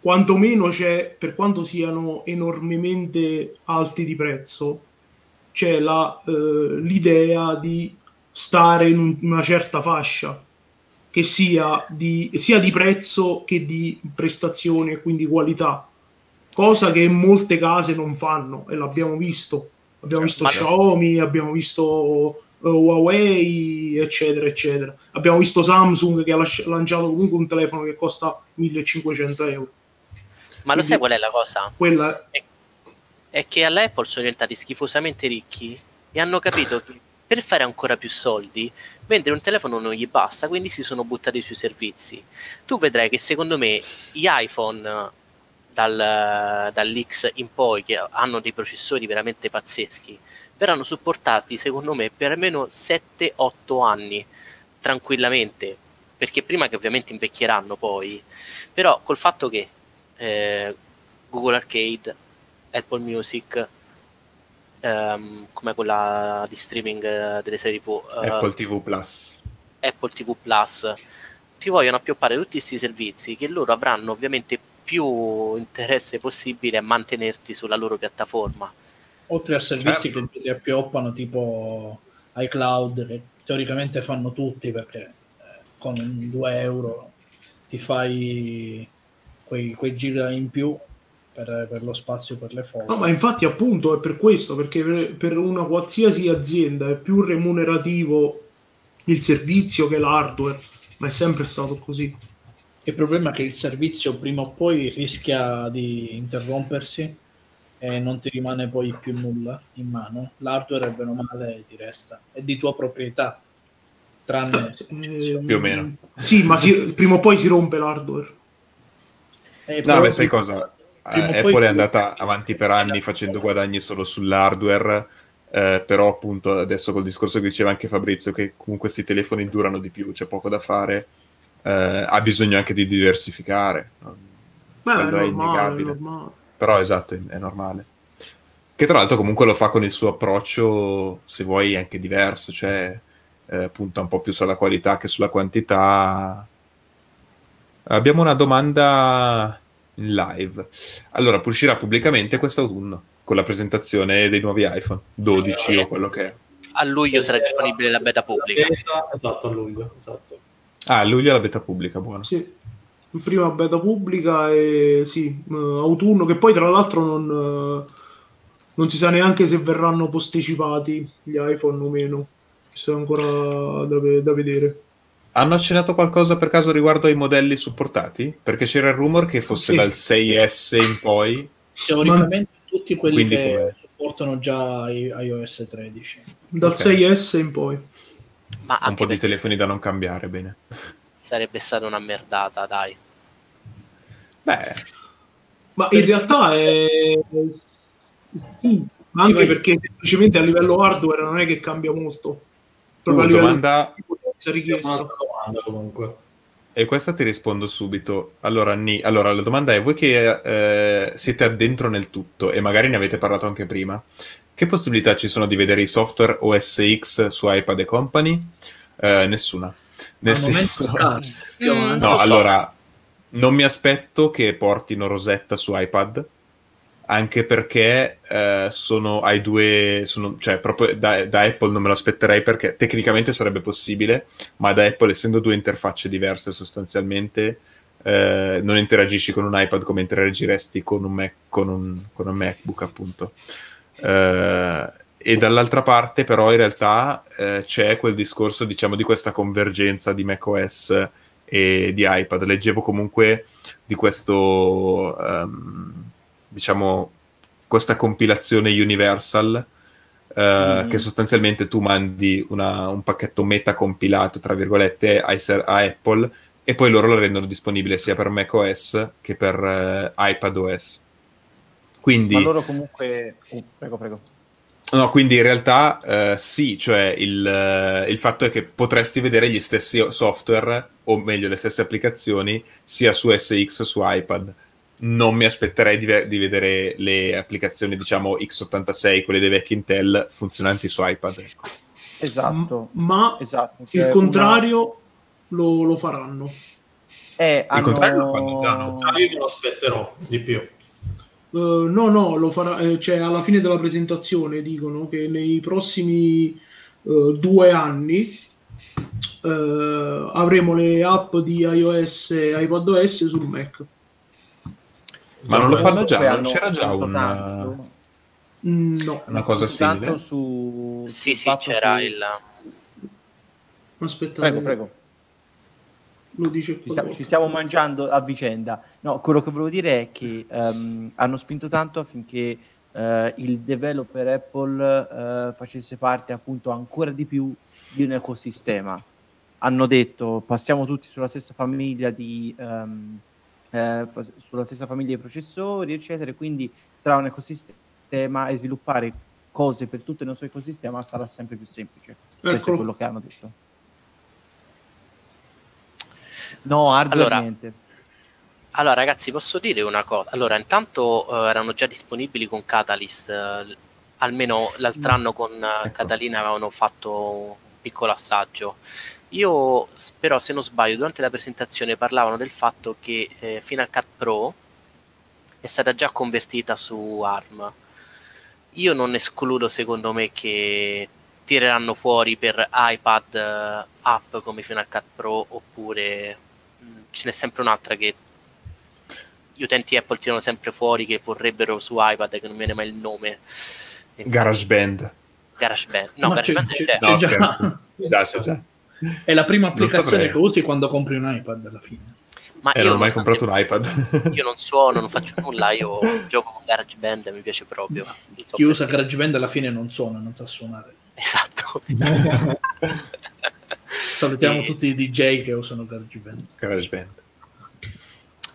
quantomeno c'è, per quanto siano enormemente alti di prezzo, c'è la, eh, l'idea di stare in un- una certa fascia, che sia di, sia di prezzo che di prestazioni e quindi qualità, cosa che molte case non fanno e l'abbiamo visto. Abbiamo visto Ma- Xiaomi, abbiamo visto eh, Huawei, eccetera, eccetera. Abbiamo visto Samsung che ha lasci- lanciato comunque un telefono che costa 1500 euro. Ma lo Quindi- sai qual è la cosa? Quella È che all'Apple sono diventati schifosamente ricchi e hanno capito che per fare ancora più soldi vendere un telefono non gli basta, quindi si sono buttati sui servizi. Tu vedrai che secondo me gli iPhone dal, dall'X in poi, che hanno dei processori veramente pazzeschi, verranno supportati secondo me per almeno 7-8 anni tranquillamente, perché prima che ovviamente invecchieranno poi, però col fatto che eh, Google Arcade, Apple Music, ehm, come quella di streaming eh, delle serie TV, eh, Apple TV Plus. Apple TV Plus, ti vogliono appioppare tutti questi servizi che loro avranno ovviamente più interesse possibile a mantenerti sulla loro piattaforma. Oltre a servizi Certo. che ti appioppano tipo iCloud, che teoricamente fanno tutti perché eh, con 2 euro ti fai quei, quei giga in più per, per lo spazio per le foto. No, ma infatti appunto è per questo, perché per, per una qualsiasi azienda è più remunerativo il servizio che l'hardware, ma è sempre stato così. Il problema è che il servizio prima o poi rischia di interrompersi e non ti rimane poi più nulla in mano. L'hardware, bene o male, ti resta. È di tua proprietà, tranne Eh, Più o meno. Sì, ma si- prima o poi si rompe l'hardware. Eh, No, beh, sai cosa? Eh, Apple è andata avanti per anni facendo guadagni solo sull'hardware, eh, però appunto adesso col discorso che diceva anche Fabrizio, che comunque questi telefoni durano di più, c'è poco da fare, eh, ha bisogno anche di diversificare. Beh, è è normale, è innegabile. normale. Però esatto, è, è normale. Che tra l'altro comunque lo fa con il suo approccio, se vuoi, anche diverso, cioè eh, punta un po' più sulla qualità che sulla quantità. Abbiamo una domanda in live. Allora, uscirà pubblicamente quest'autunno con la presentazione dei nuovi iPhone 12 o quello che è. A luglio sarà disponibile la beta pubblica. Beta, esatto, a luglio. Esatto. Ah, a luglio la beta pubblica, buono. Sì. Prima beta pubblica e sì, autunno, che poi tra l'altro non, non si sa neanche se verranno posticipati gli iPhone o meno. Questo è ancora da, da vedere. Hanno accennato qualcosa per caso riguardo ai modelli supportati? Perché c'era il rumor che fosse Sì. dal 6S in poi. teoricamente tutti quelli Quindi che come- supportano già iOS 13. Dal Ok. 6S in poi. Ma un po' di telefoni da non cambiare, bene. sarebbe stata una merdata, dai. Beh, Ma in realtà è... Sì, ma anche vai. perché semplicemente a livello hardware non è che cambia molto. Proprio Uh, a domanda- richiesta. domanda comunque. e questa ti rispondo subito. Allora, Ni, allora, la domanda è: voi che eh, siete addentro nel tutto e magari ne avete parlato anche prima, che possibilità ci sono di vedere i software OS X su iPad e company? Eh, nessuna. Nel Al momento senso, scarsi, più Mm, no, allora, non mi aspetto che portino Rosetta su iPad, anche perché eh, sono ai due, sono, cioè proprio da, da Apple non me lo aspetterei perché tecnicamente sarebbe possibile, ma da Apple essendo due interfacce diverse sostanzialmente eh, non interagisci con un iPad come interagiresti con un, Mac, con un, con un MacBook appunto. Eh, e dall'altra parte però in realtà eh, c'è quel discorso diciamo di questa convergenza di macOS e di iPad. Leggevo comunque di questo, ehm, diciamo, questa compilazione Universal, eh, Mm. che sostanzialmente tu mandi una- un pacchetto meta compilato, tra virgolette, ser- a Apple e poi loro lo rendono disponibile sia per macOS che per eh, iPadOS. Quindi, Ma loro comunque... Oh, prego, prego. No, quindi in realtà eh, sì, cioè il, eh, il fatto è che potresti vedere gli stessi software, o meglio le stesse applicazioni, sia su SX che su iPad. non mi aspetterei di, ve- di vedere le applicazioni, diciamo, x86, quelle dei vecchi Intel, funzionanti su iPad. Esatto. M- ma esatto. il Cioè, contrario lo, lo faranno. una- eh, Il contrario lo hanno- fanno già, no? Ah, io me lo aspetterò di più. Eh, no, no, lo farà, eh, cioè alla fine della presentazione dicono che nei prossimi eh, due anni eh, avremo le app di iOS e iPadOS sul Mac. Ma non lo fanno già, non c'era già puntato un- tanto- Mm, no, una cosa simile. su Sì, sì, c'era che- il... aspetta, Prego, prego. Lo dice Ci stiamo, ci stiamo mangiando a vicenda. No, quello che volevo dire è che ehm, hanno spinto tanto affinché eh, il developer Apple eh, facesse parte appunto ancora di più di un ecosistema. Hanno detto passiamo tutti sulla stessa famiglia di ehm, eh, sulla stessa famiglia di processori, eccetera, quindi sarà un ecosistema e sviluppare cose per tutto il nostro ecosistema sarà sempre più semplice. Questo è Eccolo. quello che hanno detto. No, hardware Allora, niente. Allora, ragazzi, posso dire una cosa? Allora, intanto eh, erano già disponibili con Catalyst, eh, almeno l'altro anno con eh, Ecco. Catalina avevano fatto un piccolo assaggio. Io, però, se non sbaglio, durante la presentazione parlavano del fatto che eh, Final Cut Pro è stata già convertita su ARM. Io non escludo, secondo me, che tireranno fuori per iPad eh, app come Final Cut Pro oppure mh, ce n'è sempre un'altra che gli utenti Apple tirano sempre fuori che vorrebbero su iPad che non viene mai il nome GarageBand. GarageBand no Ma GarageBand c'è- c'è, c'è- No, già. scherzo. Già. È la prima applicazione che usi quando compri un iPad alla fine. ma Eh, io non ho mai comprato un iPad. io non suono non faccio nulla io gioco con GarageBand e mi piace proprio so Chi usa perché. GarageBand alla fine non suona, non sa suonare. esatto Salutiamo E- tutti i DJ che usano GarageBand. GarageBand.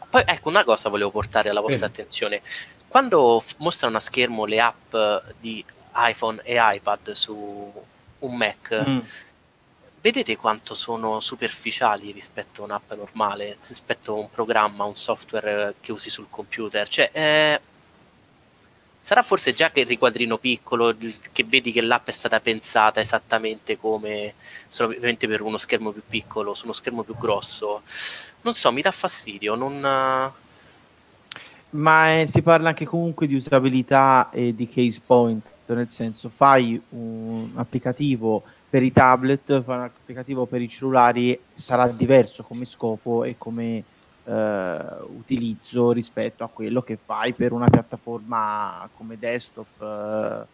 Poi ecco una cosa volevo portare alla vostra Bene. attenzione. Quando f- mostrano a schermo le app di iPhone e iPad su un Mac, Mm. vedete quanto sono superficiali rispetto a un'app normale, rispetto a un programma, un software che usi sul computer. Cioè, eh, sarà forse già che il riquadrino piccolo, che vedi che l'app è stata pensata esattamente come solamente per uno schermo più piccolo, su uno schermo più grosso. Non so, mi dà fastidio. Non, Ma eh, si parla anche comunque di usabilità e di case point, nel senso fai un applicativo per i tablet, fai un applicativo per i cellulari, sarà diverso come scopo e come utilizzo rispetto a quello che fai per una piattaforma come desktop, eh,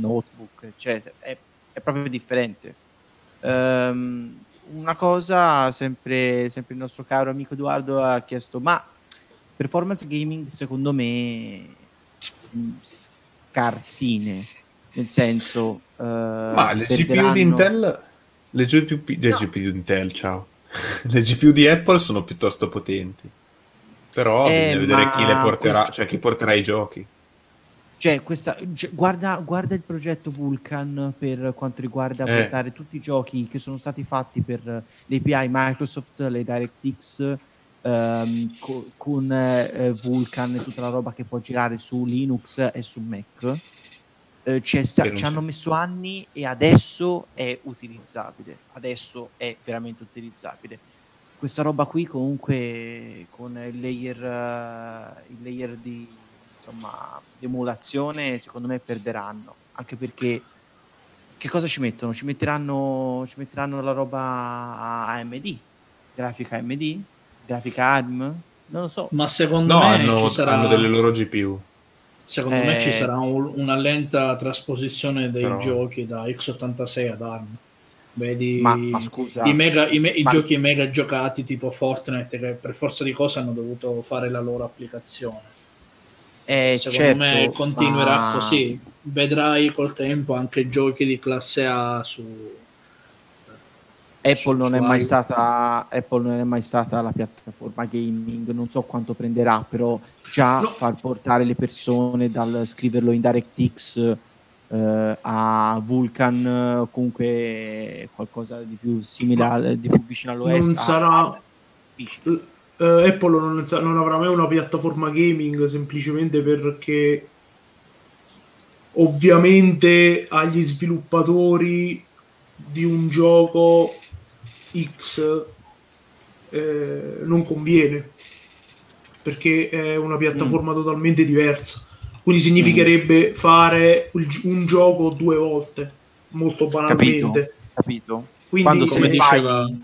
notebook, eccetera. È, è proprio differente. Ehm, una cosa, sempre, sempre il nostro caro amico Edoardo ha chiesto, ma performance gaming secondo me mh, scarsine, nel senso... eh, Ma le GPU perderanno- di Intel, le GPU, le No. GPU di Intel, ciao. le GPU di Apple sono piuttosto potenti. Però Eh, bisogna vedere chi le porterà, questo- cioè chi porterà i giochi. Cioè, questa, cioè, guarda, guarda il progetto Vulkan per quanto riguarda Eh. portare tutti i giochi che sono stati fatti per le API Microsoft, le DirectX, ehm, co- con eh, Vulkan e tutta la roba che può girare su Linux e su Mac. Eh, c'è sta- ci hanno messo anni e adesso è utilizzabile. Adesso è veramente utilizzabile. Questa roba qui comunque con il layer, eh, il layer di, insomma, emulazione secondo me perderanno. Anche perché che cosa ci mettono? Ci metteranno, ci metteranno la roba AMD, grafica AMD, grafica ARM, non lo so. Ma secondo No, me hanno, ci sarà, hanno delle loro GPU. Secondo me Eh. ci sarà un- una lenta trasposizione dei Però- giochi da x86 ad ARM. Vedi Ma, ma scusa, i, mega- i me- i Ma- giochi mega giocati tipo Fortnite che per forza di cose hanno dovuto fare la loro applicazione. eh, Secondo certo, me continuerà ma- così. Vedrai col tempo anche giochi di classe A su Apple non, stata, Apple non è mai stata la piattaforma gaming, non so quanto prenderà, però già No. far portare le persone dal scriverlo in DirectX eh, a Vulkan comunque qualcosa di più simile, di più vicino all'OS. Non sarà- eh, Apple non, sa- non avrà mai una piattaforma gaming semplicemente perché ovviamente agli sviluppatori di un gioco X eh, non conviene perché è una piattaforma totalmente diversa quindi significherebbe fare il gi- un gioco due volte molto Capito? banalmente Capito? quindi Quando se le, diceva- fai,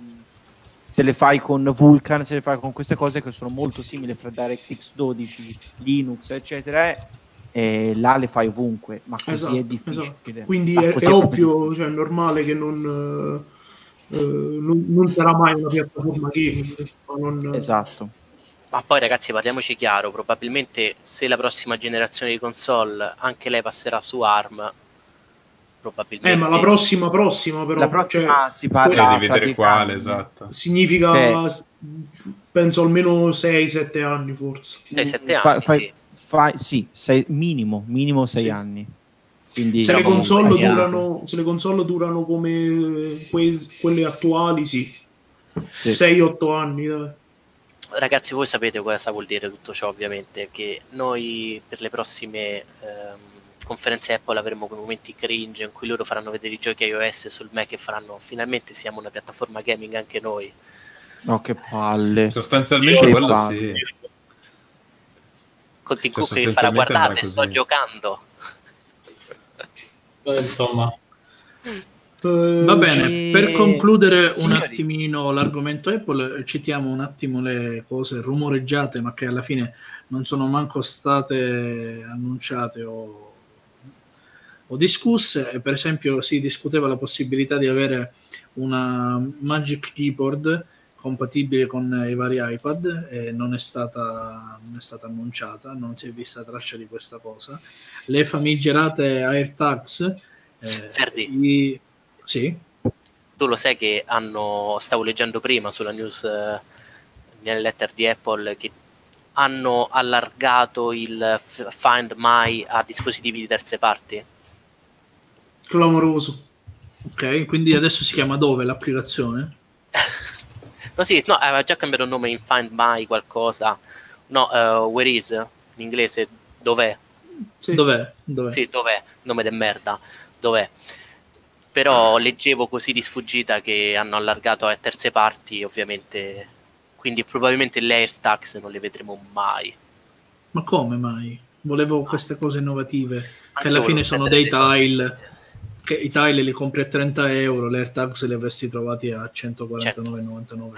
se le fai con Vulkan, se le fai con queste cose che sono molto simili fra DirectX 12, Linux, eccetera, e là le fai ovunque, ma così Esatto, è difficile. esatto. Quindi è, è proprio ovvio, difficile. cioè è normale che non, non, non sarà mai una piattaforma gaming. non- Esatto. Ma poi ragazzi parliamoci chiaro, probabilmente se la prossima generazione di console anche lei passerà su ARM, probabilmente... Eh, ma la prossima, prossima però. La prossima cioè, si Eh, parla fra vedere quale, anni. esatto. significa, Beh. s- penso almeno 6-7 anni forse. 6-7 anni, Fa- fai- sì. fai- sì, sei- minimo, minimo sei Sì. anni. Quindi, Se le, console sia- durano, se le console durano come que- quelle attuali, sì. sì. 6-8 anni, dai. Ragazzi, voi sapete cosa vuol dire tutto ciò, ovviamente, che noi per le prossime ehm, conferenze Apple avremo quei momenti cringe in cui loro faranno vedere i giochi iOS sul Mac e faranno finalmente siamo una piattaforma gaming anche noi. No, che palle. Sostanzialmente Che quello palle. sì. Con Tim Cioè, che farà guardate, sto così." giocando. Eh, Insomma, Eh, Va bene, per concludere un Signori. attimino l'argomento Apple, eh, citiamo un attimo le cose rumoreggiate, ma che alla fine non sono manco state annunciate o, o discusse. E Per esempio, si discuteva la possibilità di avere una Magic Keyboard compatibile con i vari iPad e non è stata, non è stata annunciata, non si è vista traccia di questa cosa. Le famigerate AirTags. eh, Ferdi. i- sì, Tu lo sai che hanno, stavo leggendo prima sulla news eh, nelle letter di Apple che hanno allargato il Find My a dispositivi di terze parti. clamoroso. ok, quindi adesso si chiama dove l'applicazione? no, sì, no, aveva già cambiato nome in Find My qualcosa. No, eh, Where is in inglese dov'è? Sì. Dov'è? Dov'è? Sì, dov'è? Nome de merda. Dov'è? Però leggevo così di sfuggita che hanno allargato a terze parti, ovviamente. Quindi probabilmente le AirTags non le vedremo mai. Ma come mai? Volevo queste cose innovative. Che Anche alla fine sono dei soldi. Che i tile li compri a 30 euro, le AirTags li avresti trovati a 149,99.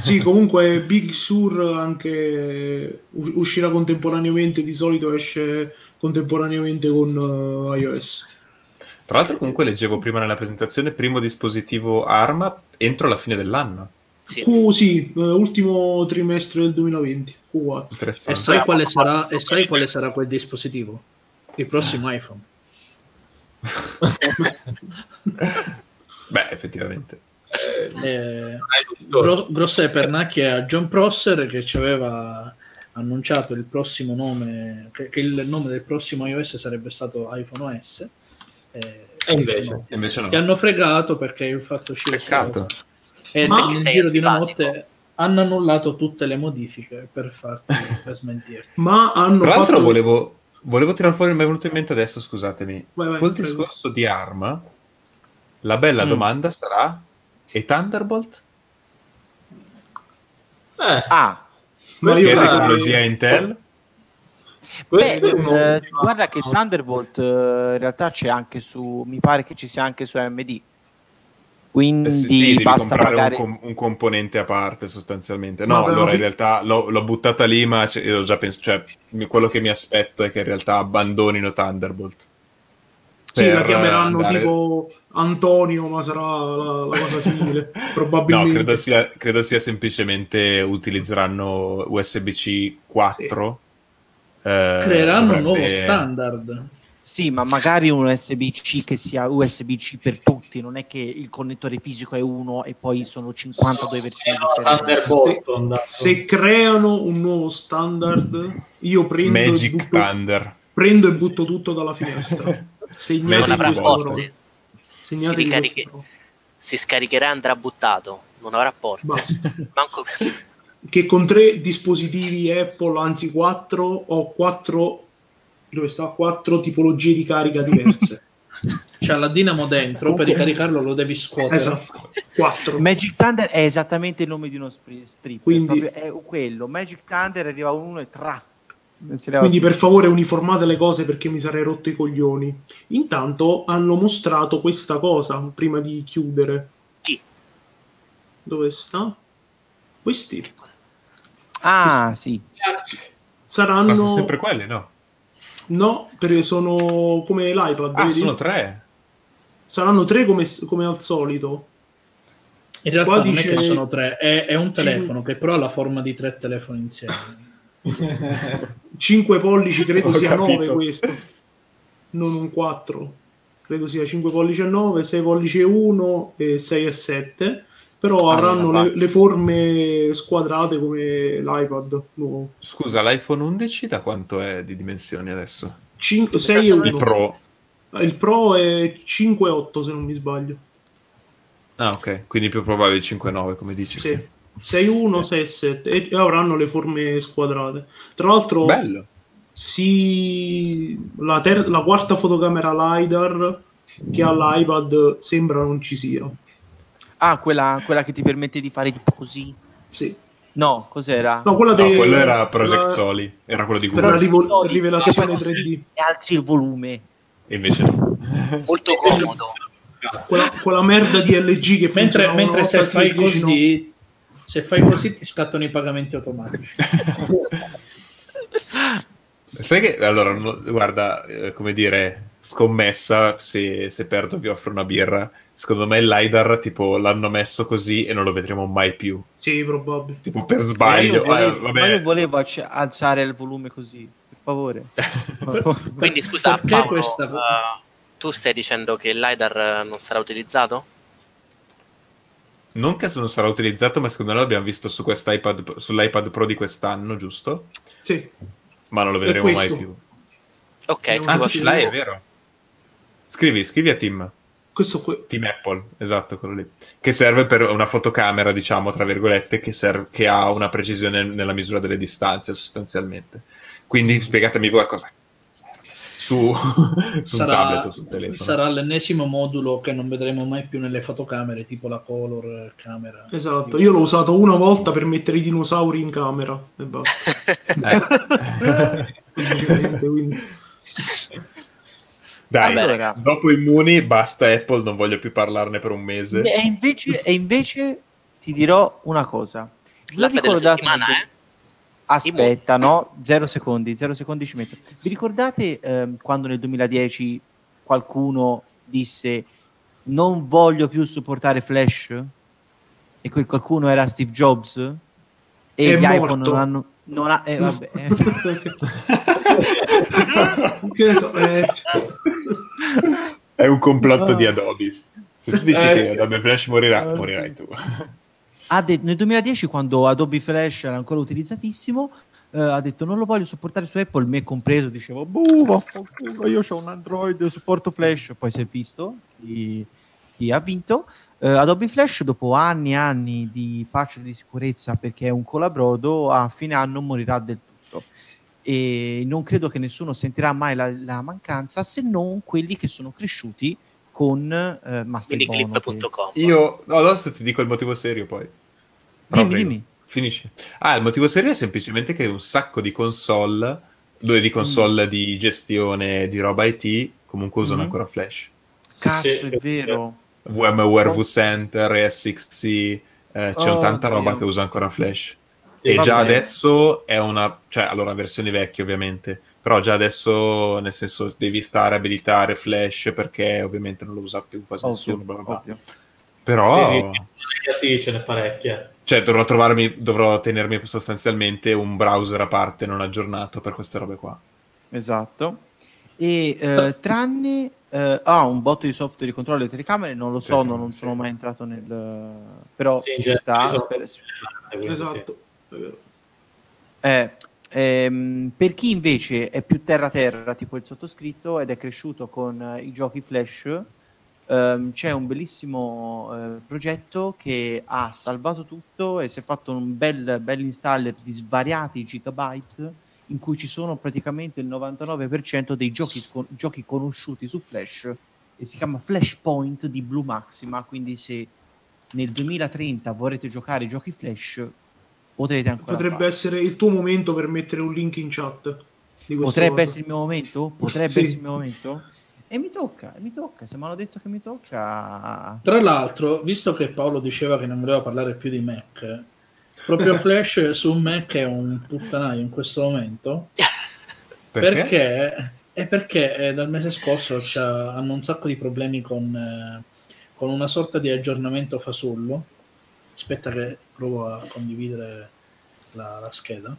Sì, comunque Big Sur anche uscirà contemporaneamente, di solito esce contemporaneamente con eh, iOS. Tra l'altro comunque leggevo prima nella presentazione primo dispositivo ARMA entro la fine dell'anno. Sì. Q, sì, eh, ultimo trimestre del 2020, Q4. E sai, quale sarà, e sai quale sarà quel dispositivo? Il prossimo iPhone. Beh, effettivamente. Eh, gro- grosse pernacchie a John Prosser che ci aveva annunciato il prossimo nome, che, che il nome del prossimo iOS sarebbe stato iPhone OS. Eh, E invece? no. Invece no. Ti hanno fregato perché hai fatto uscire Peccato. E Ma- nel Perché sei giro di una notte hanno annullato tutte le modifiche per farti per smentirti. Ma hanno Tra l'altro fatto... volevo, volevo tirare fuori, mi è venuto in mente adesso, scusatemi. Vai, vai, Col prego. discorso di ARMA, la bella Mm. domanda sarà, e Thunderbolt? Eh, Ah, io è Questa- tecnologia Intel? beh, eh, guarda che Thunderbolt eh, in realtà c'è anche su, mi pare che ci sia anche su AMD. Quindi Eh sì, sì, devi basta comprare pagare... un, com- un componente a parte sostanzialmente. No, allora in realtà l'ho, l'ho buttata lì, ma c- ho già pensato, cioè, quello che mi aspetto è che in realtà abbandonino Thunderbolt. Sì, la chiameranno andare- tipo Antonio, ma sarà la, la cosa simile, No, probabilmente. credo sia, credo sia semplicemente utilizzeranno USB-C 4. eh, Creeranno un dovrebbe- nuovo standard. Sì, ma magari un USB-C che sia USB-C per tutti, non è che il connettore fisico è uno e poi sono 52 versioni andato. Se creano un nuovo standard, io prendo, e Magic butto, Thunder. prendo e butto tutto dalla finestra. Non Segnate avrà Magic questo. Segnate Si ricariche- questo. Si scaricherà e andrà buttato. Non avrà porte. Manco... che con tre dispositivi Apple, anzi quattro, ho quattro, dove sta? Quattro tipologie di carica diverse. C'ha la dinamo dentro, per ricaricarlo lo devi scuotere. esatto, quattro. Magic Thunder è esattamente il nome di uno strip. Quindi- Proprio è quello. Magic Thunder arriva uno e tra. Quindi per favore uniformate le cose perché mi sarei rotto i coglioni. Intanto hanno mostrato questa cosa prima di chiudere. Chi? Dove sta? Questi Ah, sì. saranno Ma sono sempre quelli, no? No, perché sono come l'iPad, Ah, vedi? sono tre. Saranno tre come, come al solito. In realtà Qua non dice- è che sono tre, è, è un telefono che però ha la forma di tre telefoni insieme. 5 pollici credo Ho sia capito. 9 questo. Non un 4. Credo sia 5 pollici e 9, 6 pollici e 1 e 6 e 7. Però Ah, avranno la le, le forme squadrate come l'iPad nuovo. Scusa, l'iPhone 11 da quanto è di dimensioni adesso? 5, Questa 6 e sono 1. Il Pro. Il Pro è 5 e 8 se non mi sbaglio. Ah, ok. Quindi più probabile 5-9, come dici. Sì. Sì. 6 1, 6 e 7 avranno le forme squadrate. Tra l'altro Bello. si... la, ter- la quarta fotocamera LiDAR che ha l'iPad sembra non ci sia. Ah, quella, quella che ti permette di fare tipo così. Sì. No, cos'era? No, quella No, de- quello era Project la- Soli. Era quello di Google. la rivo- No, rivelazione che fai così 3D. E alzi il volume. E invece no. Molto comodo. Quella, quella merda di LG che Mentre, mentre se fai sì, 10 no. così, se fai così ti scattano i pagamenti automatici. Sai che allora, no- guarda, eh, come dire, scommessa se, se perdo vi offro una birra. Secondo me il LiDAR tipo l'hanno messo così e non lo vedremo mai più. Sì, probabile. Tipo per Sì, sbaglio. ma io Eh, volevo, vabbè. ma io volevo acc- alzare il volume così, per favore. Quindi scusa, Paolo, questa- eh, tu stai dicendo che il LiDAR eh, non sarà utilizzato? Non che non sarà utilizzato, ma secondo me l'abbiamo visto su quest'iPad, sull'iPad Pro di quest'anno, giusto? Sì. Ma non lo vedremo mai più. Ok, scrivo Ah, sì. ce l'hai, è vero. Scrivi, scrivi a Tim. Questo qui. Team Apple, esatto, quello lì. Che serve per una fotocamera, diciamo, tra virgolette, che, serve- che ha una precisione nella misura delle distanze, sostanzialmente. Quindi spiegatemi voi a cosa serve. Su, su un tablet o sul telefono. sarà l'ennesimo modulo che non vedremo mai più nelle fotocamere, tipo la color camera. Esatto. Io l'ho usato una volta per mettere i dinosauri in camera e basta. Eh. Semplicemente, quindi. Dai, Allora. dopo Immuni, basta Apple, non voglio più parlarne per un mese. E invece, e invece ti dirò una cosa. Della ricordate- settimana, eh? Aspetta, no? Zero secondi, zero secondi ci metto. Vi ricordate ehm, quando nel 2010 qualcuno disse non voglio più supportare Flash? E quel qualcuno era Steve Jobs? E È gli iPhone morto. non hanno... Non ha, eh, vabbè, eh. che so, eh, È un complotto Ah. di Adobe. Se tu dici Eh, che. Adobe Flash morirà, morirai tu. ha detto, nel 2010 quando Adobe Flash era ancora utilizzatissimo eh, ha detto non lo voglio supportare su Apple me compreso dicevo boh vaffanculo io ho un Android supporto Flash poi si è visto chi, chi ha vinto Eh, Adobe Flash dopo anni e anni di patch di sicurezza perché è un colabrodo a fine anno morirà del tutto e non credo che nessuno sentirà mai la, la mancanza se non quelli che sono cresciuti con eh, Master Quindi Bono, che- clip.com. Io no, adesso ti dico il motivo serio poi. Però dimmi prego. dimmi Finisci. Ah, il motivo serio è semplicemente che un sacco di console, due di console di gestione di roba IT, comunque usano Mhm. ancora Flash. cazzo Sì, è vero VMware vCenter, ESXi, eh, c'è Oh, tanta roba Dio. che usa ancora Flash. Sì, E vabbè. già adesso è una, cioè allora versioni vecchie ovviamente, però già adesso nel senso devi stare a abilitare Flash perché ovviamente non lo usa più quasi Ovvio, nessuno, bla bla bla. Però Sì, sì, ce n'è parecchie. cioè dovrò trovarmi, dovrò tenermi sostanzialmente un browser a parte non aggiornato per queste robe qua. Esatto. E eh, tranne eh, ah, un botto di software di controllo delle telecamere, non lo so, non, non sono mai entrato nel però Sì, in ci genere sta. sì. esatto. Eh, ehm, per chi invece è più terra terra, tipo il sottoscritto, ed è cresciuto con eh, i giochi Flash, ehm, c'è un bellissimo eh, progetto che ha salvato tutto e si è fatto un bel, bel installer di svariati gigabyte in cui ci sono praticamente il 99% dei giochi, scon- giochi conosciuti su Flash e si chiama Flashpoint di Blue Maxima, quindi se nel 2030 vorrete giocare i giochi Flash potrete ancora Potrebbe farlo. essere il tuo momento per mettere un link in chat. Potrebbe cosa. essere il mio momento? Potrebbe Sì. essere il mio momento? E mi tocca, e mi tocca, se mi hanno detto che mi tocca... Tra l'altro, visto che Paolo diceva che non voleva parlare più di Mac, proprio Flash su Mac è un puttanaio in questo momento Perché? perché, è perché eh, dal mese scorso hanno un sacco di problemi con, eh, con una sorta di aggiornamento fasullo. Aspetta che provo a condividere la, la scheda.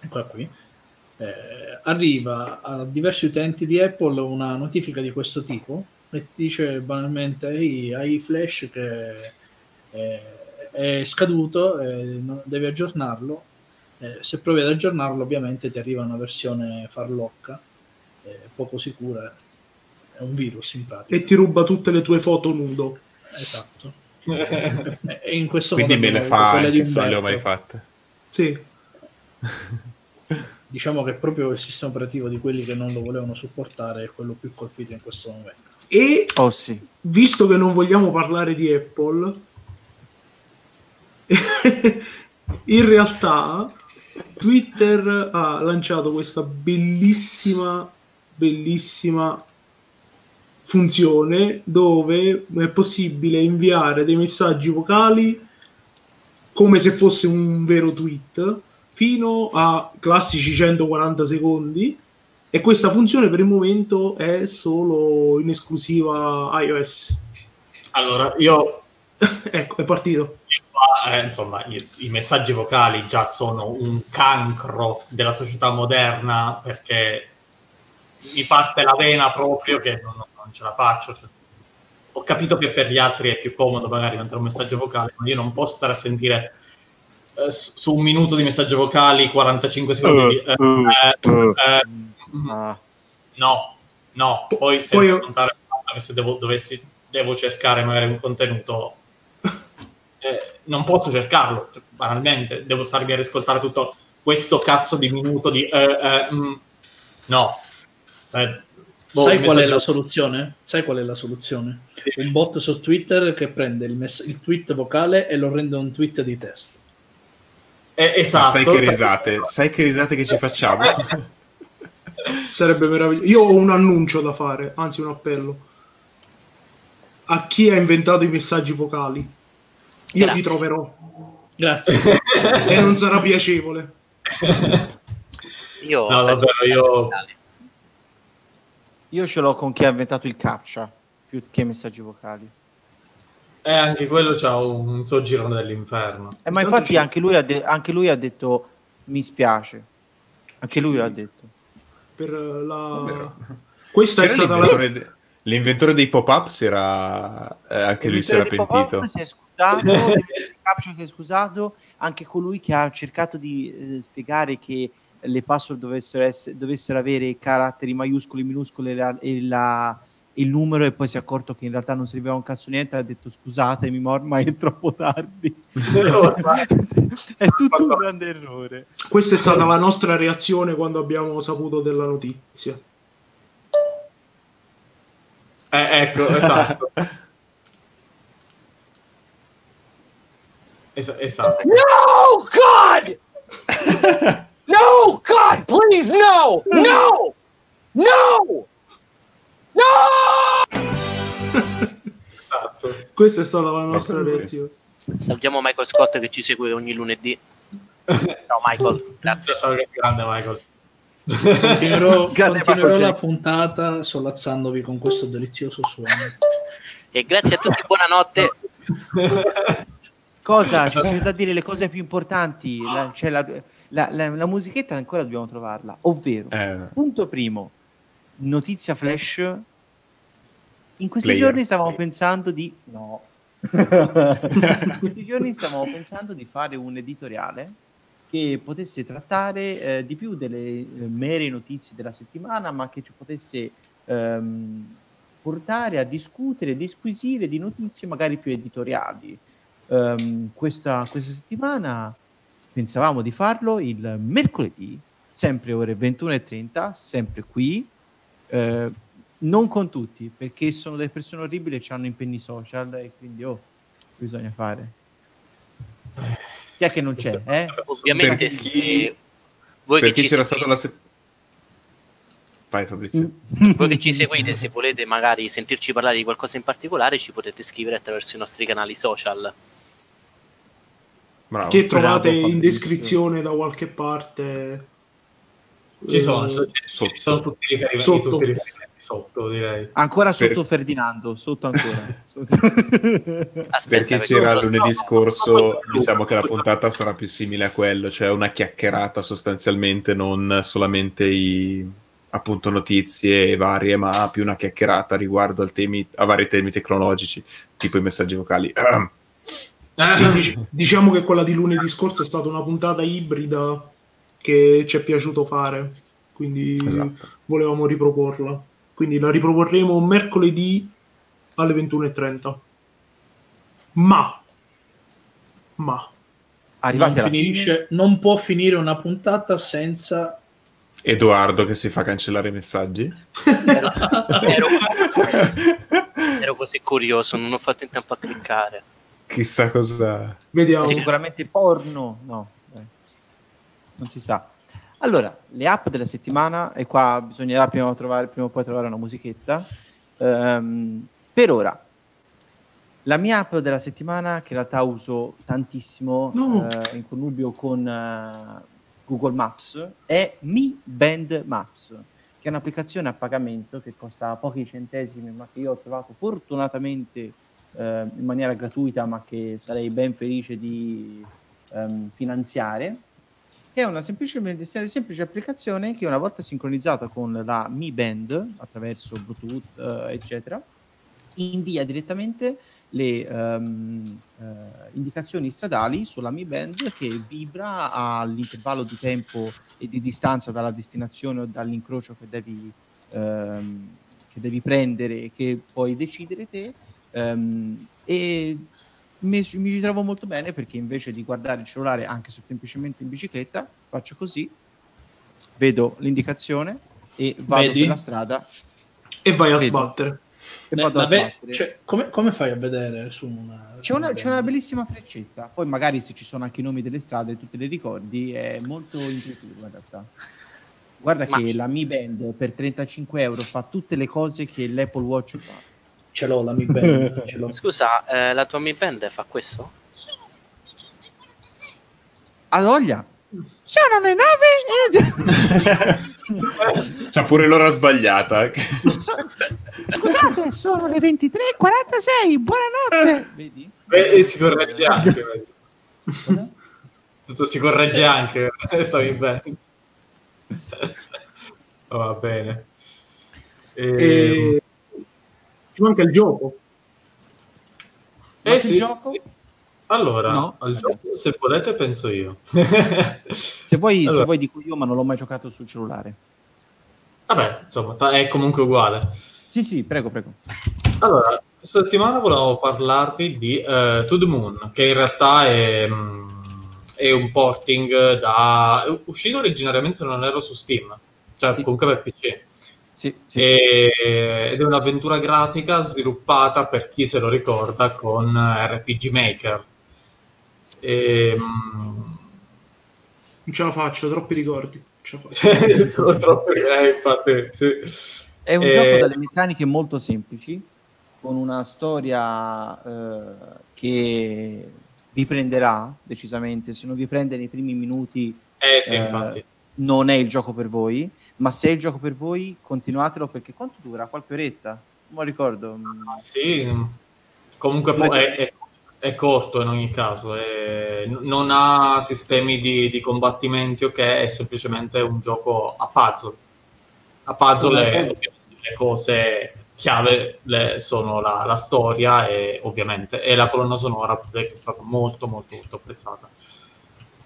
Eccola qui. Eh, arriva a diversi utenti di Apple una notifica di questo tipo e dice banalmente "Ehi, hai Flash che eh, è scaduto, eh, devi aggiornarlo. Eh, se provi ad aggiornarlo, ovviamente ti arriva una versione farlocca, eh, poco sicura. È un virus in pratica. E ti ruba tutte le tue foto nudo. Esatto. e in questo Quindi modo me le fa quella di anche se non le ho mai fatte. Sì. Diciamo che proprio il sistema operativo di quelli che non lo volevano supportare è quello più colpito in questo momento. E Oh sì. visto che non vogliamo parlare di Apple, in realtà Twitter ha lanciato questa bellissima, bellissima funzione dove è possibile inviare dei messaggi vocali come se fosse un vero tweet fino a classici 140 secondi e questa funzione per il momento è solo in esclusiva iOS. Allora, io ecco, è partito. Qua, eh, insomma, i, i messaggi vocali già sono un cancro della società moderna perché mi parte la vena proprio che non, non ce la faccio. Cioè, ho capito che per gli altri è più comodo magari mandare un messaggio vocale, ma io non posso stare a sentire eh, su un minuto di messaggio vocali 45 secondi di... eh, eh, eh, Ah. no, no. Poi se Poi- contare se devo, dovessi, devo cercare magari un contenuto, eh, non posso cercarlo, cioè, banalmente. Devo starmi a riscoltare tutto questo cazzo di minuto di... eh, eh, mm, no. Eh, boh, Sai qual è la soluzione? Sai qual è la soluzione? Un bot su Twitter che prende il, mess- il tweet vocale e lo rende un tweet di testo. Eh, Ma esatto. sai che risate? Sai che risate che ci facciamo? Sarebbe meraviglioso. Io ho un annuncio da fare, anzi un appello. A chi ha inventato i messaggi vocali? Io Grazie. ti troverò Grazie. e non sarà piacevole. Io No, davvero, io- Io ce l'ho con chi ha inventato il captcha più che i messaggi vocali. E anche quello c'ha un suo girone dell'inferno. Eh, ma infatti anche lui, ha de- anche lui ha detto mi spiace. Anche lui l'ha detto. Per la... Vero. Questa è stata la... l'inventore, de- l'inventore dei pop-up si era... eh, anche lui si era pentito. Si è scusato, di Captcha si è scusato, anche colui che ha cercato di eh, spiegare che le password dovessero, essere, dovessero avere caratteri maiuscoli, minuscoli e, la- e la- il numero e poi si è accorto che in realtà non serviva un cazzo niente ha detto scusatemi ma ormai è troppo tardi è tutto un grande errore Questa è stata la nostra reazione quando abbiamo saputo della notizia. Eh, ecco, esatto. Es- esatto. No, God! no, God, please, no! No! No! No! esatto. Questa è stata la nostra reazione. salutiamo Michael Scott che ci segue ogni lunedì. Ciao Michael, grazie. Ciao, che grande Michael. Continuerò, Grande continuerò Michael la puntata sollazzandovi con questo delizioso suono. E grazie a tutti, buonanotte. cosa? Ci sono da dire le cose più importanti la, cioè la, la- la- la musichetta ancora dobbiamo trovarla. Ovvero Eh, punto primo notizia flash. In questi Player. giorni stavamo pensando di no. In questi giorni stavamo pensando di fare un editoriale che potesse trattare eh, di più delle eh, mere notizie della settimana ma che ci potesse ehm, portare a discutere, disquisire di notizie magari più editoriali. Ehm, questa, questa settimana pensavamo di farlo il mercoledì, sempre ore 21.30, sempre qui, eh, non con tutti, perché sono delle persone orribili e hanno impegni social e quindi oh, bisogna fare. Chi è che non c'è? Eh? Ovviamente Per se chi- voi che, Perché ci c'era seguite, stata la se- Vai Fabrizio. voi che ci seguite, se volete magari sentirci parlare di qualcosa in particolare, ci potete scrivere attraverso i nostri canali social. Bravo. che trovate Bravo, in descrizione da qualche parte. Ci sono, Eh, ci- ci sono tutti i riferimenti, Sotto. tutti i riferimenti sotto, direi. Ancora sotto Per- Ferdinando, sotto ancora. Sotto. Aspetta, Perché perché c'era so. lunedì scorso, diciamo che la puntata sarà più simile a quello, cioè una chiacchierata sostanzialmente, non solamente i, appunto notizie varie, ma più una chiacchierata riguardo al temi, a vari temi tecnologici, tipo i messaggi vocali. Sì, dic- diciamo che quella di lunedì scorso è stata una puntata ibrida che ci è piaciuto fare, quindi Esatto. volevamo riproporla. Quindi la riproporremo mercoledì alle 21.30. Ma, ma, Arrivati non, finisce- non può finire una puntata senza Edoardo che si fa cancellare i messaggi. Ero, ero- ero così curioso, non ho fatto in tempo a cliccare. Chissà cosa... vediamo. sicuramente porno, no, dai. non si sa. Allora, le app della settimana, e qua bisognerà prima, trovare, prima o poi trovare una musichetta. Ehm, per ora, la mia app della settimana, che in realtà uso tantissimo No. eh, in connubio con eh, Google Maps, è Mi Band Maps, che è un'applicazione a pagamento che costa pochi centesimi, ma che io ho trovato fortunatamente eh, in maniera gratuita, ma che sarei ben felice di ehm, finanziare. È una semplice, semplice applicazione che una volta sincronizzata con la Mi Band attraverso Bluetooth, eh, eccetera, invia direttamente le ehm, eh, indicazioni stradali sulla Mi Band che vibra all'intervallo di tempo e di distanza dalla destinazione o dall'incrocio che devi, ehm, che devi prendere e che puoi decidere te. Ehm, e mi, mi ci trovo molto bene perché invece di guardare il cellulare anche se semplicemente in bicicletta faccio così vedo l'indicazione e vado Vedi? per la strada E vai a Vedo. sbattere. e vado a la ve- sbattere cioè, come, come fai a vedere su una c'è una, c'è una bellissima freccetta poi magari se ci sono anche i nomi delle strade tu te le ricordi è molto intuitivo in realtà guarda Ma- che la Mi Band per 35 euro fa tutte le cose che l'Apple Watch fa ce l'ho la Mi Band ce l'ho. Scusa, eh, la tua Mi Band fa questo? Sono 19.46. a voglia sono le nove e... C'ha pure l'ora sbagliata. Scusate, sono le 23.46. Buonanotte. Vedi? Beh, e si corregge anche. vedi. Tutto si corregge anche. Stavi bene. Oh, va bene. Ehm, E... Ci manca il gioco. eh, sì, gioco? sì. Allora, No? al gioco, se volete, penso io. Se vuoi, se Allora. vuoi dico io, ma non l'ho mai giocato sul cellulare. Vabbè, insomma, è comunque uguale. Sì, sì, prego, prego. Allora, questa settimana volevo parlarvi di eh, To The Moon, che in realtà è, mm, è un porting da... è uscito originariamente, se non erro, su Steam, cioè Sì. comunque per PC. Sì, sì. E- ed è un'avventura grafica sviluppata per chi se lo ricorda con eh, RPG Maker. E, mm, Non ce la faccio, troppi ricordi. Faccio. troppo eh, infatti, sì. È un Eh, gioco dalle meccaniche molto semplici, con una storia eh, che vi prenderà decisamente. Se non vi prende nei primi minuti, Eh sì, Eh, infatti. non è il gioco per voi. Ma se è il gioco per voi, continuatelo perché quanto dura? Qualche oretta? Non mi ricordo. Sì, comunque po- è, è- è corto in ogni caso, è- non ha sistemi di, di combattimenti, ok? È semplicemente un gioco a puzzle. A puzzle è- le cose chiave le- sono la, la storia e ovviamente e la colonna sonora che è stata molto molto molto apprezzata.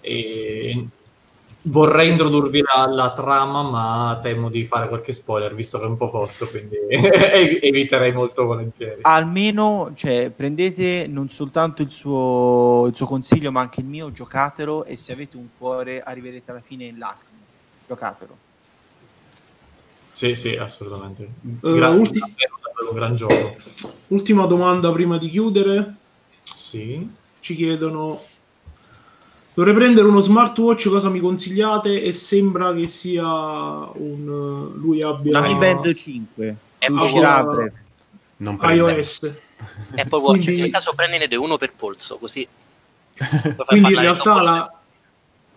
E Vorrei introdurvi la, la trama, ma temo di fare qualche spoiler, visto che è un po' corto, quindi ev- eviterei molto volentieri. Almeno cioè, prendete non soltanto il suo, il suo consiglio, ma anche il mio, giocatelo e se avete un cuore arriverete alla fine in lacrime. Giocatelo. Sì, sì, assolutamente. Gran- ulti- davvero, davvero un gran gioco. Ultima domanda prima di chiudere. Sì. Ci chiedono: Dovrei prendere uno smartwatch, cosa mi consigliate? E sembra che sia un. Lui abbia La Mi Band 5 Apple uscirà breve. Non prende. iOS. Apple Watch, Quindi- nel caso prendine uno per polso, così Quindi in realtà la.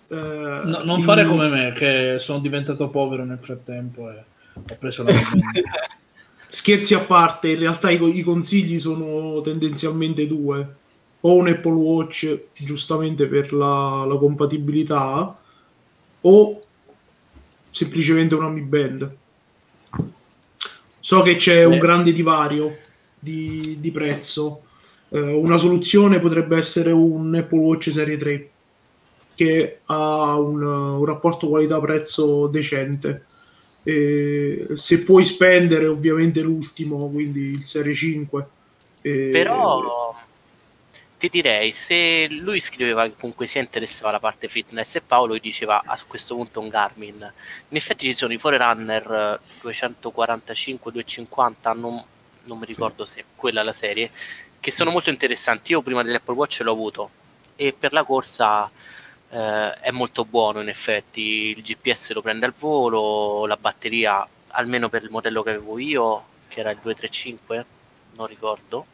eh, No, non il- fare come me, che sono diventato povero nel frattempo e ho preso la. Scherzi a parte, in realtà i, i consigli sono tendenzialmente due. O un Apple Watch, giustamente per la, la compatibilità, o semplicemente una Mi Band. So che c'è un Eh. grande divario di, di prezzo. Eh, una soluzione potrebbe essere un Apple Watch Serie 3 che ha un, un rapporto qualità-prezzo decente. E se puoi spendere ovviamente l'ultimo, quindi il Serie 5. e- Però ti direi, se lui scriveva che comunque si interessava alla parte fitness e Paolo gli diceva a questo punto un Garmin. In effetti ci sono i Forerunner eh, 245, 250, non, non mi ricordo se è quella la serie, che sono molto interessanti. Io prima dell'Apple Watch l'ho avuto e per la corsa eh, è molto buono in effetti. Il GPS lo prende al volo, la batteria, almeno per il modello che avevo io, che era il 235, non ricordo,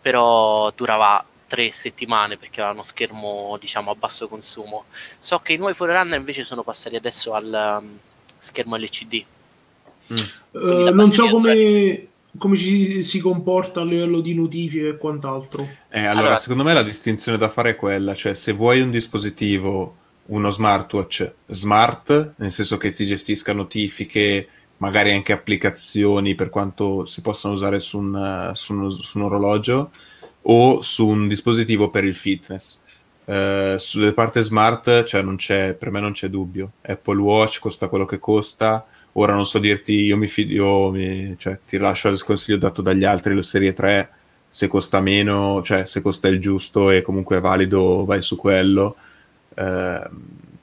però durava tre settimane perché aveva uno schermo diciamo a basso consumo. So che i nuovi Forerunner invece sono passati adesso al um, schermo LCD. Eh, la non so come, come ci si comporta a livello di notifiche e quant'altro. Eh, allora, Allora- secondo me la distinzione da fare è quella, cioè se vuoi un dispositivo, uno smartwatch smart, nel senso che ti gestisca notifiche, magari anche applicazioni per quanto si possano usare su un, su uno- su un orologio, o su un dispositivo per il fitness. Eh, sulle parte smart, cioè non c'è, per me non c'è dubbio. Apple Watch costa quello che costa. Ora non so dirti, io mi fido, mi- cioè, ti lascio il consiglio dato dagli altri, la serie 3, se costa meno, cioè se costa il giusto e comunque è valido, vai su quello. Ehm,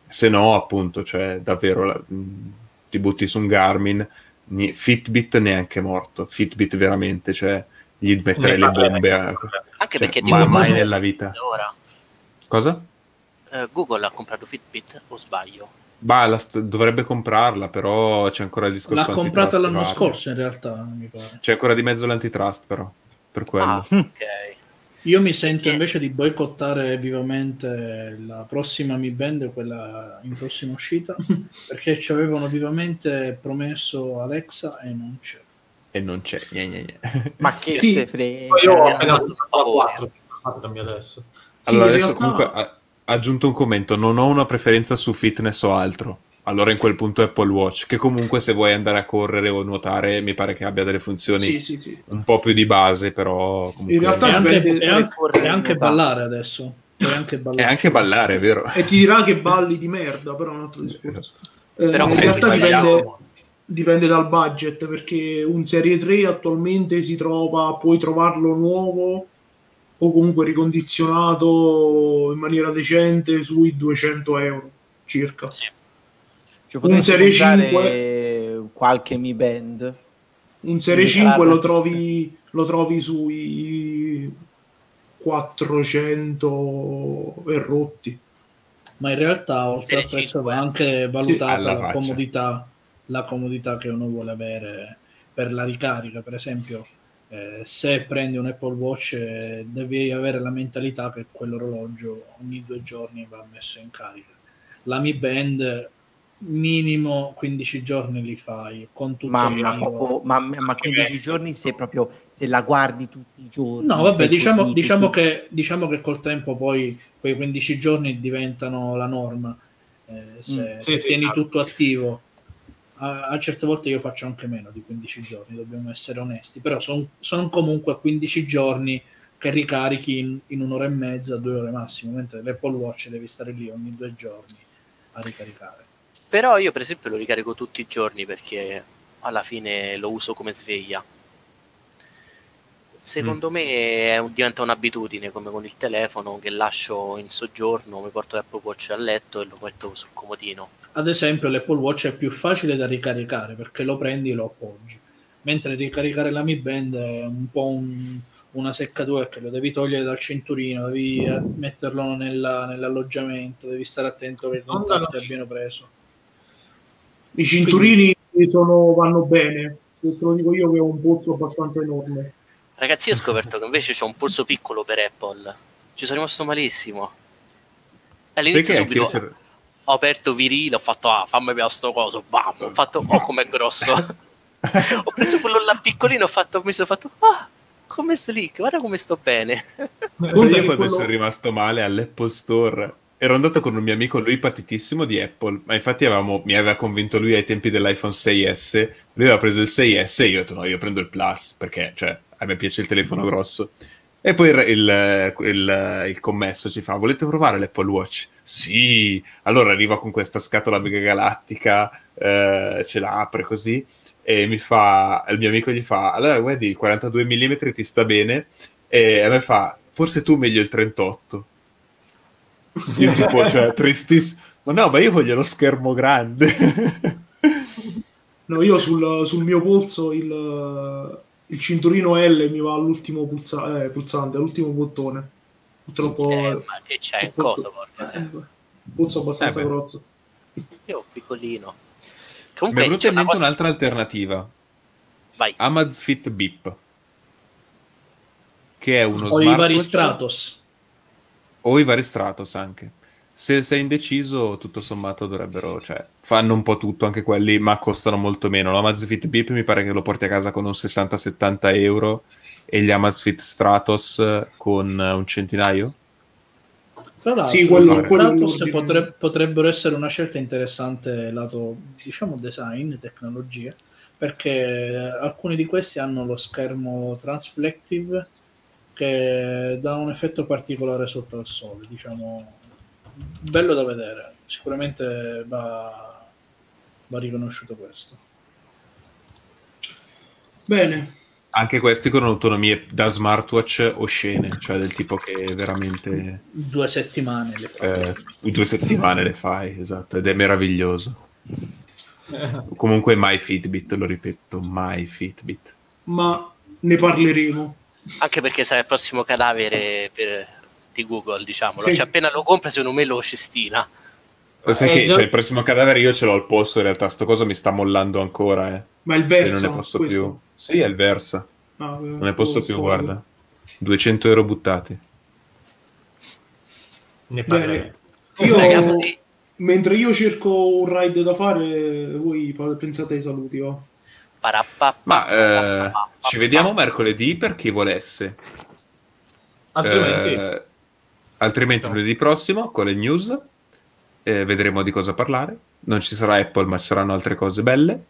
se no, appunto, cioè davvero la- ti butti su un Garmin, ni- Fitbit neanche morto, Fitbit veramente, cioè gli metterei le bombe a... Anche cioè, perché ma tipo, mai Google- nella vita. Ora, Cosa? eh, Google ha comprato Fitbit o sbaglio? Bah, la st- dovrebbe comprarla, però c'è ancora il discorso L'ha comprata l'anno vario. scorso in realtà, mi pare. C'è ancora di mezzo l'antitrust, però, per quello. Ah, ok. Io mi sento invece di boicottare vivamente la prossima Mi Band, quella in prossima uscita, perché ci avevano vivamente promesso Alexa e non c'è. E non c'è. Gne, gne, gne. Ma che Sì. se frega. Io ho appena fatto la 4, fatemi adesso. Sì, Allora, in adesso realtà- comunque ha aggiunto un commento, non ho una preferenza su fitness o altro. Allora in quel punto Apple Watch, che comunque se vuoi andare a correre o nuotare mi pare che abbia delle funzioni Sì, sì, sì. un po' più di base, però comunque... In realtà E anche, dipende- e anche- correre e anche ballare adesso. E anche ballare. anche ballare, è vero? E ti dirà che balli di merda, però è un altro discorso. Eh, Però in realtà sbagliato- dipende, dal budget, perché un Serie 3 attualmente si trova, puoi trovarlo nuovo o comunque ricondizionato in maniera decente sui 200 euro circa. Sì. Cioè, potresti Serie comprare qualche Mi Band. Un Serie Devi 5 lo trovi, lo trovi sui 400 e rotti. Ma in realtà, oltre al prezzo, 5. va anche valutata alla la, faccia. comodità, la comodità che uno vuole avere per la ricarica. Per esempio, eh, se prendi un Apple Watch, eh, devi avere la mentalità che quell'orologio ogni due giorni va messo in carica. La Mi Band minimo 15 giorni li fai con tutto Ma, il proprio- ma, ma 15 giorni se proprio se la guardi tutti i giorni. No, vabbè, diciamo, così, diciamo tutti- che, diciamo che col tempo poi quei 15 giorni diventano la norma. Eh, se Mm. Sì, se sì, tieni chiaro. tutto attivo, a, a certe volte io faccio anche meno di 15 giorni, dobbiamo essere onesti, però sono comunque 15 giorni che ricarichi in, in un'ora e mezza, due ore massimo, mentre l'Apple Watch devi stare lì ogni due giorni a ricaricare. Però io per esempio lo ricarico tutti i giorni perché alla fine lo uso come sveglia. Secondo me è un- diventa un'abitudine come con il telefono che lascio in soggiorno, mi porto l'Apple Watch a letto e lo metto sul comodino. Ad esempio, l'Apple Watch è più facile da ricaricare perché lo prendi e lo appoggi, mentre ricaricare la Mi Band è un po' un- una seccatura perché lo devi togliere dal cinturino, devi eh, metterlo nella- nell'alloggiamento, devi stare attento che il Non contatto dallo- abbiano preso. I cinturini sono- vanno bene, se te lo dico io che ho un polso abbastanza enorme. Ragazzi, io ho scoperto che invece c'ho un polso piccolo per Apple. Ci sono rimasto malissimo. Sai All'inizio che subito ho aperto virile, ho fatto ah, fammi vedere sto coso, bam, ho fatto oh com'è grosso. ho preso quello là piccolino, ho fatto, mi sono fatto ah, come slick, guarda come sto bene. Conta io quando quello- sono rimasto male all'Apple Store ero andato con un mio amico, lui patitissimo di Apple, ma infatti avevamo- mi aveva convinto lui ai tempi dell'iPhone 6S, lui aveva preso il 6S e io ho detto no, io prendo il Plus, perché cioè, a me piace il telefono grosso. E poi il, il- il- il commesso ci fa, volete provare l'Apple Watch? Sì! Allora arriva con questa scatola mega galattica, eh, ce la apre così, e mi fa, il mio amico gli fa, allora guardi, il 42 mm ti sta bene, e a me fa, forse tu meglio il 38. Io tipo, cioè, tristissimo. Ma no, ma io voglio lo schermo grande. No, io sul, sul mio polso il, il cinturino L mi va all'ultimo pulsa- eh, pulsante, all'ultimo bottone. Purtroppo Eh, ma che c'è polso- coso, eh, polso abbastanza Eh beh. grosso. Io piccolino. Mi è Comunque venuta c'è in una mente cosa... un'altra alternativa. Vai. Amazfit Beep. Che è uno O i vari Stratos. o i vari Stratos anche. Se sei indeciso, tutto sommato dovrebbero, cioè, fanno un po' tutto anche quelli, ma costano molto meno. L'Amazfit Beep mi pare che lo porti a casa con un 60-70 euro e gli Amazfit Stratos con un centinaio. Tra l'altro, Sì, quello- quello potre- potrebbero essere una scelta interessante lato, diciamo, design, tecnologie, perché alcuni di questi hanno lo schermo transflective che dà un effetto particolare sotto al sole, diciamo, bello da vedere. Sicuramente va, va riconosciuto questo. Bene, Anche questi con autonomie da smartwatch oscene, cioè del tipo che veramente Due settimane le fa. eh, due settimane le fai, esatto, ed è meraviglioso. Comunque mai Fitbit, lo ripeto, mai Fitbit. ma ne parleremo. Anche perché sarà il prossimo cadavere per- di Google, diciamolo. Sì. Cioè, appena lo compra, secondo me lo cestina. Lo sai Eh, che cioè, il prossimo cadavere io ce l'ho al posto, in realtà sto cosa mi sta mollando ancora, eh. Ma il E Versa, non ne posso questo? più. Sì, è il Versa. Ah, Non ne posso più, guarda. 200 euro buttati. Ne Bene. parleremo. Io, Ragazzi, mentre io cerco un ride da fare, voi pensate ai saluti, va? parappa- Ma eh, ci vediamo mercoledì per chi volesse. Altrimenti, Eh, altrimenti Esatto. lunedì prossimo con le news eh, vedremo di cosa parlare. Non ci sarà Apple, ma ci saranno altre cose belle.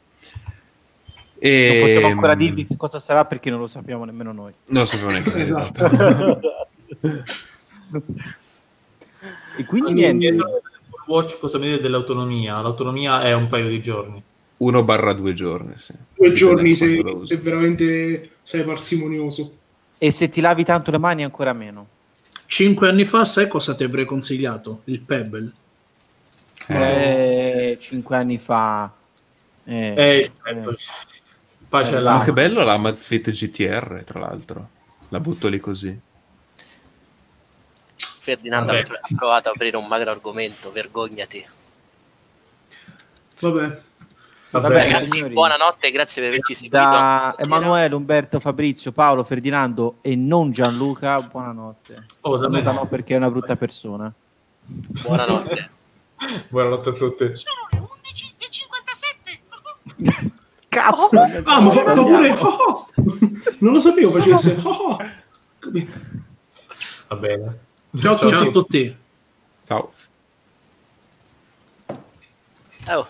E, Non possiamo ancora mm, dirvi che cosa sarà perché non lo sappiamo nemmeno noi. Non lo sapevo neanche io, Esatto. esatto. E quindi Quindi, niente. Apple Watch cosa mi dite dell'autonomia? L'autonomia è un paio di giorni. 1 barra 2 giorni, sì. Due giorni se, se veramente sei parsimonioso. E se ti lavi tanto le mani ancora meno. Cinque anni fa, sai cosa ti avrei consigliato? Il Pebble. Eh, Eh, cinque anni fa. Eh, Eh, eh. pace Eh, alla... Ma che bello l'Amazfit GTR, tra l'altro. La butto lì così. Ferdinando Vabbè. ha provato a aprire un magro argomento, vergognati. Vabbè, Va Vabbè, bene. Ragazzi, signori. buonanotte, grazie per averci seguito. Da. Emanuele, Umberto, Fabrizio, Paolo, Ferdinando e non Gianluca, buonanotte. Oh, da me. Gianluca no perché è una brutta persona. Buonanotte. Buonanotte a tutti. Sono le 11.57. Cazzo! Ah, ma fa pure... oh! Non lo sapevo facesse... oh! Capito? Va bene. Ciao a Ciao a tutti. tutti. Ciao. Oh,